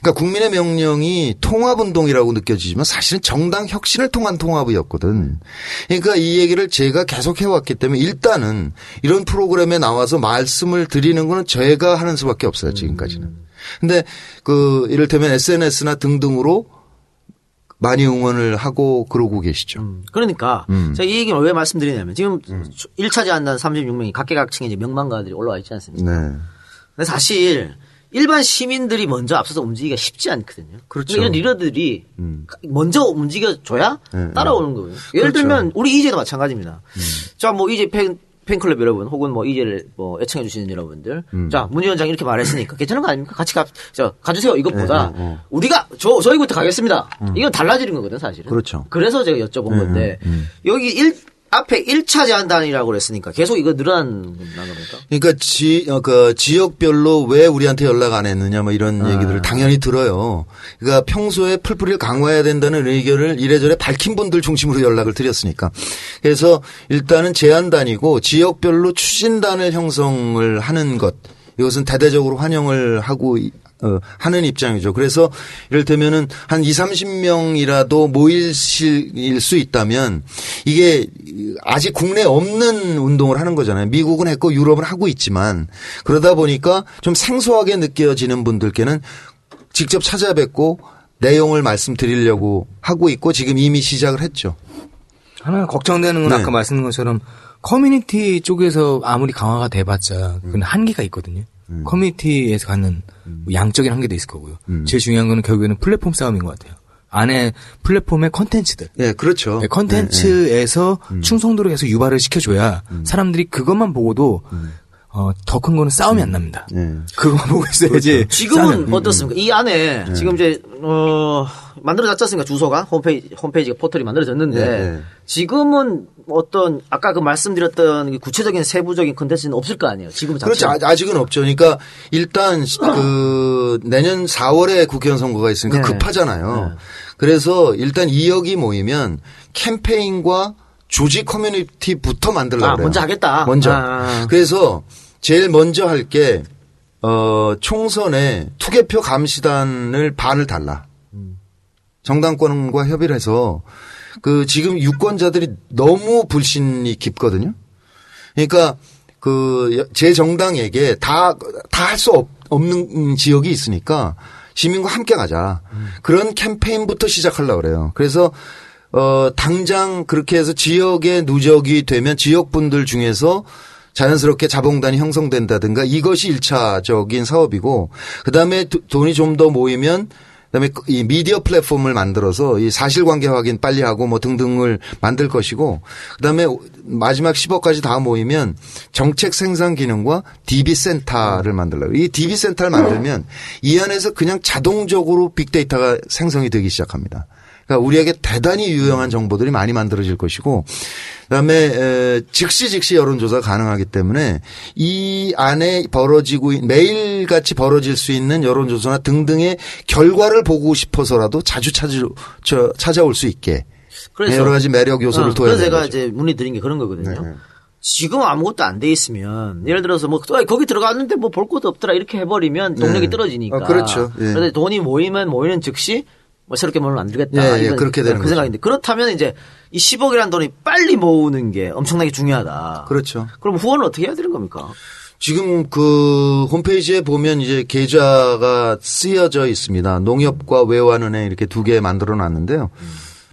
그러니까 국민의 명령이 통합운동이라고 느껴지지만 사실은 정당 혁신을 통한 통합이었거든. 그러니까 이 얘기를 제가 계속 해왔기 때문에 일단은 이런 프로그램에 나와서 말씀을 드리는 거는 제가 하는 수밖에 없어요, 지금까지는. 근데 그 이를테면 SNS나 등등으로 많이 응원을 하고 그러고 계시죠. 그러니까 음. 제가 이 얘기를 왜 말씀드리냐면 지금 1차 제한단 36명이 각계각층의 이제 명망가들이 올라와 있지 않습니까? 네. 근데 사실 일반 시민들이 먼저 앞서서 움직이기가 쉽지 않거든요. 그렇죠. 이런 리더들이 먼저 움직여줘야 네, 따라오는 거예요. 예를 그렇죠. 들면 우리 이재도 마찬가지입니다. 자, 뭐 이재 팬 팬클럽 여러분 혹은 뭐 이제를 뭐 애청해 주시는 여러분들 자문 위원장이 이렇게 말했으니까 괜찮은 거 아닙니까 같이 가, 저, 가주세요 이것보다 네, 네, 네. 우리가 저 저희부터 가겠습니다 이건 달라지는 거거든 사실은 그렇죠. 그래서 제가 여쭤본 건데 여기 일 앞에 1차 제한단이라고 그랬으니까 계속 이거 늘어나는 겁니까? 그러니까 지, 어, 그 지역별로 왜 우리한테 연락 안 했느냐 뭐 이런 아. 얘기들을 당연히 들어요. 그러니까 평소에 풀뿌리를 강화해야 된다는 의견을 이래저래 밝힌 분들 중심으로 연락을 드렸으니까. 그래서 일단은 제안단이고 지역별로 추진단을 형성을 하는 것. 이것은 대대적으로 환영을 하고 하는 입장이죠. 그래서 이를테면은 한 2, 30명이라도 모일 수 있다면 이게 아직 국내에 없는 운동을 하는 거잖아요. 미국은 했고 유럽은 하고 있지만 그러다 보니까 좀 생소하게 느껴지는 분들께는 직접 찾아뵙고 내용을 말씀드리려고 하고 있고 지금 이미 시작을 했죠. 하나 걱정되는 건 네. 아까 말씀드린 것처럼 커뮤니티 쪽에서 아무리 강화가 돼봤자 그건 한계가 있거든요. 커뮤니티에서 갖는 뭐 양적인 한계도 있을 거고요. 제일 중요한 거는 결국에는 플랫폼 싸움인 것 같아요. 안에 플랫폼의 컨텐츠들. 예, 그렇죠. 네, 컨텐츠에서 충성도를 계속 유발을 시켜줘야 사람들이 그것만 보고도 어, 더 큰 거는 싸움이 안 납니다. 예. 그거만 보고 있어야지. 지금은 싸움이- 어떻습니까? 이 안에 지금 이제 어 만들어졌지 않습니까? 주소가 홈페이지 홈페이지가 포털이 만들어졌는데 네, 네. 지금은 어떤 아까 그 말씀드렸던 그 구체적인 세부적인 컨텐츠는 없을 거 아니에요. 지금 그렇죠. 자체는. 아- 아직은 없죠. 그러니까 일단 그 내년 4월에 국회의원 선거가 있으니까 네. 급하잖아요. 네. 그래서 일단 2억이 모이면 캠페인과 조직 커뮤니티부터 만들려고 아, 그래요. 먼저 하겠다. 먼저. 아. 그래서 제일 먼저 할 게 어, 총선에 투개표 감시단을 반을 달라. 정당권과 협의를 해서 그 지금 유권자들이 너무 불신이 깊거든요. 그러니까 그 제 정당에게 다 다 할 수 없는 지역이 있으니까 시민과 함께 가자. 그런 캠페인부터 시작하려고 그래요. 그래서 어 당장 그렇게 해서 지역에 누적이 되면 지역 분들 중에서 자연스럽게 자봉단이 형성된다든가 이것이 일차적인 사업이고 그다음에 도- 돈이 좀 더 모이면 그다음에 그이 미디어 플랫폼을 만들어서 이 사실관계 확인 빨리 하고 뭐 등등을 만들 것이고 그다음에 마지막 10억까지 다 모이면 정책 생산 기능과 DB 센터를 만들려고. 이 DB 센터를 만들면 이 안에서 그냥 자동적으로 빅데이터가 생성이 되기 시작합니다. 그러니까 우리에게 대단히 유용한 정보들이 많이 만들어질 것이고 그다음에 에, 즉시 즉시 여론조사가 가능하기 때문에 이 안에 벌어지고 있- 매일 같이 벌어질 수 있는 여론조사나 등등의 결과를 보고 싶어서라도 자주 찾아, 저, 찾아올 수 있게 그래서 여러 가지 매력 요소를 어, 둬야 그래서 되는 제가. 이제 문의드린 게 그런 거거든요. 네. 지금 아무것도 안 돼 있으면 예를 들어서 뭐 아, 거기 들어갔는데 뭐 볼 것도 없더라 이렇게 해버리면 동력이 네. 떨어지니까. 어, 그렇죠. 예. 그런데 돈이 모이면 모이는 즉시 뭐 새롭게 뭔을 만들겠다. 예, 예, 그렇게 되는 그. 생각인데 그렇다면 이제 이 10억이라는 돈이 빨리 모으는 게 엄청나게 중요하다. 그렇죠. 그럼 후원을 어떻게 해야 되는 겁니까? 지금 그 홈페이지에 보면 이제 계좌가 쓰여져 있습니다. 농협과 외환은행 이렇게 두 개 만들어 놨는데요.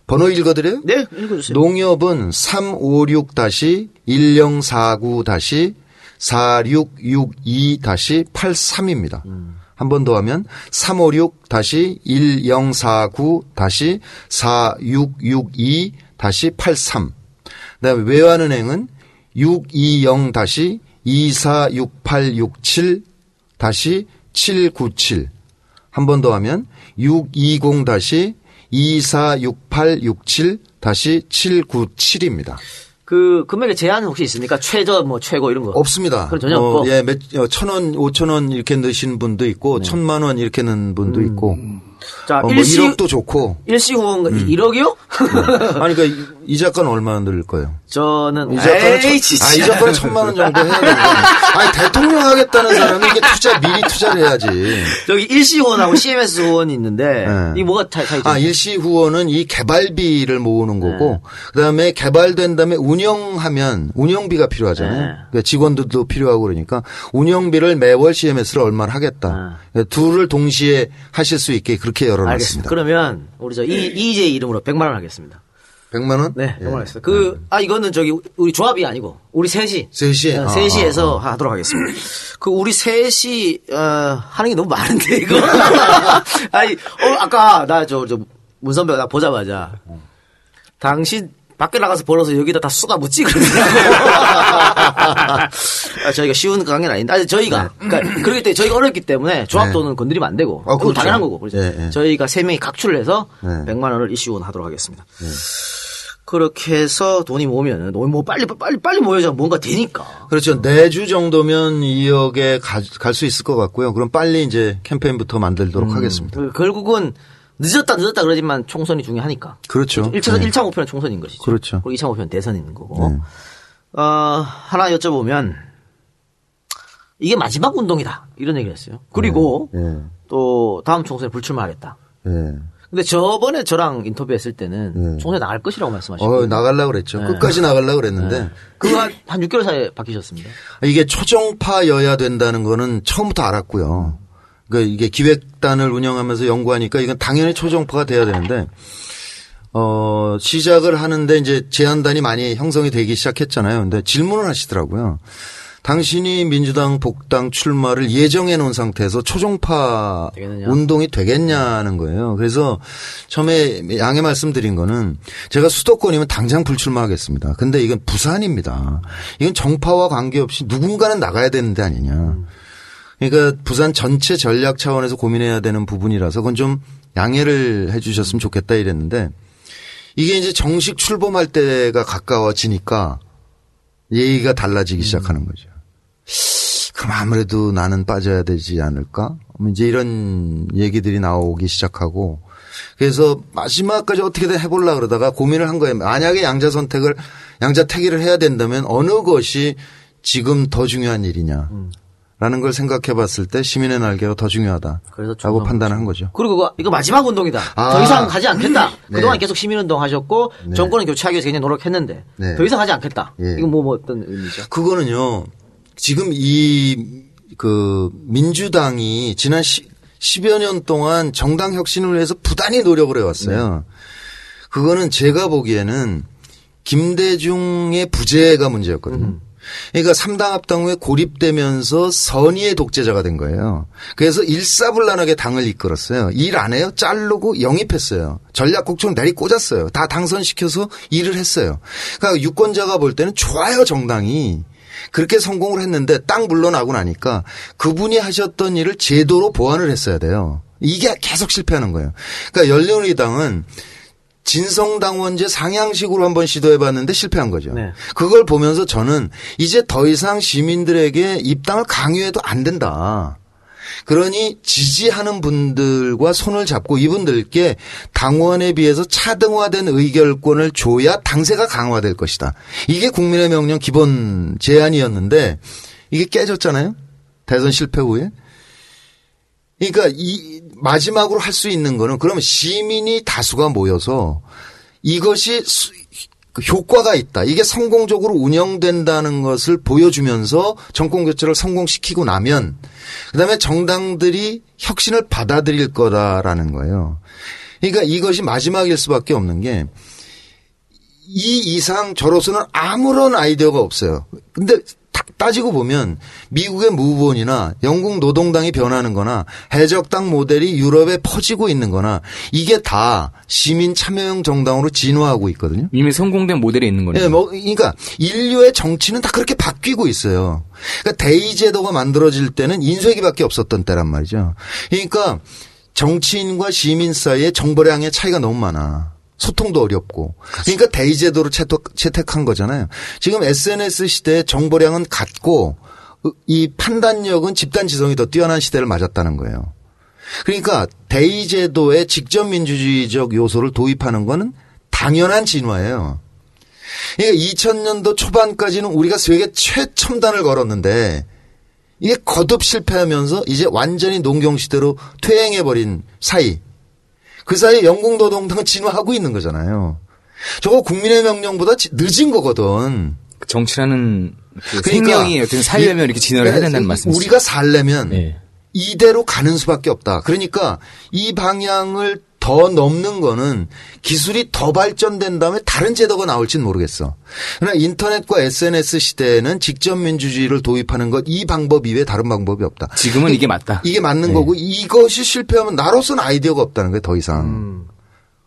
번호 읽어드려요? 네, 읽어주세요. 농협은 356-104-466-2-83입니다. 한 번 더 하면 356-1049-4662-83. 그다음에 외환은행은 620-246867-797 한 번 더 하면 620-246867-797입니다. 그 금액의 제한 혹시 있습니까? 최저 뭐 최고 이런 거 없습니다. 그럼 전혀 어, 없고. 예, 몇, 어, 천 원, 오천 원 이렇게 넣으시는 분도 있고, 천만 원 이렇게 넣는 분도 있고, 자, 어, 뭐 일시 1억도 좋고. 일시 후원 1억이요? 아니, 그러니까 이- 이 작가는 얼마나 넣을 거예요? 저는 이 작가는, 에이, 천. 아, 이 작가는 천만 원 정도 해야 되는 아니, 대통령 하겠다는 사람은 이게 투자, 미리 투자를 해야지. 저기 일시 후원하고 CMS 후원이 있는데 네. 이 뭐가 차이 차이죠? 아, 일시 후원은 이 개발비를 모으는 네. 거고, 그 다음에 개발된 다음에 운영하면, 운영비가 필요하잖아요. 네. 그러니까 직원들도 필요하고 그러니까, 운영비를 매월 CMS를 얼마나 하겠다. 그러니까 둘을 동시에 하실 수 있게 그렇게 네. 알겠습니다. 열어놨습니다. 그러면 우리 저 이, 이제 이름으로 100만 원 하겠습니다. 100만 원? 네, 100만 원 예. 하겠습니다. 그, 아, 이거는 저기 우리 조합이 아니고 우리 셋이. 셋이? 어, 아, 셋이에서 하도록 하겠습니다. 그 우리 셋이, 어, 하는 게 너무 많은데, 이거. 아니, 어, 아까 나 저, 저, 문선배가 나 보자마자 당신 밖에 나가서 벌어서 여기다 다 쏟아 묻지 그러더라고. 아, 저희가 쉬운 강연 아닌데, 아니, 저희가. 그러니까, 그렇기 때문에 저희가 어렵기 때문에 조합 네. 돈은 건드리면 안 되고. 아, 그건 그렇죠. 당연한 거고. 그래서 예, 예. 저희가 세 명이 각출을 해서 네. 100만 원을 이슈원 하도록 하겠습니다. 그렇게 해서 돈이 모으면은, 돈이 뭐 빨리, 빨리, 빨리 모여야 뭔가 되니까. 그렇죠. 내주 정도면 2억에 갈 수 있을 것 같고요. 그럼 빨리 이제 캠페인부터 만들도록 하겠습니다. 그 결국은 늦었다 늦었다 그러지만 총선이 중요하니까. 그렇죠. 1차, 네. 1차 목표는 총선인 것이죠. 그렇죠. 그리고 2차 목표는 대선인 거고. 네. 어, 하나 여쭤보면, 이게 마지막 운동이다. 이런 얘기를 했어요. 그리고 예. 또 다음 총선에 불출마하겠다. 예. 근데 저번에 저랑 인터뷰했을 때는 네. 총선에 나갈 것이라고 말씀하시고. 어, 나가려고 그랬죠. 네. 끝까지 나가려고 그랬는데. 그거 한, 한 6개월 사이에 바뀌셨습니다. 이게 초정파여야 된다는 거는 처음부터 알았고요. 그러니까 이게 기획단을 운영하면서 연구하니까 이건 당연히 초정파가 돼야 되는데 어 시작을 하는데 이제 제안단이 많이 형성이 되기 시작했잖아요. 근데 질문을 하시더라고요. 당신이 민주당 복당 출마를 예정해 놓은 상태에서 초종파 되겠느냐? 운동이 되겠냐는 거예요. 그래서 처음에 양해 말씀드린 거는 제가 수도권이면 당장 불출마하겠습니다. 근데 이건 부산입니다. 이건 정파와 관계없이 누군가는 나가야 되는 데 아니냐. 그러니까 부산 전체 전략 차원에서 고민해야 되는 부분이라서 그건 좀 양해를 해 주셨으면 좋겠다 이랬는데 이게 이제 정식 출범할 때가 가까워지니까 예의가 달라지기 시작하는 거죠. 그럼 아무래도 나는 빠져야 되지 않을까? 뭐 이제 이런 얘기들이 나오기 시작하고 그래서 마지막까지 어떻게든 해보려 그러다가 고민을 한 거예요. 만약에 양자 선택을 양자 택일을 해야 된다면 어느 것이 지금 더 중요한 일이냐. 라는 걸 생각해 봤을 때 시민의 날개가 더 중요하다. 그래서 라고 판단한 거죠. 그리고 그거 이거 마지막 운동이다. 아. 더 이상 가지 않겠다. 네. 그동안 계속 시민운동 하셨고 네. 정권을 교체하기 위해서 굉장히 노력했는데 네. 더 이상 하지 않겠다. 예. 이건 뭐, 뭐 어떤 의미죠? 그거는요. 지금 이 그 민주당이 지난 10, 여 년 동안 정당 혁신을 위해서 부단히 노력을 해왔어요. 그거는 제가 보기에는 김대중의 부재가 문제였거든요. 그러니까 삼당 합당 후에 고립되면서 선의의 독재자가 된 거예요. 그래서 일사불란하게 당을 이끌었어요. 일 안 해요? 자르고 영입했어요. 전략국장 내리 꽂았어요. 다 당선시켜서 일을 했어요. 그러니까 유권자가 볼 때는 좋아요 정당이. 그렇게 성공을 했는데 땅 물러나고 나니까 그분이 하셨던 일을 제도로 보완을 했어야 돼요. 이게 계속 실패하는 거예요. 그러니까 열린우리당은 진성당원제 상향식으로 한번 시도해봤는데 실패한 거죠. 네. 그걸 보면서 저는 이제 더 이상 시민들에게 입당을 강요해도 안 된다. 그러니 지지하는 분들과 손을 잡고 이분들께 당원에 비해서 차등화된 의결권을 줘야 당세가 강화될 것이다. 이게 국민의 명령 기본 제안이었는데 이게 깨졌잖아요. 대선 실패 후에. 그러니까 이 마지막으로 할 수 있는 거는 그러면 시민이 다수가 모여서 이것이 수- 그 효과가 있다. 이게 성공적으로 운영된다는 것을 보여주면서 정권 교체를 성공시키고 나면 그다음에 정당들이 혁신을 받아들일 거다라는 거예요. 그러니까 이것이 마지막일 수밖에 없는 게 이 이상 저로서는 아무런 아이디어가 없어요. 근데 딱 따지고 보면 미국의 무브원이나 영국 노동당이 변하는 거나 해적당 모델이 유럽에 퍼지고 있는 거나 이게 다 시민 참여형 정당으로 진화하고 있거든요. 이미 성공된 모델이 있는 거네요. 예, 뭐, 그러니까 인류의 정치는 다 그렇게 바뀌고 있어요. 그러니까 대의 제도가 만들어질 때는 인쇄기밖에 없었던 때란 말이죠. 그러니까 정치인과 시민 사이에 정보량의 차이가 너무 많아. 소통도 어렵고. 그러니까 대의 제도를 채택, 채택한 거잖아요. 지금 SNS 시대에 정보량은 같고 이 판단력은 집단 지성이 더 뛰어난 시대를 맞았다는 거예요. 그러니까 대의 제도에 직접 민주주의적 요소를 도입하는 거는 당연한 진화예요. 그러니까 2000년도 초반까지는 우리가 세계 최첨단을 걸었는데 이게 거듭 실패하면서 이제 완전히 농경 시대로 퇴행해 버린 사이. 그 사이에 영국 노동당은 진화하고 있는 거잖아요. 저거 국민의 명령보다 지- 늦은 거거든. 정치라는 그 그러니까 생명이 어떤 살려면 이렇게 진화를 해야 된다는 이- 말씀이시죠. 우리가 살려면 네. 이대로 가는 수밖에 없다. 그러니까 이 방향을 더 넘는 거는 기술이 더 발전된 다음에 다른 제도가 나올지는 모르겠어. 그러나 인터넷과 SNS 시대에는 직접 민주주의를 도입하는 것 이 방법 이외에 다른 방법이 없다. 지금은 이 게 맞다. 이게 맞는 네. 거고 이것이 실패하면 나로서는 아이디어가 없다는 거예요. 더 이상.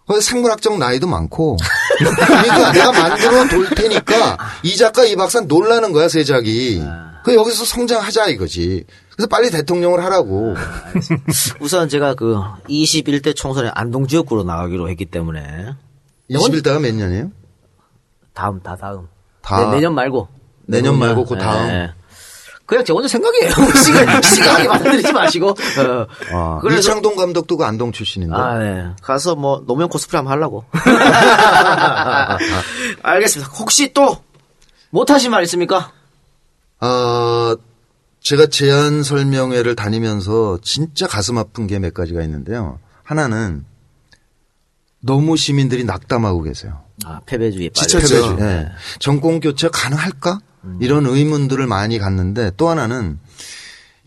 그래서 생물학적 나이도 많고. 그러니까 내가 만들어 돌 테니까 이 작가 이 박사 놀라는 거야 세작이. 그 여기서 성장하자 이거지. 그래서 빨리 대통령을 하라고. 우선 제가 그 21대 총선에 안동 지역구로 나가기로 했기 때문에 21대가 몇 년이에요? 다음 다 다음 다. 내, 년 말고 내년 말고 그 예, 다음. 예. 그냥 제 혼자 생각이에요. 시간 시간이 만들지 마시고. 어. 아, 그래서 이창동 감독도 그 안동 출신인데. 아, 네. 가서 뭐 노면 코스프레 한번 하려고. 알겠습니다. 혹시 또 못하신 말 있습니까? 아, 제가 제안 설명회를 다니면서 진짜 가슴 아픈 게 몇 가지가 있는데요. 하나는 너무 시민들이 낙담하고 계세요. 아, 패배주의 빨리. 지쳤죠. 예. 정권 교체 가능할까? 이런 의문들을 많이 갖는데 또 하나는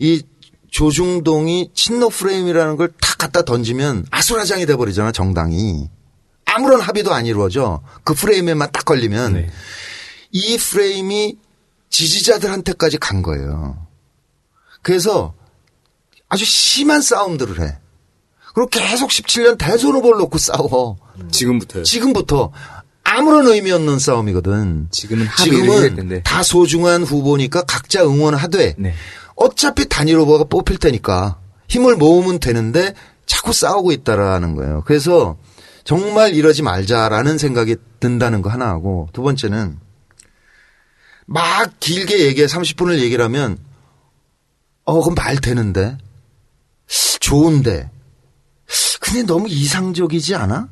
이 조중동이 친노 프레임이라는 걸탁 갖다 던지면 아수라장이 돼 버리잖아 정당이 아무런 합의도 안 이루어져 그 프레임에만 딱 걸리면 이 프레임이 지지자들한테까지 간 거예요. 그래서 아주 심한 싸움들을 해. 그리고 계속 17년 대선 후보를 놓고 싸워. 지금부터요. 지금부터 아무런 의미 없는 싸움이거든. 지금은 지금은. 다 소중한 후보니까 각자 응원하되 네. 어차피 단일 후보가 뽑힐 테니까 힘을 모으면 되는데 자꾸 싸우고 있다라는 거예요. 그래서 정말 이러지 말자라는 생각이 든다는 거 하나 하고 두 번째는 막 길게 얘기해 30분을 얘기를 하면 어 그럼 말 되는데 좋은데 근데 너무 이상적이지 않아?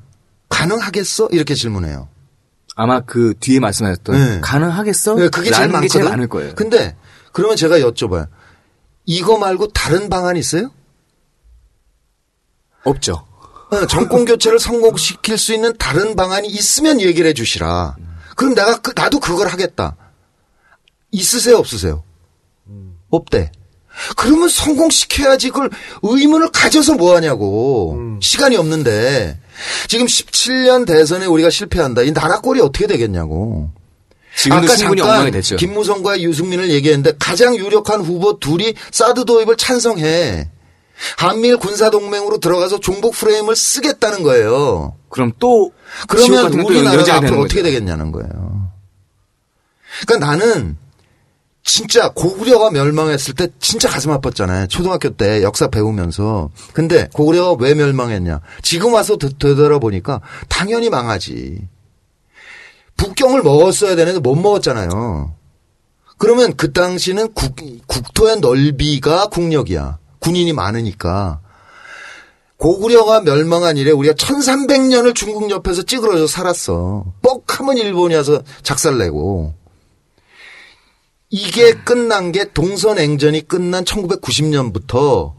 가능하겠어? 이렇게 질문해요. 아마 그 뒤에 말씀하셨던 네. 가능하겠어? 네, 그게 제일 게 제일 많거든. 많을 거예요. 근데 그러면 제가 여쭤봐요. 이거 말고 다른 방안 있어요? 없죠. 어, 정권 교체를 성공시킬 수 있는 다른 방안이 있으면 얘기를 해 주시라. 그럼 내가 그- 나도 그걸 하겠다. 있으세요, 없으세요? 없대. 그러면 성공시켜야지 그걸 의문을 가져서 뭐 하냐고. 시간이 없는데. 지금 17년 대선에 우리가 실패한다. 이 나라 꼴이 어떻게 되겠냐고. 아까 잠깐 엉망이 됐죠. 김무성과 유승민을 얘기했는데 가장 유력한 후보 둘이 사드 도입을 찬성해. 한미일 군사 동맹으로 들어가서 종북 프레임을 쓰겠다는 거예요. 그럼 또 그러면 우리나라가 앞으로 어떻게. 되겠냐는 거예요. 그러니까 나는 진짜 고구려가 멸망했을 때 진짜 가슴 아팠잖아요. 초등학교 때 역사 배우면서. 근데 고구려가 왜 멸망했냐? 지금 와서 되- 되돌아보니까 당연히 망하지. 북경을 먹었어야 되는데 못 먹었잖아요. 그러면 그 당시는 국, 국토의 넓이가 국력이야. 군인이 많으니까. 고구려가 멸망한 이래 우리가 1300년을 중국 옆에서 찌그러져 살았어. 뻑하면 일본이 와서 작살내고. 이게 끝난 게 동서냉전이 끝난 1990년부터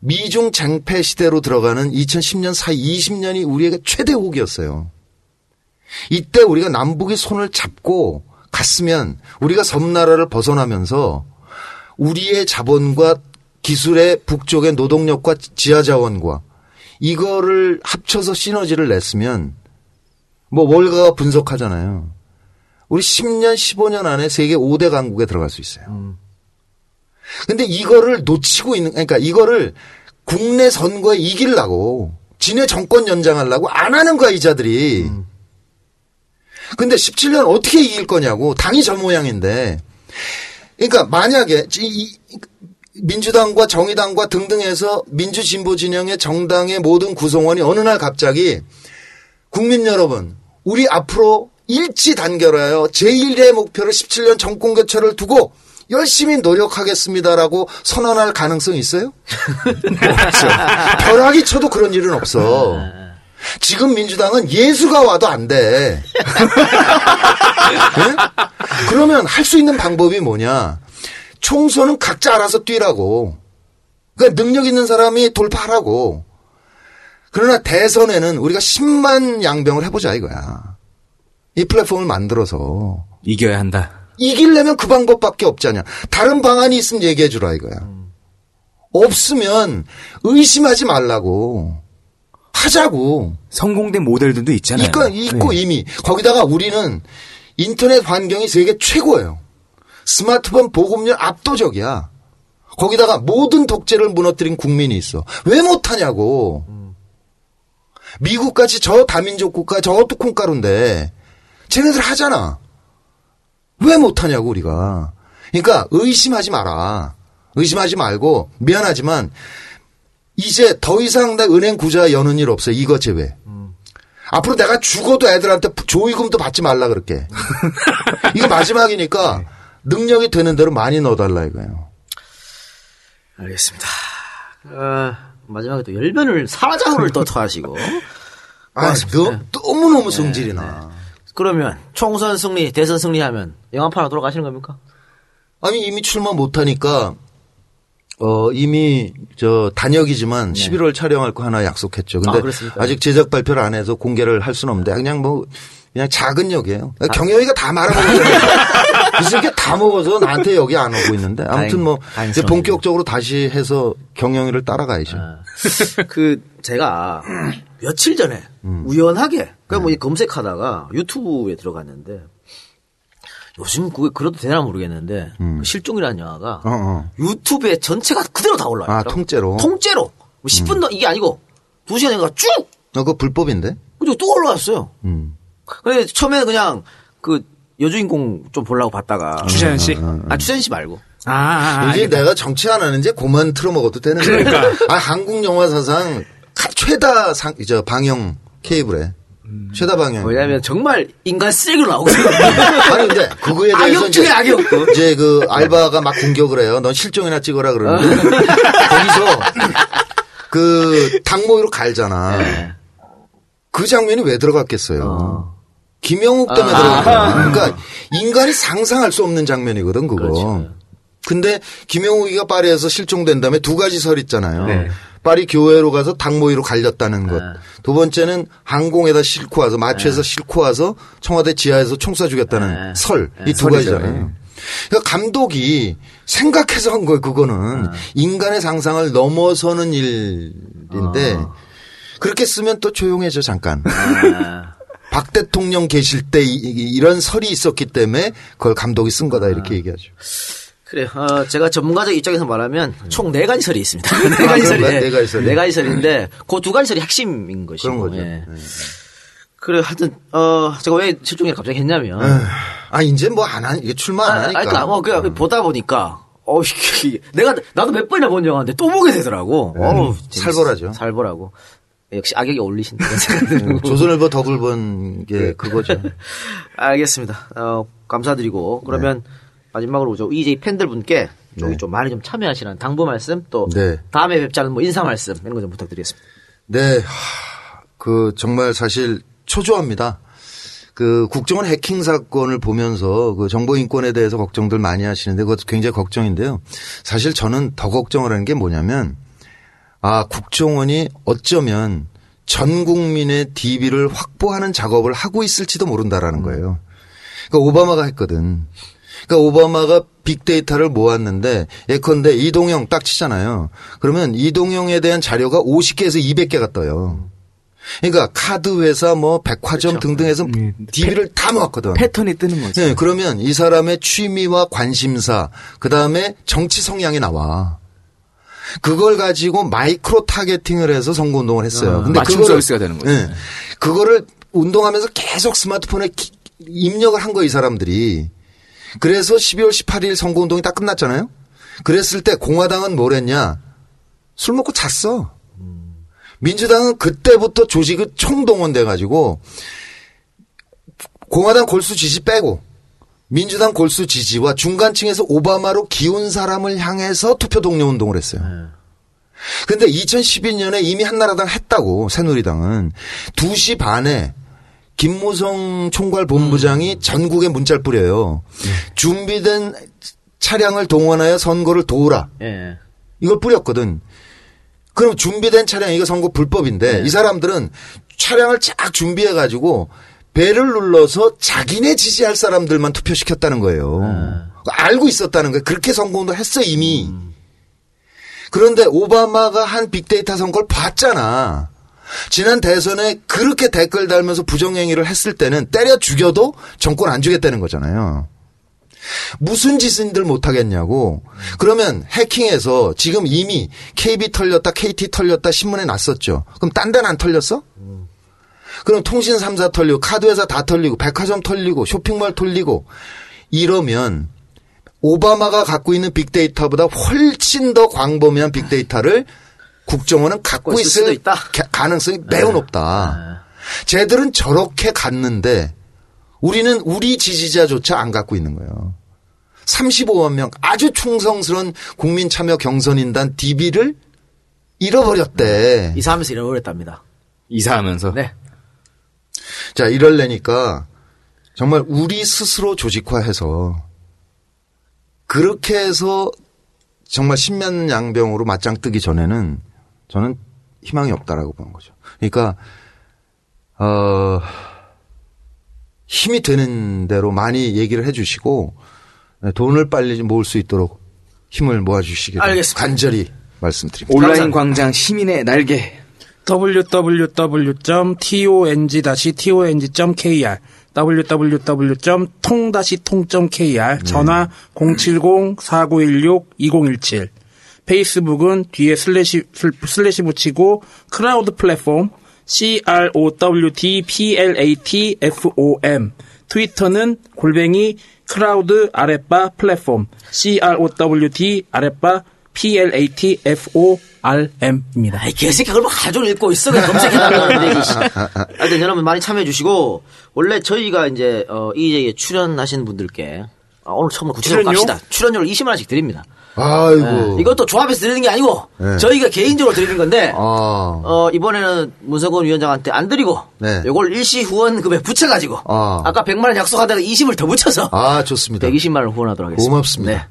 미중 쟁패 시대로 들어가는 2010년 사이 20년이 우리에게 최대 호기였어요. 이때 우리가 남북이 손을 잡고 갔으면 우리가 섬나라를 벗어나면서 우리의 자본과 기술의 북쪽의 노동력과 지하 자원과 이거를 합쳐서 시너지를 냈으면 뭐 월가가 분석하잖아요. 우리 10년, 15년 안에 세계 5대 강국에 들어갈 수 있어요. 근데 이거를 놓치고 있는, 그러니까 이거를 국내 선거에 이기려고 지네 정권 연장하려고 안 하는 거야, 이자들이. 근데 17년 어떻게 이길 거냐고. 당이 저 모양인데. 그러니까 만약에 이- 이- 민주당과 정의당과 등등 해서 민주진보 진영의 정당의 모든 구성원이 어느 날 갑자기 국민 여러분, 우리 앞으로 일치 단결하여 제1의 목표를 17년 정권 교체를 두고 열심히 노력하겠습니다라고 선언할 가능성이 있어요? 없죠. 벼락이 쳐도 그런 일은 없어. 지금 민주당은 예수가 와도 안 돼. 네? 그러면 할 수 있는 방법이 뭐냐? 총선은 각자 알아서 뛰라고. 그러니까 능력 있는 사람이 돌파하라고. 그러나 대선에는 우리가 10만 양병을 해보자 이거야. 이 플랫폼을 만들어서 이겨야 한다. 이기려면 그 방법밖에 없잖냐. 다른 방안이 있으면 얘기해 주라 이거야. 없으면 의심하지 말라고. 하자고. 성공된 모델들도 있잖아요. 있고, 있고 네. 이미. 거기다가 우리는 인터넷 환경이 세계 최고예요. 스마트폰 보급률 압도적이야. 거기다가 모든 독재를 무너뜨린 국민이 있어. 왜 못하냐고. 미국같이 저 다민족 국가 저것도 콩가루인데 쟤네들 하잖아. 왜 못하냐고 우리가. 그러니까 의심하지 마라. 의심하지 말고 미안하지만 이제 더 이상 내 은행 구자 여는 일 없어요. 이거 제외. 앞으로 내가 죽어도 애들한테 조의금도 받지 말라 그럴게. 이거 마지막이니까 능력이 되는 대로 많이 넣어달라 이거예요. 알겠습니다. 어, 마지막에 또 열변을 사자훈을 또 토하시고. 아, 너, 너무너무 성질이 나. 그러면 총선 승리, 대선 승리하면 영화판으로 돌아가시는 겁니까? 아니 이미 출마 못하니까 어 이미 저 단역이지만 11월 촬영할 거 하나 약속했죠. 근데 아? 아, 직 제작 발표를 안 해서 공개를 할 수는 없는데 그냥 뭐 그냥 작은 역이에요. 경영이가 다 말아먹었잖아요. 무슨 게다 먹어서 나한테 여기 안 오고 있는데 아무튼 뭐 다행- 이제. 본격적으로 다시 해서 경영이를 따라가야죠. 그 제가 며칠 전에 우연하게 그냥 뭐이 검색하다가 유튜브에 들어갔는데 요즘 그게 그래도 되나 모르겠는데 그 실종이라는 영화가 어, 어. 유튜브에 전체가 그대로 다 올라와요. 아, 통째로? 통째로. 뭐 10분 더 이게 아니고 2시간인가 쭉 어, 그거 불법인데? 그죠 또 올라왔어요. 음. 그래 처음에는 그냥 그 여주인공 좀 보려고 봤다가 주자연 씨. 아 주자연 씨 말고 아, 아, 아, 이제 알겠다. 내가 정치 안 하는지 고만 틀어 먹어도 되는 거야. 그러니까. 아, 한국 영화 사상 가- 최다 상, 저 방영 케이블에. 최다 방영. 왜냐면 정말 인간 쓰레기로 나오거든요. 아니 근데 그거에 대해서 악역 중에 악역. 이제 그 알바가 막 공격을 해요. 넌 실종이나 찍어라 그러는데 거기서 그 닭모이로 갈잖아. 네. 그 장면이 왜 들어갔겠어요? 어. 김영욱 때문에 아. 들어갔거든. 그러니까 인간이 상상할 수 없는 장면이거든 그거. 그렇죠. 근데 김영욱이가 파리에서 실종된 다음에 두 가지 설 있잖아요. 네. 파리 교회로 가서 닭모이로 갈렸다는 것. 네. 두 번째는 항공에다 싣고 와서 마취해서 싣고 와서 청와대 지하에서 총 쏴 죽였다는 네. 설. 네, 이두 설이죠. 가지잖아요. 그러니까 감독이 생각해서 한 거예요. 그거는 네. 인간의 상상을 넘어서는 일인데 아. 그렇게 쓰면 또 조용해져 잠깐. 아, 박 대통령 계실 때 이- 이- 이런 설이 있었기 때문에 그걸 감독이 쓴 거다 아. 이렇게 얘기하죠. 그래, 어, 제가 전문가적 입장에서 말하면 총 네 가지 설이 있습니다. 네 가지 음. 그런가요? 설이. 네 가지 설이? 네 가지 설인데, 그 두 가지 설이 핵심인 것이고. 그런 거죠. 예. 네. 그래, 하여튼, 어, 제가 왜 실종을 갑자기 했냐면, 아, 이제 뭐 안 하니, 이게 출마 안 아, 하니까. 그러니까 뭐 그냥 보다 보니까 어 내가 나도 몇 번이나 본 영화인데 또 보게 되더라고. 네. 어우, 살벌하죠. 살벌하고. 역시 악역이 어울리신다. 들고. 조선일보 덕을 본 게 그거죠. 알겠습니다. 어, 감사드리고 그러면 네. 마지막으로 저 EJ 팬들분께 여기 좀 많이 좀 참여하시라는 당부 말씀 또 네. 다음에 뵙자는 뭐 인사 말씀 이런 거 좀 부탁드리겠습니다. 네, 하, 그 정말 사실 초조합니다. 그 국정원 해킹 사건을 보면서 그 정보 인권에 대해서 걱정들 많이 하시는데 그것도 굉장히 걱정인데요. 사실 저는 더 걱정을 하는 게 뭐냐면 아 국정원이 어쩌면 전 국민의 DB를 확보하는 작업을 하고 있을지도 모른다라는 거예요. 그러니까 오바마가 했거든. 그러니까 오바마가 빅데이터를 모았는데 예컨대 이동영 딱 치잖아요. 그러면 이동영에 대한 자료가 50개에서 200개가 떠요. 그러니까 카드 회사 뭐 백화점 등등에서 DB를 다 모았거든. 패턴이 뜨는 거죠. 네, 그러면 이 사람의 취미와 관심사, 그 다음에 정치 성향이 나와. 그걸 가지고 마이크로 타겟팅을 해서 선거 운동을 했어요. 근데 맞춤 그거를- 서비스가 되는 거죠. 네. 그거를 운동하면서 계속 스마트폰에 기- 입력을 한 거예요, 이 사람들이. 그래서 12월 18일 선거운동이 딱 끝났잖아요? 그랬을 때 공화당은 뭘 했냐? 술 먹고 잤어. 민주당은 그때부터 조직이 총동원돼 가지고 공화당 골수 지지 빼고 민주당 골수 지지와 중간층에서 오바마로 기운 사람을 향해서 투표 동료 운동을 했어요. 근데 2012년에 이미 한나라당 했다고 새누리당은 2시 반에 김무성 총괄 본부장이 전국에 문자를 뿌려요. 준비된 차량을 동원하여 선거를 도우라. 예. 이걸 뿌렸거든. 그럼 준비된 차량 이거 선거 불법인데 이 사람들은 차량을 쫙 준비해 가지고 배를 눌러서 자기네 지지할 사람들만 투표시켰다는 거예요. 알고 있었다는 거예요. 그렇게 선거운동 했어 이미. 그런데 오바마가 한 빅데이터 선거를 봤잖아. 지난 대선에 그렇게 댓글 달면서 부정행위를 했을 때는 때려 죽여도 정권 안 주겠다는 거잖아요. 무슨 짓은들 못하겠냐고. 그러면 해킹해서 지금 이미 KB 털렸다, KT 털렸다 신문에 났었죠. 그럼 딴 데는 안 털렸어? 그럼 통신 3사 털리고 카드회사 다 털리고 백화점 털리고 쇼핑몰 털리고 이러면 오바마가 갖고 있는 빅데이터보다 훨씬 더 광범위한 빅데이터를 국정원은 갖고 있을 수도 있을. 가- 가능성이 매우 높다. 쟤들은 저렇게 갔는데 우리는 우리 지지자조차 안 갖고 있는 거예요. 35만 명 아주 충성스러운 국민 참여 경선인단 DB를 잃어버렸대. 이사하면서 잃어버렸답니다. 이사하면서. 네. 자, 이럴래니까 정말 우리 스스로 조직화해서 그렇게 해서 정말 신면양병으로 맞짱 뜨기 전에는 저는 희망이 없다라고 보는 거죠. 그러니까 어 힘이 되는 대로 많이 얘기를 해 주시고 돈을 빨리 모을 수 있도록 힘을 모아 주시길 알겠습니다. 간절히 말씀드립니다. 온라인 광장 시민의 날개. www.tong-tong.kr www.통-통.kr 전화 070-4916-2017 페이스북은 뒤에 슬래시, 슬- 슬래시 붙이고 crowd 플랫폼 CROWDPLATFOM 트위터는 골뱅이 crowd 아랫바 플랫폼 CROWD 아랫바 PLATFORM입니다. 아이, 개새끼, 그걸 뭐 가지고 읽고 있어. 그냥 검색해달라는데. 씨. 하여튼 여러분 많이 참여해주시고, 원래 저희가 이제, 어, EJ에 출연하신 분들께, 아, 오늘 처음으로 구체적으로 출연료? 갑시다. 출연료를 20만원씩 드립니다. 아이고. 네. 이것도 조합에서 드리는 게 아니고, 네. 저희가 개인적으로 드리는 건데, 아. 어, 이번에는 문성건 위원장한테 안 드리고, 네. 요걸 일시 후원금에 붙여가지고, 아. 아. 까 100만 원 약속하다가 20을 더 붙여서, 아, 좋습니다. 120만원을 후원하도록 하겠습니다. 고맙습니다. 네.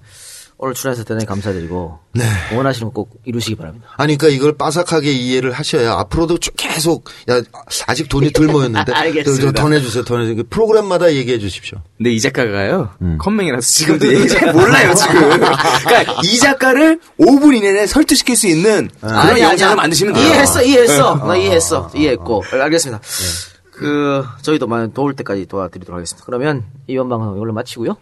오늘 출연해서 대단히 감사드리고, 네. 원하시는 거꼭 이루시기 바랍니다. 아니, 그러니까 이걸 빠삭하게 이해를 하셔야 앞으로도 쭉 계속, 야, 아직 돈이 덜 모였는데. 알겠습니다. 저, 더 내주세요, 더 내주세요. 프로그램마다 얘기해 주십시오. 근데 이 작가가요, 음. 컴맹이라서 지금도 얘기 잘 몰라요, 지금. 그러니까 이 작가를 5분 이내에 설득시킬 수 있는 그런 아니, 영상을 아니, 만드시면 돼요. 이해했어, 이해했어. 나 아. 이해했어. 이해했고. 알겠습니다. 그, 저희도 많이 도울 때까지 도와드리도록 하겠습니다. 그러면 이번 방송 이걸로 마치고요.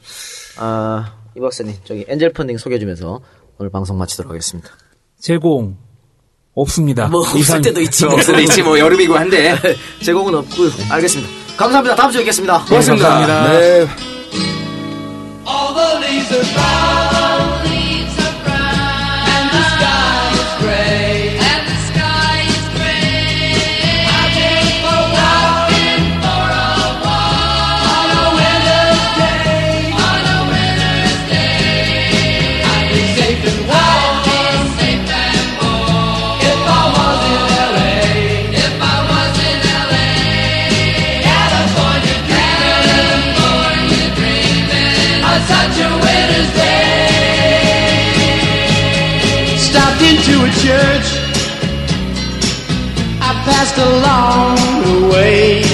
아, 이 박사님, 저기 엔젤 펀딩 소개해주면서 오늘 방송 마치도록 하겠습니다. 제공 없습니다. 뭐, 없을 이상- 때도 있지. 없을 때 있지, 뭐, 여름이고 한데. 제공은 없고, 알겠습니다. 감사합니다. 다음 주에 뵙겠습니다. 고맙습니다. 감사합니다. 네. along the way.